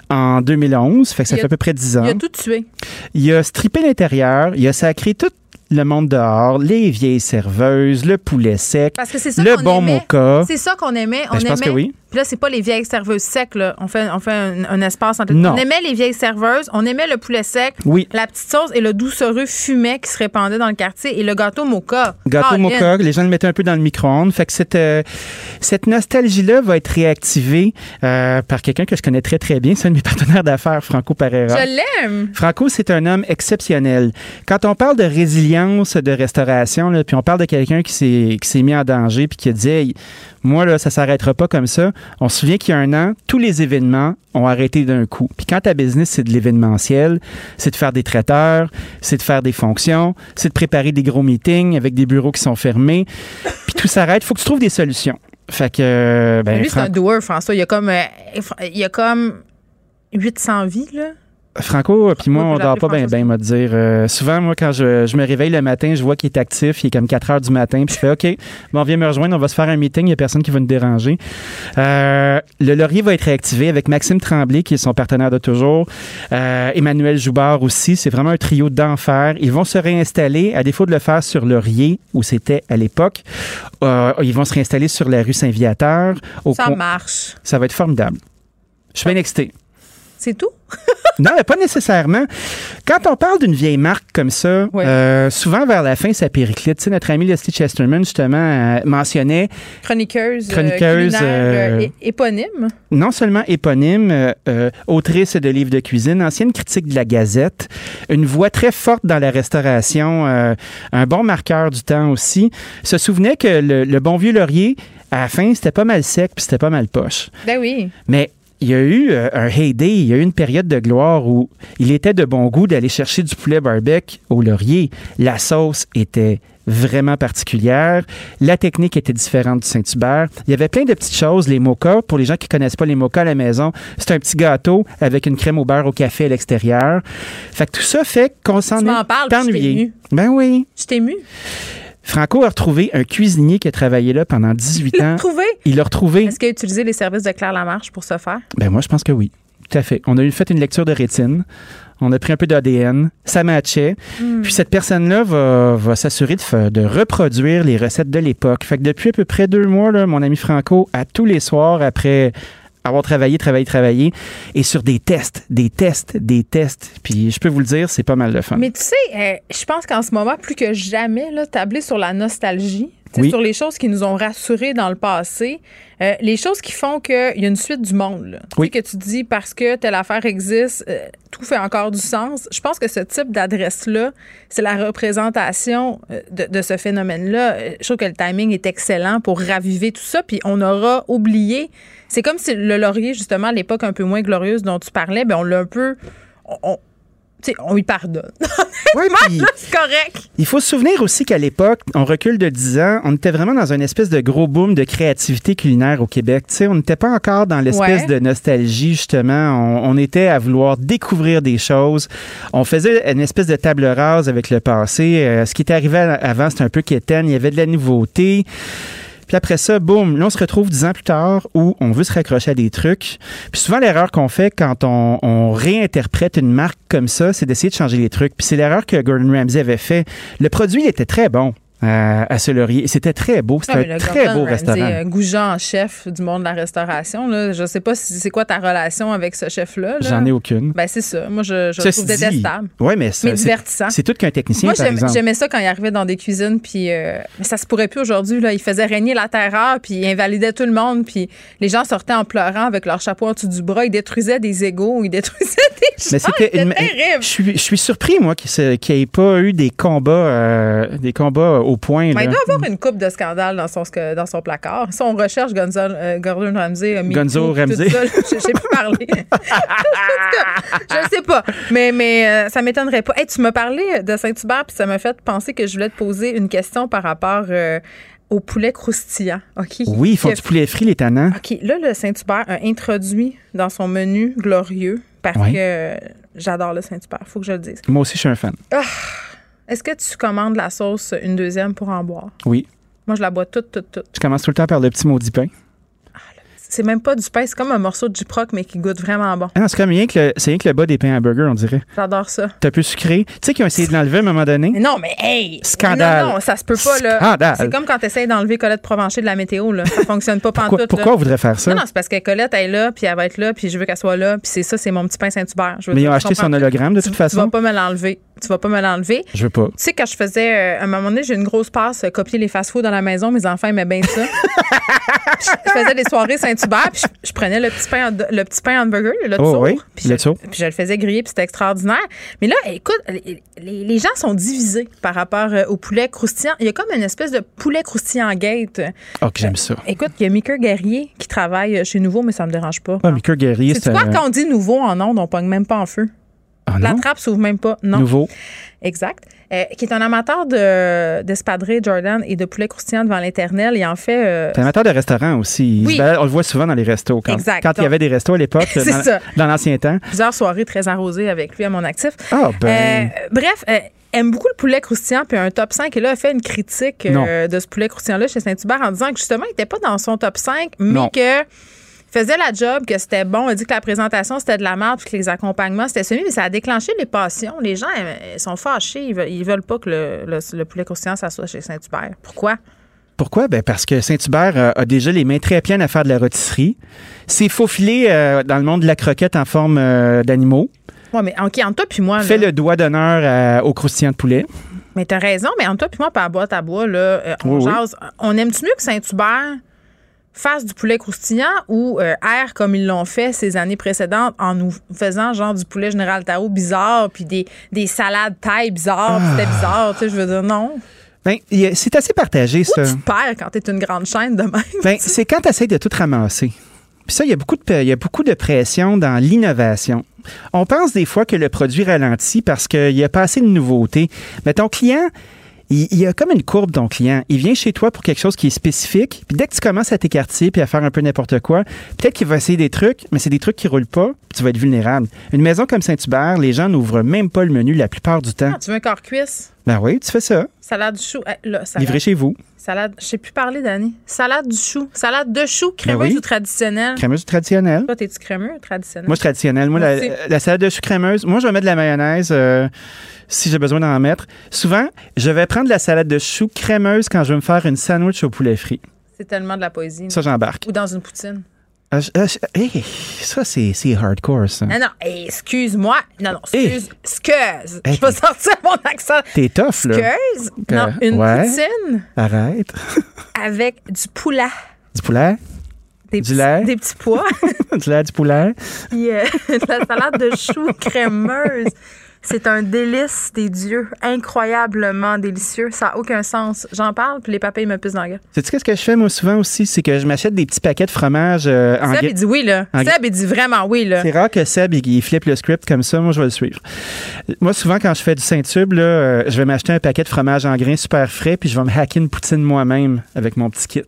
en 2011. Fait que ça fait à peu près 10 ans. Il a tout tué. Il a strippé l'intérieur, il a sacré tout le monde dehors, les vieilles serveuses, le poulet sec, le bon mocha. C'est ça qu'on aimait. Ben, on je pense que oui. Puis là, c'est pas les vieilles serveuses secs, là. On fait, on fait un, espace entre On aimait les vieilles serveuses, on aimait le poulet sec, oui. la petite sauce et le doucereux fumet qui se répandait dans le quartier et le gâteau mocha. Gâteau mocha, les gens le mettaient un peu dans le micro-ondes. Fait que cette, euh, cette nostalgie-là va être réactivée euh, par quelqu'un que je connais très, très bien. C'est un de mes partenaires d'affaires, Franco Pereira. Je l'aime. Franco, c'est un homme exceptionnel. Quand on parle de résilience, de restauration, là, puis on parle de quelqu'un qui s'est mis en danger puis qui a dit moi, là, ça s'arrêtera pas comme ça. On se souvient qu'il y a un an, tous les événements ont arrêté d'un coup. Puis quand ta business, c'est de l'événementiel, c'est de faire des traiteurs, c'est de faire des fonctions, c'est de préparer des gros meetings avec des bureaux qui sont fermés. Puis tout s'arrête. Il faut que tu trouves des solutions. Fait que, ben, Lui, c'est un doer, François. Il y a comme, euh, il y a comme 800 vies, là. Franco, puis moi, on dort pas bien, bien, me dire. Euh, souvent, moi, quand je, me réveille le matin, je vois qu'il est actif, il est comme 4 heures du matin, puis je fais OK, bon, viens me rejoindre, on va se faire un meeting, il n'y a personne qui va nous déranger. Euh, le laurier va être réactivé avec Maxime Tremblay, qui est son partenaire de toujours, euh, Emmanuel Joubard aussi. C'est vraiment un trio d'enfer. Ils vont se réinstaller, à défaut de le faire sur Laurier, où c'était à l'époque. ils vont se réinstaller sur la rue Saint-Viateur. Ça marche. Ça va être formidable. Je suis bien excité. C'est tout? non, pas nécessairement. Quand on parle d'une vieille marque comme ça, euh, souvent vers la fin, ça périclite. Tu sais, notre ami Leslie Chesterman, justement, euh, mentionnait. Chroniqueuse. Euh, Chroniqueuse. éponyme. Non seulement éponyme, autrice de livres de cuisine, ancienne critique de la Gazette, une voix très forte dans la restauration, un bon marqueur du temps aussi. Se souvenait que le, le bon vieux laurier, à la fin, c'était pas mal sec puis c'était pas mal poche. Ben oui. Mais il y a eu euh, un heyday, il y a eu une période de gloire où il était de bon goût d'aller chercher du poulet barbecue au laurier. La sauce était vraiment particulière. La technique était différente du Saint-Hubert. Il y avait plein de petites choses. Les mochas, pour les gens qui connaissent pas les mochas à la maison, c'est un petit gâteau avec une crème au beurre au café à l'extérieur. Fait que tout ça fait qu'on s'en est ennuyé. Ben oui. T'ai ému. Franco a retrouvé un cuisinier qui a travaillé là pendant 18 ans. Il l'a retrouvé? Il l'a retrouvé. Est-ce qu'il a utilisé les services de Claire Lamarche pour ce faire? Ben moi, je pense que oui. Tout à fait. On a eu fait une lecture de rétine. On a pris un peu d'ADN, ça matchait. Hmm. Puis cette personne-là va, va s'assurer de, de, reproduire les recettes de l'époque. Fait que depuis à peu près deux mois, là, mon ami Franco, à tous les soirs, après avoir travaillé, travaillé, travaillé, et sur des tests, des tests, des tests. Puis je peux vous le dire, c'est pas mal de fun. Mais tu sais, euh, je pense qu'en ce moment, plus que jamais, là, tabler sur la nostalgie, sur les choses qui nous ont rassurés dans le passé, euh, les choses qui font qu'il y a une suite du monde. Là. Oui. Que tu dis parce que telle affaire existe, euh, tout fait encore du sens. Je pense que ce type d'adresse-là, c'est la représentation euh, de, de ce phénomène-là. Je trouve que le timing est excellent pour raviver tout ça. Puis on aura oublié. C'est comme si le laurier, justement, à l'époque un peu moins glorieuse dont tu parlais, ben on l'a un peu. On, on lui pardonne. Oui, c'est correct. Il faut se souvenir aussi qu'à l'époque, on recule de 10 ans, on était vraiment dans une espèce de gros boom de créativité culinaire au Québec. on n'était pas encore dans l'espèce de nostalgie, justement. On, était à vouloir découvrir des choses. On faisait une espèce de table rase avec le passé. Euh, ce qui était arrivé avant, c'était un peu quétaine. Il y avait de la nouveauté. Puis après ça, boum, là, on se retrouve dix ans plus tard où on veut se raccrocher à des trucs. Puis souvent, l'erreur qu'on fait quand on, réinterprète une marque comme ça, c'est d'essayer de changer les trucs. Puis c'est l'erreur que Gordon Ramsay avait fait. Le produit était très bon à, ce laurier. C'était très beau. C'était un très beau restaurant. Euh, Goujon, chef du monde de la restauration. Là. Je sais pas si c'est quoi ta relation avec ce chef-là. J'en ai aucune. Ben, c'est ça. Moi, je, je trouve détestable. Oui, mais, c'est divertissant. C'est tout qu'un technicien, Moi, j'aimais ça quand il arrivait dans des cuisines, puis euh, mais ça se pourrait plus aujourd'hui. Il faisait régner la terreur, puis il invalidait tout le monde, puis les gens sortaient en pleurant avec leur chapeau en dessous du bras. Il détruisait des égaux, il détruisait des gens. Mais c'était terrible. Je suis, surpris, moi, qu'il n'y ait pas eu des combats, euh, des combats au point. Ben, il doit avoir une coupe de scandale dans son, dans son placard. Si on recherche Gonzo, euh, Gordon Ramsay, euh, Gonzo Ramsay. Je ne sais plus parler. je sais pas. Mais, mais euh, ça m'étonnerait pas. Hey, tu m'as parlé de Saint-Hubert, puis ça m'a fait penser que je voulais te poser une question par rapport au poulet croustillant. OK? Oui, ils font du poulet frit, les tannants. OK. Là, le Saint-Hubert a introduit dans son menu glorieux, parce que j'adore le Saint-Hubert, faut que je le dise. Moi aussi, je suis un fan. Ah! Est-ce que tu commandes la sauce une deuxième pour en boire? Oui. Moi, je la bois toute, toute, toute. Tu commences tout le temps par le petit maudit pain? C'est même pas du pain, c'est comme un morceau de Duproc, mais qui goûte vraiment bon. Ah c'est comme rien que le, c'est rien que le bas des pains à burger, on dirait. J'adore ça. T'as peu sucré. Tu sais qu'ils ont essayé de l'enlever à un moment donné? non, mais hey! Scandale! Non, non, ça se peut pas, là. Scandale! C'est comme quand t'essayes d'enlever Colette Provencher de la météo, là. Ça fonctionne pas pourquoi, pantoute. Pourquoi on voudrait faire ça? Non, non, c'est parce que Colette, elle est là, puis elle va être là, puis je veux qu'elle soit là, puis c'est ça, c'est mon petit pain Saint-Hubert. Mais ils ont acheté son hologramme, de toute façon. Tu vas pas me l'enlever. Tu vas pas me l'enlever. Je veux pas. Tu sais, quand je faisais, euh, à un moment donné, j'ai une grosse passe, euh, copier les fast-foods dans la maison, mes enfants aimaient bien ça. je faisais des soirées Saint-Hubert, puis je, prenais le petit pain, le petit pain hamburger, le oh, oui, puis, je, puis je le faisais griller, puis c'était extraordinaire. Mais là, écoute, les, gens sont divisés par rapport euh, au poulet croustillant. Il y a comme une espèce de poulet croustillant gate. Oh, j'aime ça. Écoute, il y a Mickey Guerrier qui travaille chez Nouveau, mais ça me dérange pas. Ah, Guerrier, c'est. quoi, quand on dit Nouveau en ondes, on pogne même pas en feu. Ah, la trappe s'ouvre même pas. Non. Nouveau. Exact. Euh, qui est un amateur de, d'espadrilles Jordan et de poulet croustillant devant l'éternel. Et en fait. Euh, un amateur de restaurants aussi. Oui. on le voit souvent dans les restos. Quand, exact. Quand il y avait des restos à l'époque, dans, dans, l'ancien temps. Plusieurs soirées très arrosées avec lui à mon actif. Ah, ben. Euh, bref, aime beaucoup le poulet croustillant, puis un top 5. Et là, a fait une critique de ce poulet croustillant-là chez Saint-Hubert en disant que justement, il n'était pas dans son top 5, mais que faisait la job, que c'était bon. Elle dit que la présentation, c'était de la merde, puis que les accompagnements, c'était semi, mais ça a déclenché les passions. Les gens ils sont fâchés. Ils veulent, veulent pas que le, poulet croustillant s'assoie chez Saint-Hubert. Pourquoi? Pourquoi? Ben parce que Saint-Hubert euh, a déjà les mains très pleines à faire de la rôtisserie. C'est faufilé euh, dans le monde de la croquette en forme euh, d'animaux. Oui, mais OK, entre toi puis moi. Fais le doigt d'honneur au croustillant de poulet. Mais t'as raison, mais entre toi puis moi, par boîte à bois, là, on jase. On aime-tu mieux que Saint-Hubert? Fasse du poulet croustillant ou euh, air comme ils l'ont fait ces années précédentes en nous faisant genre du poulet général Tao bizarre puis des, des salades taille bizarres, c'était ah. bizarre, tu sais, je veux dire non. Ben, c'est assez partagé, ça. Où tu te perds quand t'es une grande chaîne de même. Ben, c'est quand tu essaies de tout ramasser. Puis ça, il y, a beaucoup de, il y a beaucoup de pression dans l'innovation. On pense des fois que le produit ralentit parce qu'il n'y a pas assez de nouveautés. Mais ton client, il, y a comme une courbe, ton client. Il vient chez toi pour quelque chose qui est spécifique, puis dès que tu commences à t'écarter puis à faire un peu n'importe quoi, peut-être qu'il va essayer des trucs, mais c'est des trucs qui roulent pas, puis tu vas être vulnérable. Une maison comme Saint-Hubert, les gens n'ouvrent même pas le menu la plupart du temps. Ah, tu veux un corps cuisse? Ben oui, tu fais ça. Salade de chou. Eh, là, salade. Livré chez vous. Salade, je sais plus parler, Dani. Salade du chou. Salade de chou, crémeuse oui. ou traditionnelle? Crémeuse ou traditionnelle? Toi, t'es-tu crémeux ou traditionnel? Moi, je suis traditionnelle. Moi, Moi la, aussi. la salade de chou crémeuse, moi, je vais mettre de la mayonnaise euh, si j'ai besoin d'en mettre. Souvent, je vais prendre la salade de chou crémeuse quand je vais me faire une sandwich au poulet frit. C'est tellement de la poésie. Ça, j'embarque. Ou dans une poutine. Ah, je- ah, je- hey, ça, c'est hardcore, ça. Non, non, hey, excuse-moi. Non, non, Hey. excuse. Excuse. Hey, je vais sortir mon accent. T'es tough, là. Excuse. Que- Non, une ouais. poutine? Arrête. avec du poulet. Du poulet? Des, Du petits- lait? des petits pois. du lait, du poulet? Puis euh, la salade de choux crémeuse. C'est un délice des dieux, incroyablement délicieux. Ça n'a aucun sens. J'en parle, puis les papilles me pissent dans la gueule. Sais-tu qu'est-ce que je fais, moi, souvent aussi? C'est que je m'achète des petits paquets de fromage euh, en Seb, il dit oui, là. en Seb, il dit vraiment oui, là. C'est rare que Seb, il, il flippe le script comme ça. Moi, je vais le suivre. Moi, souvent, quand je fais du Saint-Tube, là, euh, je vais m'acheter un paquet de fromage en grains super frais, puis je vais me hacker une poutine moi-même avec mon petit kit.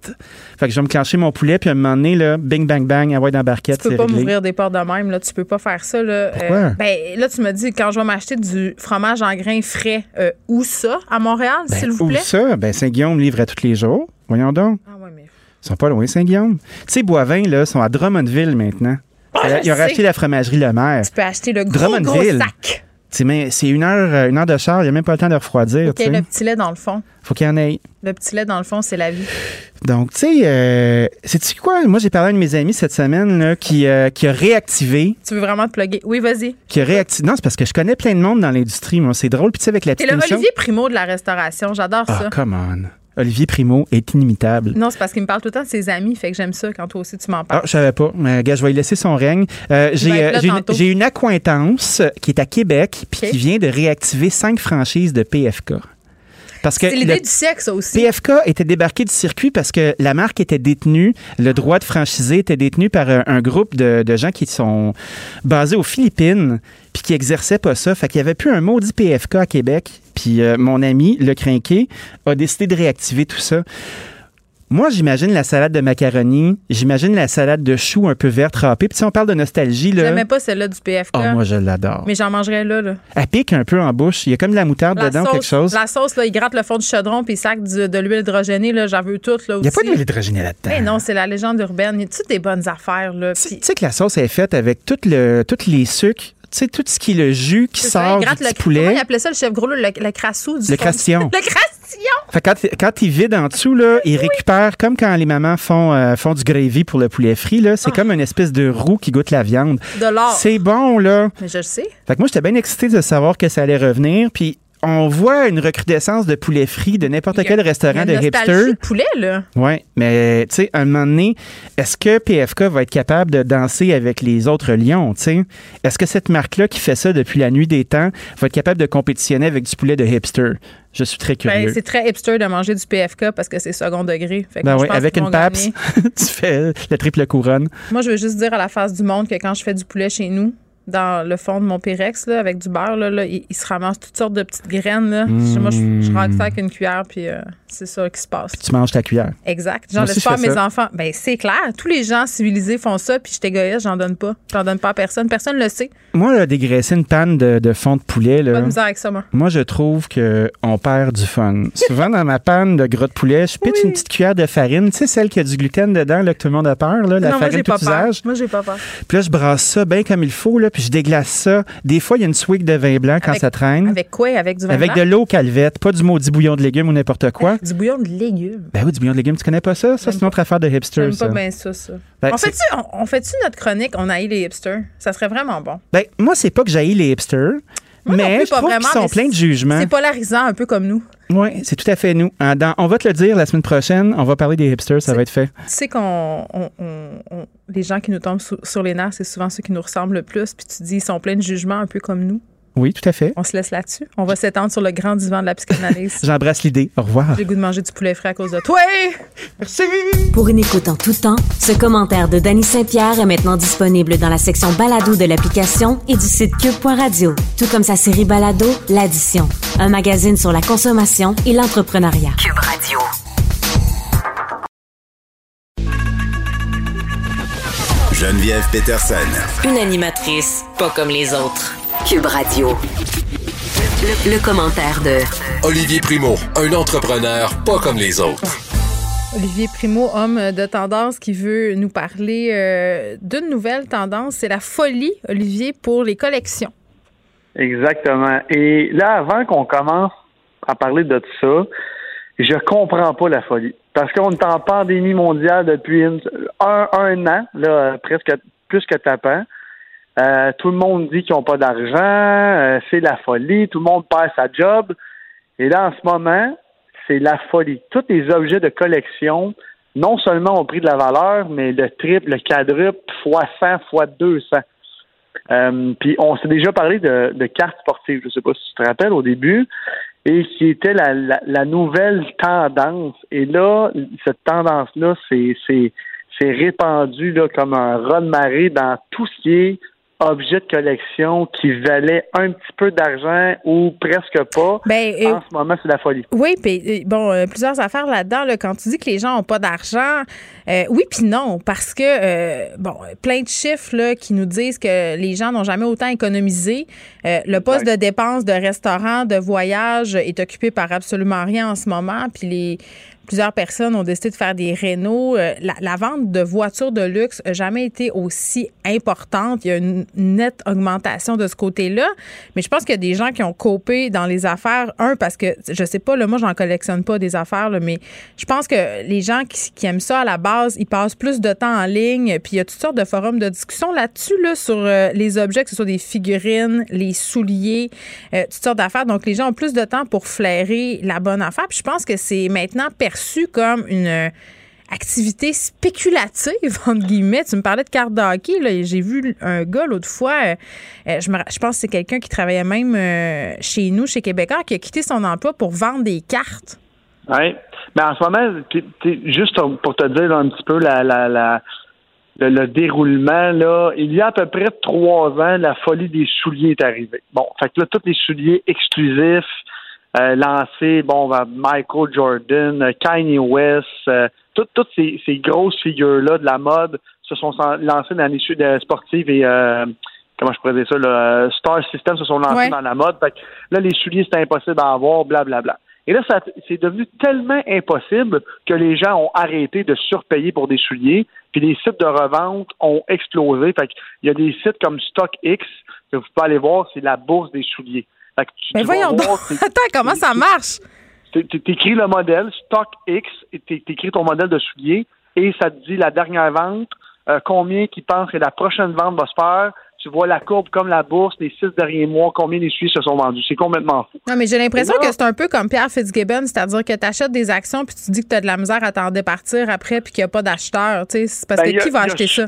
Fait que je vais me clencher mon poulet, puis à un moment donné, là, bing, bang, bang, ouais, dans la barquette, Tu peux pas réglé. m'ouvrir des portes de même, là. Tu peux pas faire ça, là. Pourquoi? ben, là, tu me dis, quand je vais m'acheter du fromage en grains frais, euh, où ça? À Montréal, Ben, s'il vous où plaît? ça? Ben, Saint-Guillaume livre à tous les jours. Voyons donc. Ah ouais, mais... Ils sont pas loin, Saint-Guillaume. Tu sais, Boivin, là, sont à Drummondville maintenant. Ah, je Ils ont racheté la fromagerie Le Maire. Tu peux acheter le gros, gros sac. C'est mais c'est une heure, euh, une heure de char, il n'y a même pas le temps de refroidir. OK, tu sais. le petit lait dans le fond. Faut qu'il y en ait. Le petit lait dans le fond, c'est la vie. Donc, tu sais, euh, sais-tu quoi? Moi, j'ai parlé à un de mes amis cette semaine là, qui, euh, qui a réactivé. Tu veux vraiment te plugger? Oui, vas-y. Qui a réactivé. Non, c'est parce que je connais plein de monde dans l'industrie. Moi, c'est drôle. Puis, tu sais, avec la T'es petite le émission- Olivier Primo de la restauration. J'adore Ah, ça. come on. Olivier Primo est inimitable. Non, c'est parce qu'il me parle tout le temps de ses amis, fait que j'aime ça quand toi aussi tu m'en parles. Ah, je savais pas. Mais, gars, je vais lui laisser son règne. Euh, j'ai, euh, j'ai une, une accointance euh, qui est à Québec puis qui vient de réactiver cinq franchises de PFK. Parce que c'est l'idée le- du aussi. PFK était débarqué du circuit parce que la marque était détenue, le droit de franchiser était détenu par un, un groupe de, de gens qui sont basés aux Philippines puis qui exerçaient pas ça. Fait qu'il y avait plus un maudit PFK à Québec. Puis euh, mon ami, le crinqué, a décidé de réactiver tout ça. Moi, j'imagine la salade de macaroni, j'imagine la salade de choux un peu verte râpée. Puis si on parle de nostalgie, là... J'aimais pas celle-là du PFK. Oh, moi, je l'adore. Mais j'en mangerais là, là. Elle pique un peu en bouche. Il y a comme de la moutarde La dedans, sauce, quelque chose. La sauce, là, il gratte le fond du chaudron puis il sac du- de l'huile hydrogénée, là, j'en veux toute, là Il n'y a pas d'huile hydrogénée là-dedans. Mais non, c'est la légende urbaine. Il y a toutes des bonnes affaires, là? Tu sais que la sauce est faite avec tout le, tous les sucres, tu sais, tout ce qui est le jus qui ça, sort il du le, Comment poulet. il appelait ça, le chef gros, là, le, le crassou du Le fond-. Le crastillon! Fait quand, quand il vide en dessous, là, il récupère, comme quand les mamans font, euh, font du gravy pour le poulet frit, là, c'est comme une espèce de roux qui goûte la viande. De l'or. C'est bon, là. Mais je le sais. Fait que moi, j'étais bien excité de savoir que ça allait revenir. Puis on voit une recrudescence de poulet frit de n'importe quel restaurant de hipster. de poulet, là. Oui, mais tu sais, à un moment donné, est-ce que PFK va être capable de danser avec les autres lions, tu sais? Est-ce que cette marque-là qui fait ça depuis la nuit des temps va être capable de compétitionner avec du poulet de hipster? Je suis très Ben, curieux. c'est très hipster de manger du PFK parce que c'est second degré. Fait que Ben moi, je oui, pense avec une PAPS, tu fais la triple couronne. Moi, je veux juste dire à la face du monde que quand je fais du poulet chez nous, dans le fond de mon Pyrex, là, avec du beurre, là, là, il, il se ramasse toutes sortes de petites graines. Là. Moi, je, je racle ça avec une cuillère, puis euh, c'est ça qui se passe. Tu manges ta cuillère. Exact. J'en laisse pas à mes ça. enfants. Ben, c'est clair. Tous les gens civilisés font ça, puis je suis égoïste, j'en donne pas. J'en donne pas à personne. Personne le sait. Moi, là, dégraisser une panne de, de fond de poulet, Pas là, de misère avec ça, moi. moi, je trouve qu'on perd du fun. Souvent, dans ma panne de gras de poulet, je pitche une petite cuillère de farine. Tu sais, celle qui a du gluten dedans, là, que tout le monde a peur, là, la non, farine tout pas peur. usage. Moi, j'ai pas peur. Puis là, je brasse ça bien comme il faut, là, puis je déglace ça. Des fois, il y a une swig de vin blanc quand Avec- ça traîne. Avec quoi? Avec du vin Avec blanc? de l'eau calvette, pas du maudit bouillon de légumes ou n'importe quoi. Du bouillon de légumes. Ben oui, du bouillon de légumes, tu connais pas ça? Ça, c'est une autre affaire de hipster, J'aime pas bien ça, ça. Ben, on fait-tu on, notre chronique On haït les hipsters? Ça serait vraiment bon. Ben, moi, c'est pas que j'haïs les hipsters, Moi mais plus, je trouve qu'ils sont pleins de jugements. C'est polarisant, un peu comme nous. Oui, c'est tout à fait nous. Dans- on va te le dire la semaine prochaine, on va parler des hipsters, ça va être fait. Tu sais qu'on. on- on- on- les gens qui nous tombent sou- sur les nerfs, c'est souvent ceux qui nous ressemblent le plus. Puis tu dis, ils sont pleins de jugements, un peu comme nous. Oui, tout à fait. On se laisse là-dessus. On va s'étendre sur le grand divan de la psychanalyse. J'embrasse l'idée. Au revoir. J'ai le goût de manger du poulet frais à cause de toi. Merci. Pour une écoute en tout temps, ce commentaire de Danny Saint-Pierre est maintenant disponible dans la section balado de l'application et du site cube.radio, tout comme sa série balado L'Addition, un magazine sur la consommation et l'entrepreneuriat. Cube Radio. Geneviève Peterson. Une animatrice pas comme les autres. Cube Radio. Le, commentaire de Olivier Primo, un entrepreneur pas comme les autres. Olivier Primo, homme de tendance, qui veut nous parler euh, d'une nouvelle tendance, c'est la folie, Olivier, pour les collections. Exactement. Et là, avant qu'on commence à parler de tout ça, je comprends pas la folie. Parce qu'on est en pandémie mondiale depuis un, un an, là, presque plus que tapant. Euh, tout le monde dit qu'ils n'ont pas d'argent, euh, c'est la folie, tout le monde perd sa job. Et là, en ce moment, c'est la folie. Tous les objets de collection, non seulement ont pris de la valeur, mais le triple, le quadruple, fois 100, fois 200. Euh, puis on s'est déjà parlé de, cartes sportives, je ne sais pas si tu te rappelles au début, et qui était la, la, nouvelle tendance. Et là, cette tendance-là, c'est, c'est, c'est répandu là, comme un raz de marée dans tout ce qui est objet de collection qui valait un petit peu d'argent ou presque pas. Ben, en ce moment, c'est la folie. Oui, puis euh, bon, euh, plusieurs affaires là-dedans. quand tu dis que les gens n'ont pas d'argent, euh, oui puis non, parce que bon, plein de chiffres là, qui nous disent que les gens n'ont jamais autant économisé. le poste de dépense de restaurant, de voyage est occupé par absolument rien en ce moment, puis les plusieurs personnes ont décidé de faire des rénaux. Euh, la, vente de voitures de luxe n'a jamais été aussi importante. Il y a une nette augmentation de ce côté-là. Mais je pense qu'il y a des gens qui ont copé dans les affaires. Un, parce que, je sais pas, là, moi, j'en collectionne pas des affaires, mais je pense que les gens qui, aiment ça à la base, ils passent plus de temps en ligne. Puis il y a toutes sortes de forums de discussion là-dessus, là, sur euh, les objets, que ce soit des figurines, les souliers, euh, toutes sortes d'affaires. Donc, les gens ont plus de temps pour flairer la bonne affaire. Puis je pense que c'est maintenant perçu comme une euh, activité spéculative, entre guillemets. Tu me parlais de cartes de hockey. J'ai vu un gars l'autre fois, euh, euh, je, pense que c'est quelqu'un qui travaillait même chez nous, chez Québécois, qui a quitté son emploi pour vendre des cartes. Oui. Mais en ce moment, juste pour te dire un petit peu la, le, déroulement, là, il y a à peu près trois ans, la folie des souliers est arrivée. Bon, fait que là, tous les souliers exclusifs, euh, lancé, bon, ben, Michael Jordan, euh, Kanye West, euh, toutes, toutes ces, ces grosses figures-là de la mode se sont lancées dans les de sportives et comment je pourrais dire ça, le Star System se sont lancés dans la mode. Fait que là, les souliers, c'était impossible à avoir, blablabla. Bla, bla. Et là, c'est devenu tellement impossible que les gens ont arrêté de surpayer pour des souliers, puis les sites de revente ont explosé. Fait il y a des sites comme StockX que vous pouvez aller voir, c'est la bourse des souliers. Mais voyons donc. Attends, comment ça marche? Tu écris le modèle, stock X, et tu écris ton modèle de soulier, et ça te dit la dernière vente, euh, combien qui pensent que la prochaine vente va se faire. Tu vois la courbe comme la bourse, les six derniers mois, combien les souliers se sont vendus. C'est complètement fou. Non, mais j'ai l'impression que c'est un peu comme Pierre Fitzgibbon, c'est-à-dire que tu achètes des actions puis tu dis que tu as de la misère à t'en départir après puis qu'il n'y a pas d'acheteur. C'est parce ben, que qui va acheter ça?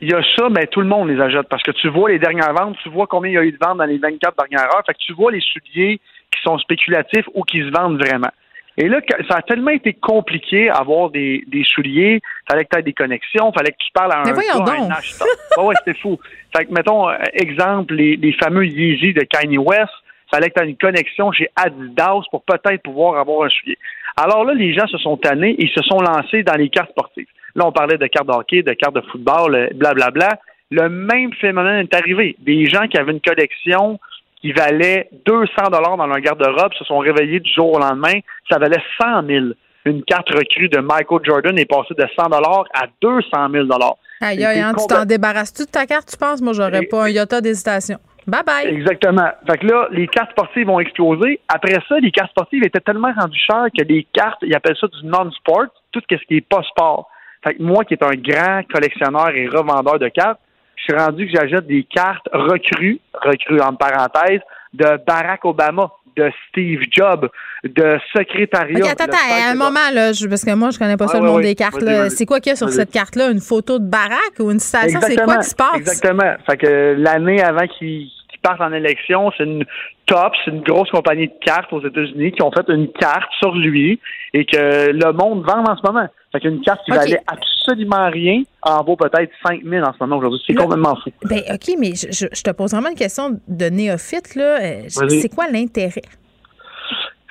Il y a ça, mais tout le monde les achète parce que tu vois les dernières ventes, tu vois combien il y a eu de ventes dans les 24 dernières heures. Fait que tu vois les souliers qui sont spéculatifs ou qui se vendent vraiment. Et là, ça a tellement été compliqué avoir des, des souliers. Fallait que tu aies des connexions, fallait que tu parles à un, un acheteur. ouais, c'était fou. Fait que, mettons, euh, exemple, les, les fameux Yeezy de Kanye West, fallait que tu aies une connexion chez Adidas pour peut-être pouvoir avoir un soulier. Alors là, les gens se sont tannés et se sont lancés dans les cartes sportives. Là, on parlait de cartes de hockey, de cartes de football, blablabla. Bla, bla. Le même phénomène est arrivé. Des gens qui avaient une collection qui valait 200 dollars dans leur garde-robe se sont réveillés du jour au lendemain. Ça valait 100 000. Une carte recrue de Michael Jordan est passée de 100 dollars à 200 000 dollars. Aïe, aïe, hein, tu t'en débarrasses-tu de ta carte, tu penses? Moi, j'aurais pas un iota d'hésitation. Bye bye. Exactement. Fait que là, les cartes sportives vont exploser. Après ça, les cartes sportives étaient tellement rendues chères que les cartes, ils appellent ça du non-sport, tout ce qui est pas sport. Fait que moi, qui est un grand collectionneur et revendeur de cartes, je suis rendu que j'achète des cartes recrues, recrues en parenthèse, de Barack Obama, de Steve Jobs, de secrétariat. attends, attends, un moment, là, parce que moi, je connais pas ça le monde des cartes. C'est quoi qu'il y a sur cette carte-là? Une photo de Barack ou une citation? C'est quoi qui se passe? Exactement. Fait que l'année avant qu'il partent en élection. C'est une top, c'est une grosse compagnie de cartes aux États-Unis qui ont fait une carte sur lui et que le monde vend en ce moment. Fait qu'une carte qui valait absolument rien en vaut peut-être 5 000 en ce moment aujourd'hui. C'est complètement fou. Ben, OK, mais je, te pose vraiment une question de néophyte. Là. Euh, c'est quoi l'intérêt?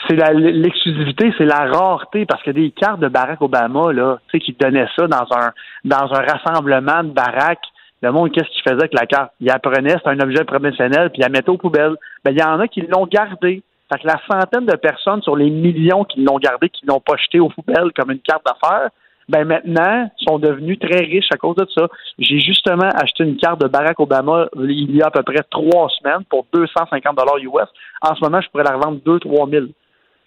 c'est l'exclusivité, c'est la rareté, parce que des cartes de Barack Obama, là, tu sais, qui donnaient ça dans un dans un rassemblement de Barack le monde, qu'est-ce qu'il faisait avec la carte? Il apprenait, c'est un objet promotionnel, puis il la mettait aux poubelles. Ben, il y en a qui l'ont gardé. Fait que la centaine de personnes sur les millions qui l'ont gardé, qui l'ont pas jeté aux poubelles comme une carte d'affaires, ben maintenant, sont devenus très riches à cause de ça. J'ai justement acheté une carte de Barack Obama il y a à peu près trois semaines pour 250 dollars US. En ce moment, je pourrais la revendre 2-3 000.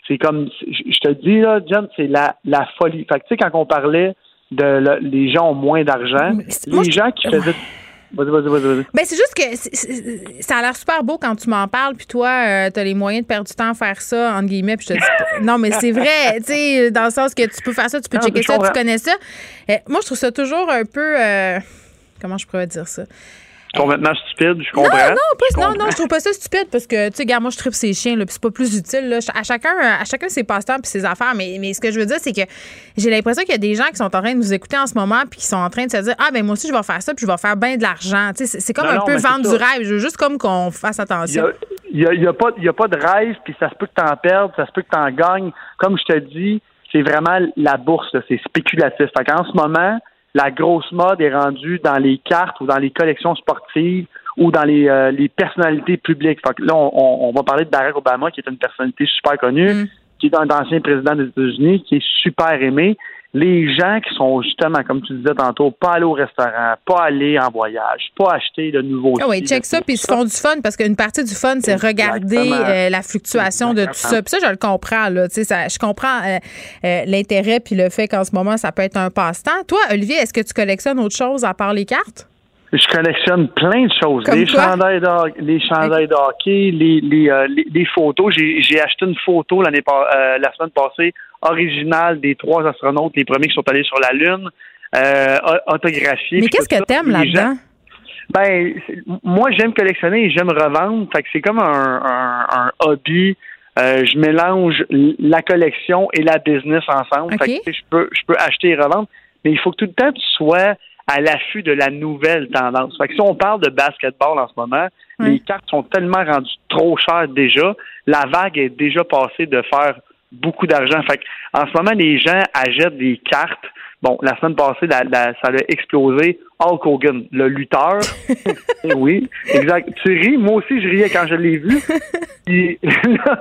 C'est comme, je te dis, là, John, c'est la, la folie. Fait que, tu sais, quand on parlait de les gens ont moins d'argent, les gens qui faisaient... Vas-y, vas-y, vas-y. Ben, c'est juste que ça a l'air super beau quand tu m'en parles, puis toi, euh, tu as les moyens de perdre du temps à faire ça, entre guillemets, puis je te dis. non, mais c'est vrai, tu sais, dans le sens que tu peux faire ça, tu peux checker ça, tu connais ça. Euh, moi, je trouve ça toujours un peu. Euh, comment je pourrais dire ça? Complètement stupide, je comprends. Non, non, non, non, je trouve pas ça stupide parce que, tu sais, gars, moi, je tripe ces chiens, là, puis c'est pas plus utile, là. À chacun, à chacun ses passe-temps puis ses affaires. Mais, mais ce que je veux dire, c'est que j'ai l'impression qu'il y a des gens qui sont en train de nous écouter en ce moment puis qui sont en train de se dire, ah, ben, moi aussi, je vais faire ça puis je vais faire bien de l'argent. Tu sais, c'est comme un peu vendre du rêve. Je veux juste comme qu'on fasse attention. Il n'y a, a, pas, a pas de rêve puis ça se peut que tu en perdes, ça se peut que tu en gagnes. Comme je te dis, c'est vraiment la bourse, c'est spéculatif. Fait qu'en ce moment, la grosse mode est rendue dans les cartes ou dans les collections sportives ou dans les, euh, les personnalités publiques. Fait que là, on, on, va parler de Barack Obama, qui est une personnalité super connue, mm. qui est un ancien président des États-Unis, qui est super aimé. Les gens qui sont justement, comme tu disais tantôt, pas aller au restaurant, pas aller en voyage, pas acheter de nouveaux. Ah oui, check ça, puis ils se font du fun parce qu'une partie du fun, c'est regarder euh, la fluctuation de tout ça. Puis ça, je le comprends, là. Tu sais, je comprends euh, l'intérêt puis le fait qu'en ce moment, ça peut être un passe-temps. Toi, Olivier, est-ce que tu collectionnes autre chose à part les cartes? Je collectionne plein de choses. les chandails, de, les chandails de hockey, les, les, euh, les, photos. J'ai acheté une photo l'année euh, la semaine passée, originale des trois astronautes, les premiers qui sont allés sur la Lune, euh, autographiée. Mais qu'est-ce que t'aimes là-dedans? Ben, moi, j'aime collectionner et j'aime revendre. Fait que c'est comme un, un, hobby. Euh, je mélange la collection et la business ensemble. Fait que, je peux, je peux acheter et revendre. Mais il faut que tout le temps tu sois à l'affût de la nouvelle tendance. Fait que si on parle de basketball en ce moment, les cartes sont tellement rendues trop chères déjà. La vague est déjà passée de faire beaucoup d'argent. Fait en ce moment, les gens achètent des cartes. Bon, la semaine passée, ça a explosé. Hulk Hogan, le lutteur. Eh oui, exact. Tu ris, moi aussi, je riais quand je l'ai vu. Puis là,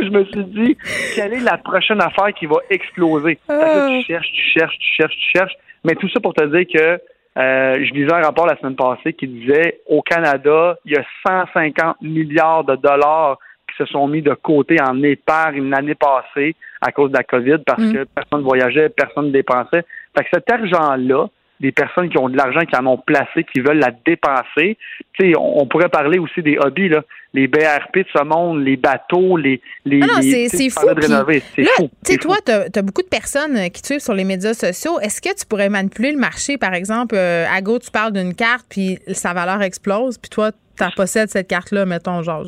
je me suis dit, quelle est la prochaine affaire qui va exploser? Ah. tu cherches, tu cherches, tu cherches, tu cherches. Mais tout ça pour te dire que euh, je lisais un rapport la semaine passée qui disait au Canada, il y a 150 milliards de dollars qui se sont mis de côté en épargne l'année passée à cause de la COVID parce mm. que personne ne voyageait, personne ne dépensait. Fait que cet argent-là, des personnes qui ont de l'argent, qui en ont placé, qui veulent la dépenser. Tu sais, on, pourrait parler aussi des hobbies, là. Les BRP de ce monde, les bateaux, les. les ah non, c'est fou. Là, tu sais, toi, tu as, beaucoup de personnes qui te suivent sur les médias sociaux. Est-ce que tu pourrais manipuler le marché, par exemple? Euh, à gauche, tu parles d'une carte, puis sa valeur explose, puis toi, tu possèdes cette carte-là, mettons, genre.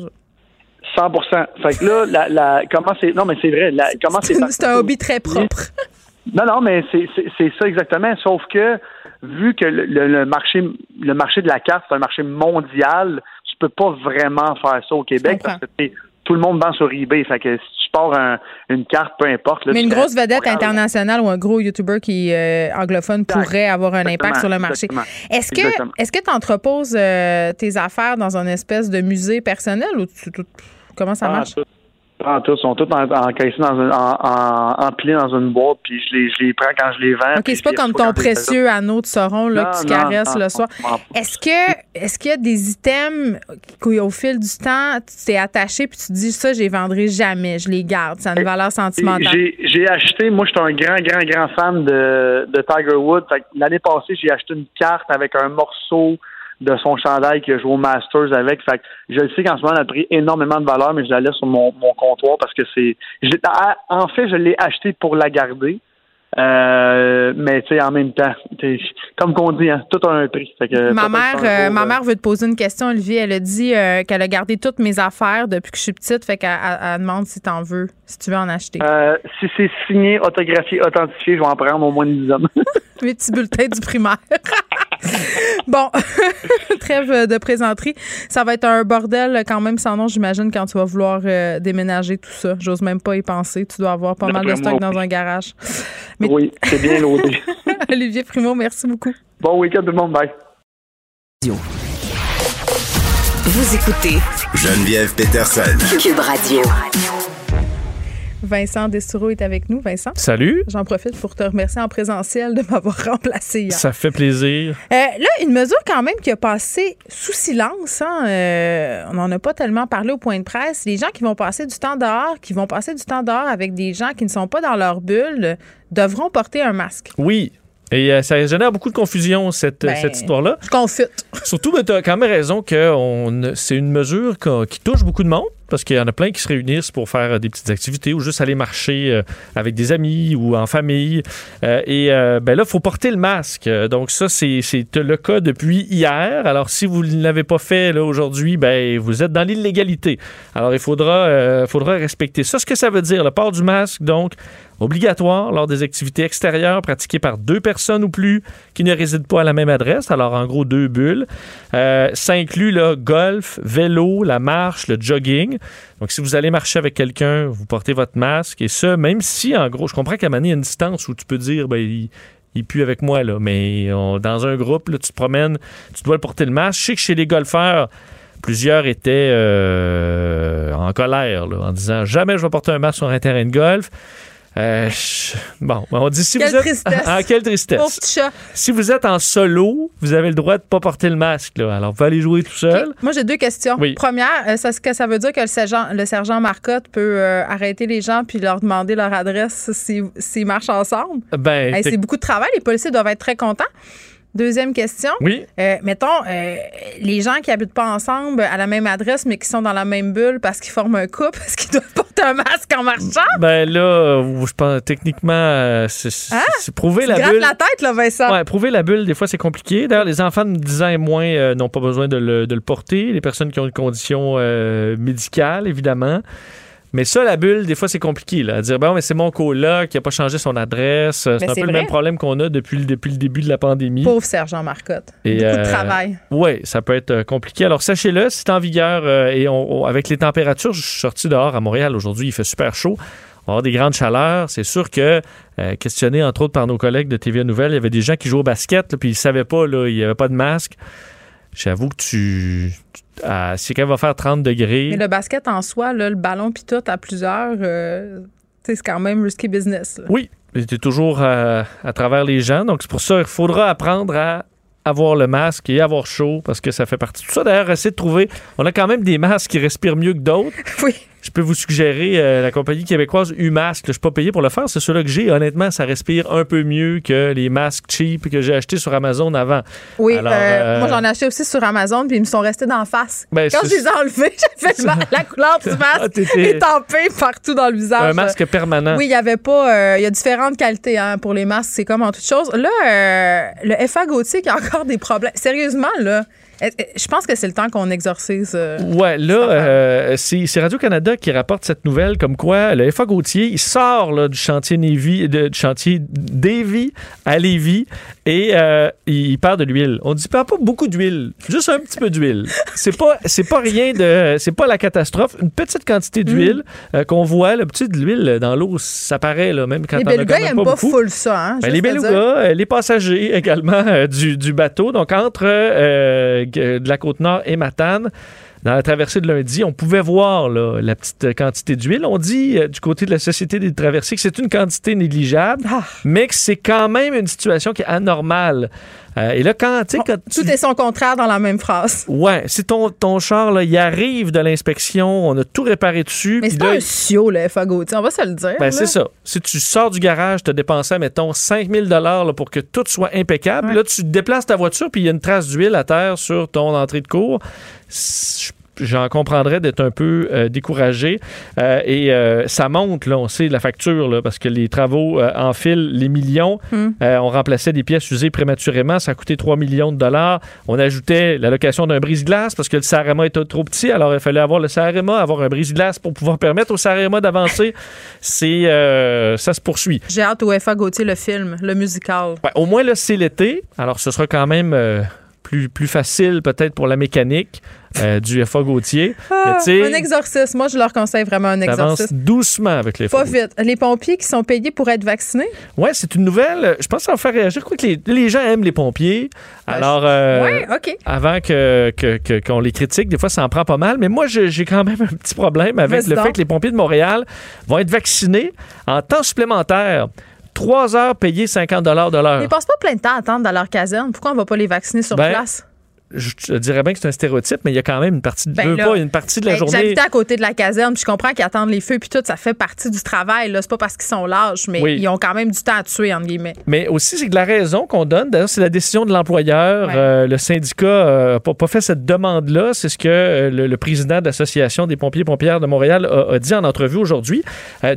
100 Fait que là, la, la, comment c'est. Non, mais c'est vrai. La, comment c'est. C'est un hobby très propre. Non, non, mais c'est ça exactement. Sauf que vu que le, marché le marché de la carte, c'est un marché mondial, tu peux pas vraiment faire ça au Québec parce que tout le monde vend sur eBay. Fait que si tu pars une carte, peu importe. Mais une grosse vedette internationale ou un gros YouTuber qui est euh, anglophone pourrait avoir un impact sur le marché. Est-ce que est-ce que tu entreposes euh, tes affaires dans un espèce de musée personnel ou tu, comment ça ah, marche? Tous, sont tous encaissés dans un, en, empilés dans une boîte, puis je les, je les prends quand je les vends. OK, c'est pas comme ton précieux anneau de Sauron là, que tu caresses le soir. Est-ce que est-ce qu'il y a des items au fil du temps, tu t'es attaché puis tu te dis ça, je les vendrai jamais, je les garde, ça a une valeur sentimentale? J'ai acheté, moi je suis un grand, grand, grand fan de, de Tiger Woods. L'année passée, j'ai acheté une carte avec un morceau de son chandail qui a joué au Masters avec. Fait que je sais qu'en ce moment, elle a pris énormément de valeur, mais je la laisse sur mon, mon comptoir parce que c'est. En fait, je l'ai acheté pour la garder. Euh, mais tu sais, en même temps, comme qu'on dit, hein, tout a un prix. ma mère, euh, ma mère veut te poser une question, Olivier. Elle a dit euh, qu'elle a gardé toutes mes affaires depuis que je suis petite, fait qu'elle elle, demande si t'en veux, si tu veux en acheter. si c'est signé, autographié, authentifié, je vais en prendre au moins une dizaine. Mes petits bulletins du primaire. bon, trêve de présenterie. Ça va être un bordel quand même sans nom, j'imagine, quand tu vas vouloir déménager tout ça. J'ose même pas y penser. Tu dois avoir pas mal de stock dans un garage. Oui, c'est bien loadé. Olivier Primo, merci beaucoup. Bon week-end tout le monde. Bye. Radio. Vous écoutez Geneviève Peterson. Cube Radio. Vincent Destoureau est avec nous. Vincent? Salut. J'en profite pour te remercier en présentiel de m'avoir remplacé hier. Ça fait plaisir. Euh, là, une mesure quand même qui a passé sous silence. Hein, euh, on n'en a pas tellement parlé au point de presse. Les gens qui vont passer du temps dehors, qui vont passer du temps dehors avec des gens qui ne sont pas dans leur bulle, devront porter un masque. Oui. Et euh, ça génère beaucoup de confusion, cette, Ben, cette histoire-là. Je confute. Surtout, tu as quand même raison que c'est une mesure qui touche beaucoup de monde. Parce qu'il y en a plein qui se réunissent pour faire euh, des petites activités ou juste aller marcher euh, avec des amis ou en famille. Euh, et ben là, il faut porter le masque. Donc ça, c'est le cas depuis hier. Alors si vous ne l'avez pas fait aujourd'hui, ben vous êtes dans l'illégalité. Alors il faudra, faudra respecter ça. Ce que ça veut dire, le port du masque, donc obligatoire lors des activités extérieures pratiquées par deux personnes ou plus qui ne résident pas à la même adresse. Alors en gros deux bulles. Euh, ça inclut le golf, vélo, la marche, le jogging. Donc, si vous allez marcher avec quelqu'un, vous portez votre masque. Et ça, même si, en gros, je comprends qu'à donné, il y a une distance où tu peux dire, ben, il, pue avec moi, là. Mais dans un groupe, là, tu te promènes, tu dois porter le masque. Je sais que chez les golfeurs, plusieurs étaient euh, en colère, là, en disant, jamais je vais porter un masque sur un terrain de golf. Euh, Bon, ben, on dit si Quelle vous êtes. tristesse. Ah, quelle tristesse. Si vous êtes en solo, vous avez le droit de ne pas porter le masque. Là. Alors, vous pouvez aller jouer tout seul. Moi, j'ai deux questions. Oui. Première, euh, ce que ça veut dire que le sergent, le sergent Marcotte peut euh, arrêter les gens puis leur demander leur adresse s'ils s'ils marchent ensemble? Ben, Hey, c'est beaucoup de travail. Les policiers doivent être très contents. Deuxième question. Oui. Euh, mettons, euh, les gens qui habitent pas ensemble à la même adresse, mais qui sont dans la même bulle parce qu'ils forment un couple, est-ce qu'ils doivent porter un masque en marchant? Ben là, euh, je pense techniquement, c'est c'est prouver Tu la bulle. la tête, là, Vincent. Ouais, prouver la bulle, des fois, c'est compliqué. D'ailleurs, les enfants de 10 ans et moins euh, n'ont pas besoin de le, de le porter. Les personnes qui ont une condition médicale, évidemment. Mais ça, la bulle, des fois, c'est compliqué. Là, à dire, bon, mais c'est mon coloc qui n'a pas changé son adresse. Euh, C'est un peu le même problème qu'on a depuis le, depuis le début de la pandémie. Pauvre sergent Marcotte. Et, beaucoup de euh, travail. Oui, ça peut être euh, compliqué. Alors, sachez-le, c'est en vigueur et on- on- avec les températures, je suis sorti dehors à Montréal aujourd'hui, il fait super chaud. On va avoir des grandes chaleurs. C'est sûr que, euh, questionné entre autres par nos collègues de TVA Nouvelle, il y avait des gens qui jouaient au basket, là, puis ils ne savaient pas, là, il n'y avait pas de masque. J'avoue que tu. Si il va faire 30 degrés. Mais le basket en soi, là, le ballon puis tout à plusieurs, euh, c'est quand même risky business. là. Oui, c'était toujours euh, à travers les gens. Donc, c'est pour ça qu'il faudra apprendre à avoir le masque et avoir chaud parce que ça fait partie de tout ça. D'ailleurs, essayer de trouver. On a quand même des masques qui respirent mieux que d'autres. Oui. Je peux vous suggérer euh, la compagnie québécoise U-Masque. Je ne suis pas payé pour le faire. C'est ceux-là que j'ai. Honnêtement, ça respire un peu mieux que les masques cheap que j'ai achetés sur Amazon avant. Oui, Alors, euh, euh, moi j'en ai acheté aussi sur Amazon puis ils me sont restés d'en face. Ben, Quand je les ai enlevés, j'ai fait la couleur du Ah, masque t'étais- étampée partout dans le visage. Un masque permanent. Oui, il y avait pas. euh, Il y a différentes qualités hein, pour les masques. C'est comme en toute chose. Là, le FA Gauthier qui a encore des problèmes. Sérieusement, là, je pense que c'est le temps qu'on exorcise. euh, Ouais, là, euh, c'est Radio-Canada qui rapporte cette nouvelle comme quoi le FA Gauthier, il sort là, du chantier Navy, de- du chantier Davy à Lévis et euh, il perd de l'huile. On dit pas beaucoup d'huile, juste un petit peu d'huile. C'est pas c'est pas rien de c'est pas la catastrophe, une petite quantité d'huile euh, qu'on voit, le petit de l'huile dans l'eau, ça paraît là même quand les on a quand même pas pas full ça. Hein, Ben, les belugas, les passagers également du, du bateau. Donc, entre de la Côte-Nord et Matane, dans la traversée de lundi, on pouvait voir là, la petite quantité d'huile. On dit euh, du côté de la Société des traversées que c'est une quantité négligeable, Ah. mais que c'est quand même une situation qui est anormale. Euh, et là, quand, tu sais, quand tu- Tout est son contraire dans la même phrase. Ouais, si ton, ton char, là, il arrive de l'inspection, on a tout réparé dessus. Mais c'est là, un sio, le FA Gauthier. On va se le dire. ben, c'est ça. Si tu sors du garage, tu as dépensé, mettons, 5000 dollars pour que tout soit impeccable. Là, tu déplaces ta voiture, puis il y a une trace d'huile à terre sur ton entrée de cours. Je- J'en comprendrais d'être un peu euh, découragé. Euh, et euh, ça monte, là, on sait, la facture, là, parce que les travaux enfilent les millions. Hmm. On remplaçait des pièces usées prématurément. Ça a coûté 3 millions de dollars. On ajoutait la location d'un brise-glace parce que le Sarema était trop petit. Alors, il fallait avoir le Sarema, avoir un brise-glace pour pouvoir permettre au Sarema d'avancer. C'est, ça se poursuit. J'ai hâte au FA Gauthier, le film, le musical. Ouais, au moins, là, c'est l'été. Alors, ce sera quand même plus, plus facile peut-être pour la mécanique euh, du FA Gauthier. Ah, un exorcisme. Moi, je leur conseille vraiment un exorcisme. doucement avec les Pas vite. Les pompiers qui sont payés pour être vaccinés? Oui, c'est une nouvelle. Je pense que ça va faire réagir. Je crois que les, gens aiment les pompiers. Ben, Alors, euh, OK. avant qu'on que, qu'on les critique, des fois, ça en prend pas mal. Mais moi, j'ai quand même un petit problème avec le fait que les pompiers de Montréal vont être vaccinés en temps supplémentaire. Trois heures payées 50 de l'heure. Ils passent pas plein de temps à attendre dans leur caserne. Pourquoi on va pas les vacciner sur ben, place? Je dirais bien que c'est un stéréotype, mais il y a quand même une partie de, ben pas, une partie de la ben, journée. J'habitais à côté de la caserne, puis je comprends qu'ils attendent les feux, puis tout, ça fait partie du travail. Là, c'est pas parce qu'ils sont larges, mais ils ont quand même du temps à tuer entre guillemets. Mais aussi, c'est que la raison qu'on donne, d'ailleurs, c'est la décision de l'employeur. Euh, le syndicat n'a euh, pas, fait cette demande-là. C'est ce que euh, le, président de l'association des pompiers pompières de Montréal a, dit en entrevue aujourd'hui.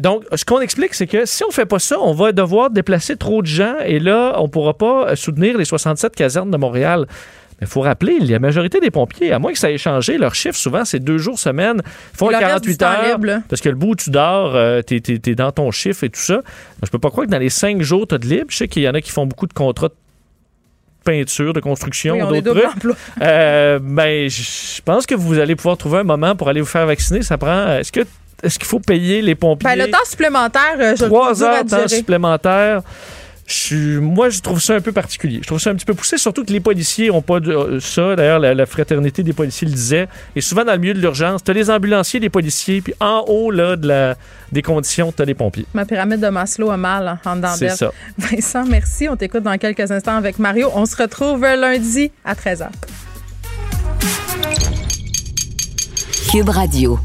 donc, ce qu'on explique, c'est que si on fait pas ça, on va devoir déplacer trop de gens, et là, on pourra pas soutenir les 67 casernes de Montréal. Il faut rappeler, la majorité des pompiers, à moins que ça ait changé, leur chiffre, souvent, c'est deux jours semaine. Ils font 48 heures. parce que le bout où tu dors, euh, tu es, dans ton chiffre et tout ça. Je peux pas croire que dans les cinq jours, tu as de libre. Je sais qu'il y en a qui font beaucoup de contrats de peinture, de construction, d'autres trucs. Euh, ben, je pense que vous allez pouvoir trouver un moment pour aller vous faire vacciner. Ça prend. Est-ce que est-ce qu'il faut payer les pompiers? Ben, le temps supplémentaire, euh, je Trois heures de temps supplémentaire moi, je trouve ça un peu particulier. Je trouve ça un petit peu poussé, surtout que les policiers n'ont pas de, euh, ça. D'ailleurs, la, fraternité des policiers le disait. Et souvent, dans le milieu de l'urgence, tu as les ambulanciers, les policiers, puis en haut là, de la, des conditions, tu as les pompiers. Ma pyramide de Maslow a mal en dedans C'est ça. Vincent, merci. On t'écoute dans quelques instants avec Mario. On se retrouve lundi à 13h. Cube Radio.